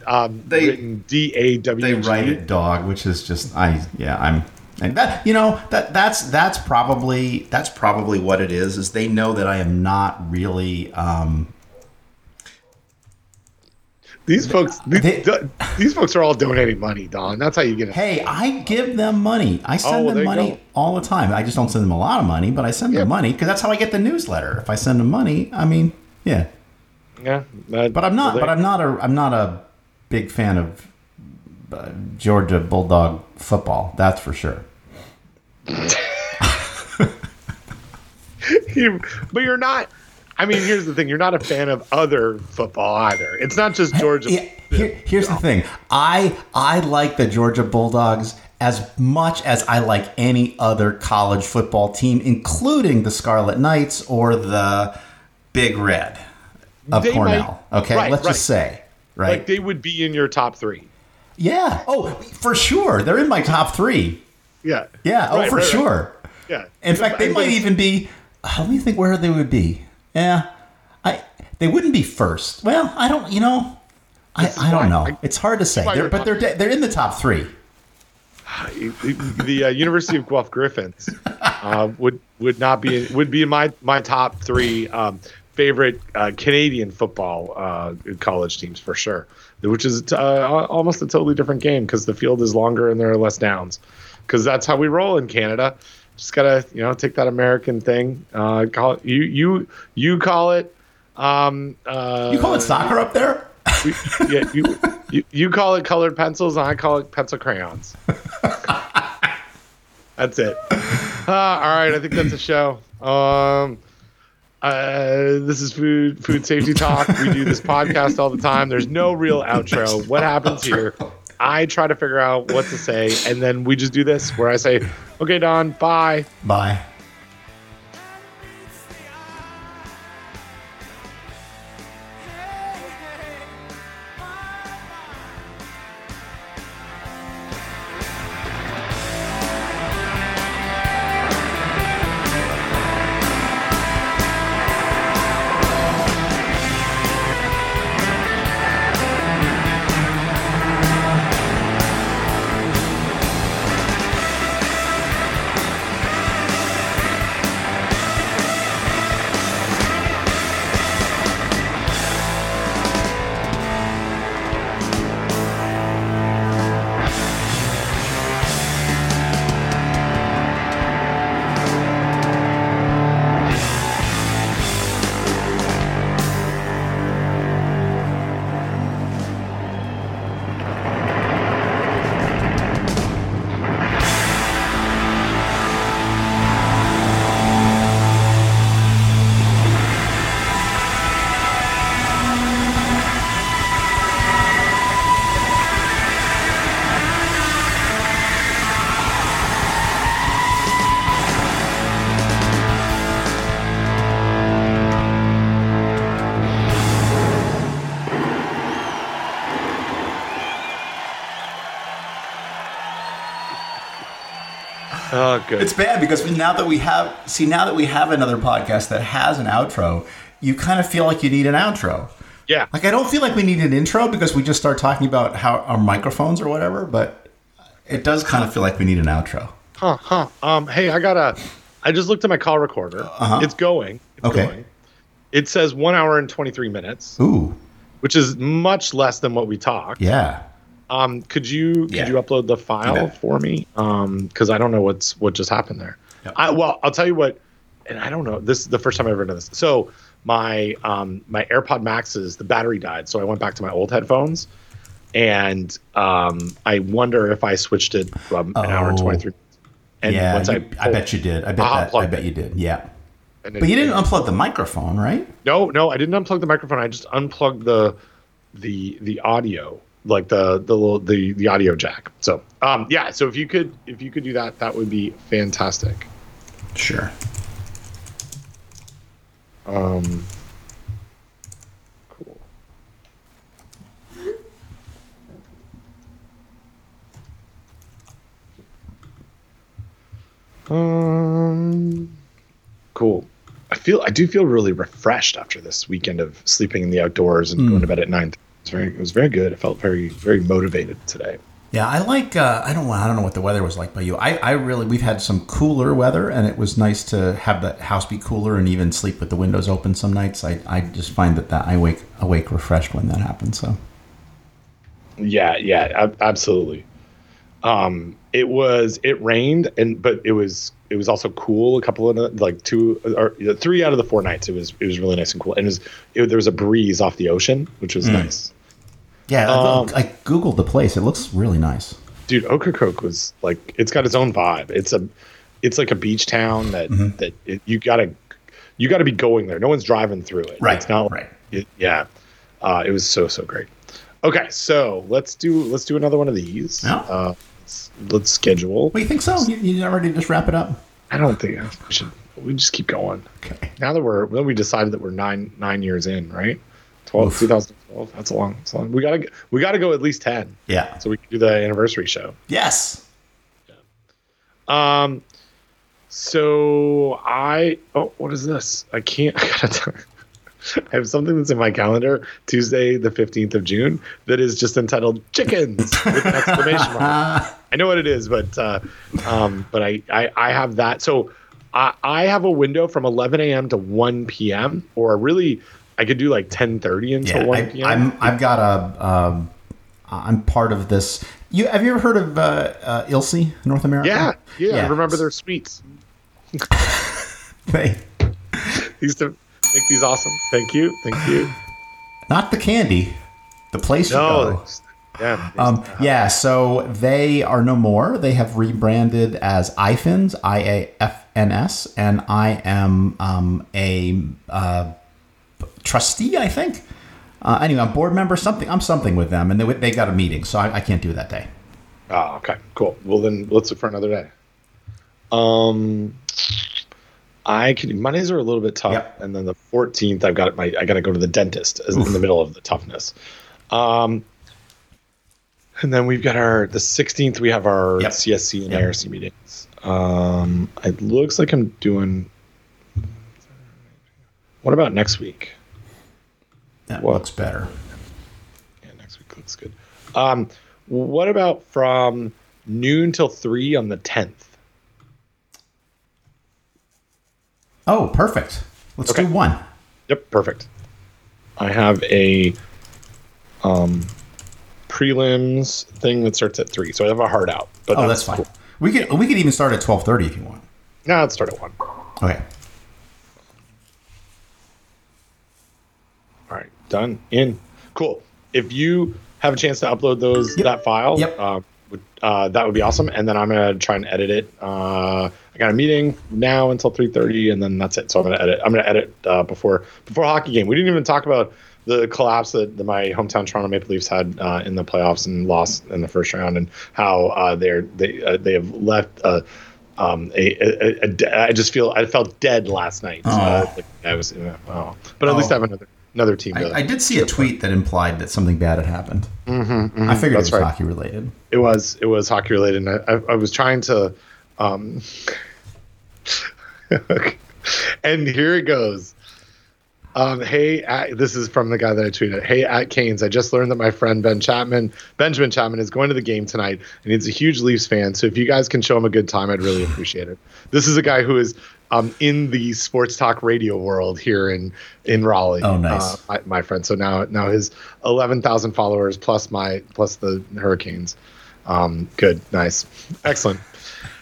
um, They- written D A W, They write it dog, which is just I yeah, I'm and that you know, that that's that's probably that's probably what it is, is they know that I am not really um These folks, these, They- these folks are all donating money, Don. That's how you get it. Hey, I give them money. I send Oh, well, them money all the time. I just don't send them a lot of money, but I send Yeah. them money because that's how I get the newsletter. If I send them money, I mean, yeah. Yeah, But I'm not. well, But I'm not a. I'm not a big fan of uh, Georgia Bulldog football. That's for sure. *laughs* You- but you're not. I mean, here's the thing: you're not a fan of other football either. It's not just Georgia. Yeah, here, here's the thing. I I like the Georgia Bulldogs as much as I like any other college football team, including the Scarlet Knights or the Big Red of They Cornell. might- okay, right, let's right. just say, right? Like they would be in your top three. yeah. Oh, for sure. They're in my top three. Yeah. Yeah. Oh, Right, for right, right. sure. Yeah. In fact, they might even be. uh, Let me think where they would be. Yeah, I. They wouldn't be first. Well, I don't. You know, I, I don't know. I- it's hard to say. They're, but they're they're in the top three. the uh, University of Guelph Griffins *laughs* uh, would would not be would be in my my top three um, favorite uh, Canadian football uh, college teams for sure. Which is uh, almost a totally different game because the field is longer and there are less downs. Because that's how we roll in Canada. Just gotta you know take that American thing. Uh, call it, you you you call it. Um, uh, You call it soccer up there? *laughs* you- yeah, you, you you call it colored pencils, and I call it pencil crayons. *laughs* that's it. Uh, all right, I think that's a show. Um, uh, this is food food safety talk. We do this podcast all the time. There's no real outro. What happens here? I try to figure out what to say, and then we just do this where I say, "Okay, Don, bye." Bye. Because now that we have see now that we have another podcast that has an outro, you kind of feel like you need an outro. yeah. Like I don't feel like we need an intro because we just start talking about how our microphones or whatever, but it does kind of feel like we need an outro. Huh, huh. Um, hey, I got a. I just looked at my call recorder. Uh-huh. It's going. It's Okay. going. It says one hour and 23 minutes, Ooh, which is much less than what we talked. yeah. Um, could you could Yeah. you upload the file for me? Um, because I don't know what's what just happened there. Yep. I, well, I'll tell you what, and I don't know. This is the first time I've ever done this. So my um my AirPod Maxes, the battery died, so I went back to my old headphones, and um I wonder if I switched it from an hour and Oh. 23. And yeah, once you- I, I, bet you did. I bet that. I bet it. you did. Yeah, it- but you didn't unplug the microphone, right? No, no, I didn't unplug the microphone. I just unplugged the the the audio, like the the little the the audio jack. So, um, yeah. So if you could if you could do that, that would be fantastic. Sure. Um, cool. Um, cool. I feel I do feel really refreshed after this weekend of sleeping in the outdoors and going to bed at nine. It's very it was very good. I felt very very motivated today. Yeah, I like. Uh, I don't. I don't know what the weather was like by you. I, I really. We've had some cooler weather, and it was nice to have the house be cooler and even sleep with the windows open some nights. I, I just find that, that I wake awake refreshed when that happens. So Yeah, yeah, ab- absolutely. Um, it was it rained and but it was it was also cool. A couple of the- like two or three out of the four nights it was it was really nice and cool. And it was it, there was a breeze off the ocean, which was nice. yeah, I- Um, I, googled the place. It looks really nice. Dude, Ocracoke was like it's got its own vibe. It's a it's like a beach town that Mm-hmm. that it, you gotta you gotta be going there. No one's driving through it. Right, It's not right. it- yeah. Uh, it was so so great. Okay, so let's do let's do another one of these. Yeah. Uh, let's, let's schedule. Do you think so? You, you not ready to just wrap it up? I don't think we should. We just keep going. Okay. Now that we're then we decided that we're nine nine years in, right? 12, 2012. That's a long. That's a long. We gotta we gotta go at least ten, Yeah. so we can do the anniversary show. Yes. Yeah. Um, so I oh what is this? I can't. *laughs* I gotta. Tell, I have something that's in my calendar Tuesday the fifteenth of June that is just entitled chickens with an *laughs* exclamation mark. I know what it is, but uh, um, but I, I I have that. So I I have a window from eleven a.m. to one p.m. or really I could do like ten thirty until Yeah. one p.m. I'm. I've got a. Um, I'm part of this. You have you ever heard of uh, uh, ILSI, North America? yeah, yeah, I remember their sweets. *laughs* They, used to make these awesome. Thank you, thank you. not the candy, the place you No, go. Yeah. Um, yeah, so they are no more. They have rebranded as iFins, I A F N S, and I am um, a uh, trustee, I think. Uh, anyway, I'm board member, something. I'm something with them, and they, they got a meeting, so I, I can't do it that day. Oh, okay, cool. Well, then let's look for another day. Um, I can. Mondays are a little bit tough, Yep. and then the 14th, I've got my. I got to go to the dentist in the middle of the toughness. Um, and then we've got our the 16th. We have our Yep. CSC and Yep. IRC meetings. Um, it looks like I'm doing. What about next week? That What? looks better. Yeah, next week looks good. Um, what about from noon till three on the 10th? Oh, perfect. Let's Okay. do one. Yep, perfect. I have a um prelims thing that starts at three, so I have a hard out. But Oh, that's fine. We could we could even start at twelve thirty if you want. No, let's start at one. Okay. All right, done. In. Cool. If you have a chance to upload those Yep. that file, Yep. uh, uh, that would be awesome. And then I'm gonna try and edit it. Uh, I got a meeting now until 3:30, and then that's it. So I'm gonna edit. I'm gonna edit uh, before before hockey game. We didn't even talk about the collapse that, that my hometown Toronto Maple Leafs had uh, in the playoffs and lost in the first round, and how uh, they're they uh, they have left. Uh, um, a, a, a, de- I just feel I felt dead last night. Uh, Oh. like, I was, uh, oh. but at Oh. least I have another another team. I, I did see a tweet that implied that something bad had happened. Mhm, I figured it was right. hockey related. It was it was hockey related, and I, I, I was trying to, um, *laughs* and here it goes. Um, hey, at, this is from the guy that I tweeted. Hey, at Canes, I just learned that my friend Ben Chapman, Benjamin Chapman, is going to the game tonight, and he's a huge Leafs fan. So if you guys can show him a good time, I'd really appreciate it. This is a guy who is um, in the sports talk radio world here in in Raleigh. Oh, nice. Uh, my, my friend. So now now his eleven thousand followers plus my plus the Hurricanes. Um, good, nice, excellent.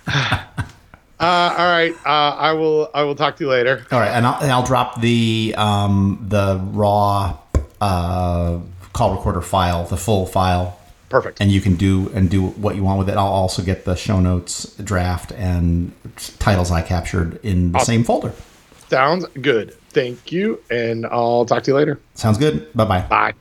*laughs* Uh, all right, uh, I will. I will talk to you later. All right, and I'll, and I'll drop the um, the raw uh, call recorder file, the full file, Perfect. and you can do and do what you want with it. I'll also get the show notes draft and titles I captured in the same folder. Sounds good. Thank you, and I'll talk to you later. Sounds good. Bye bye. Bye.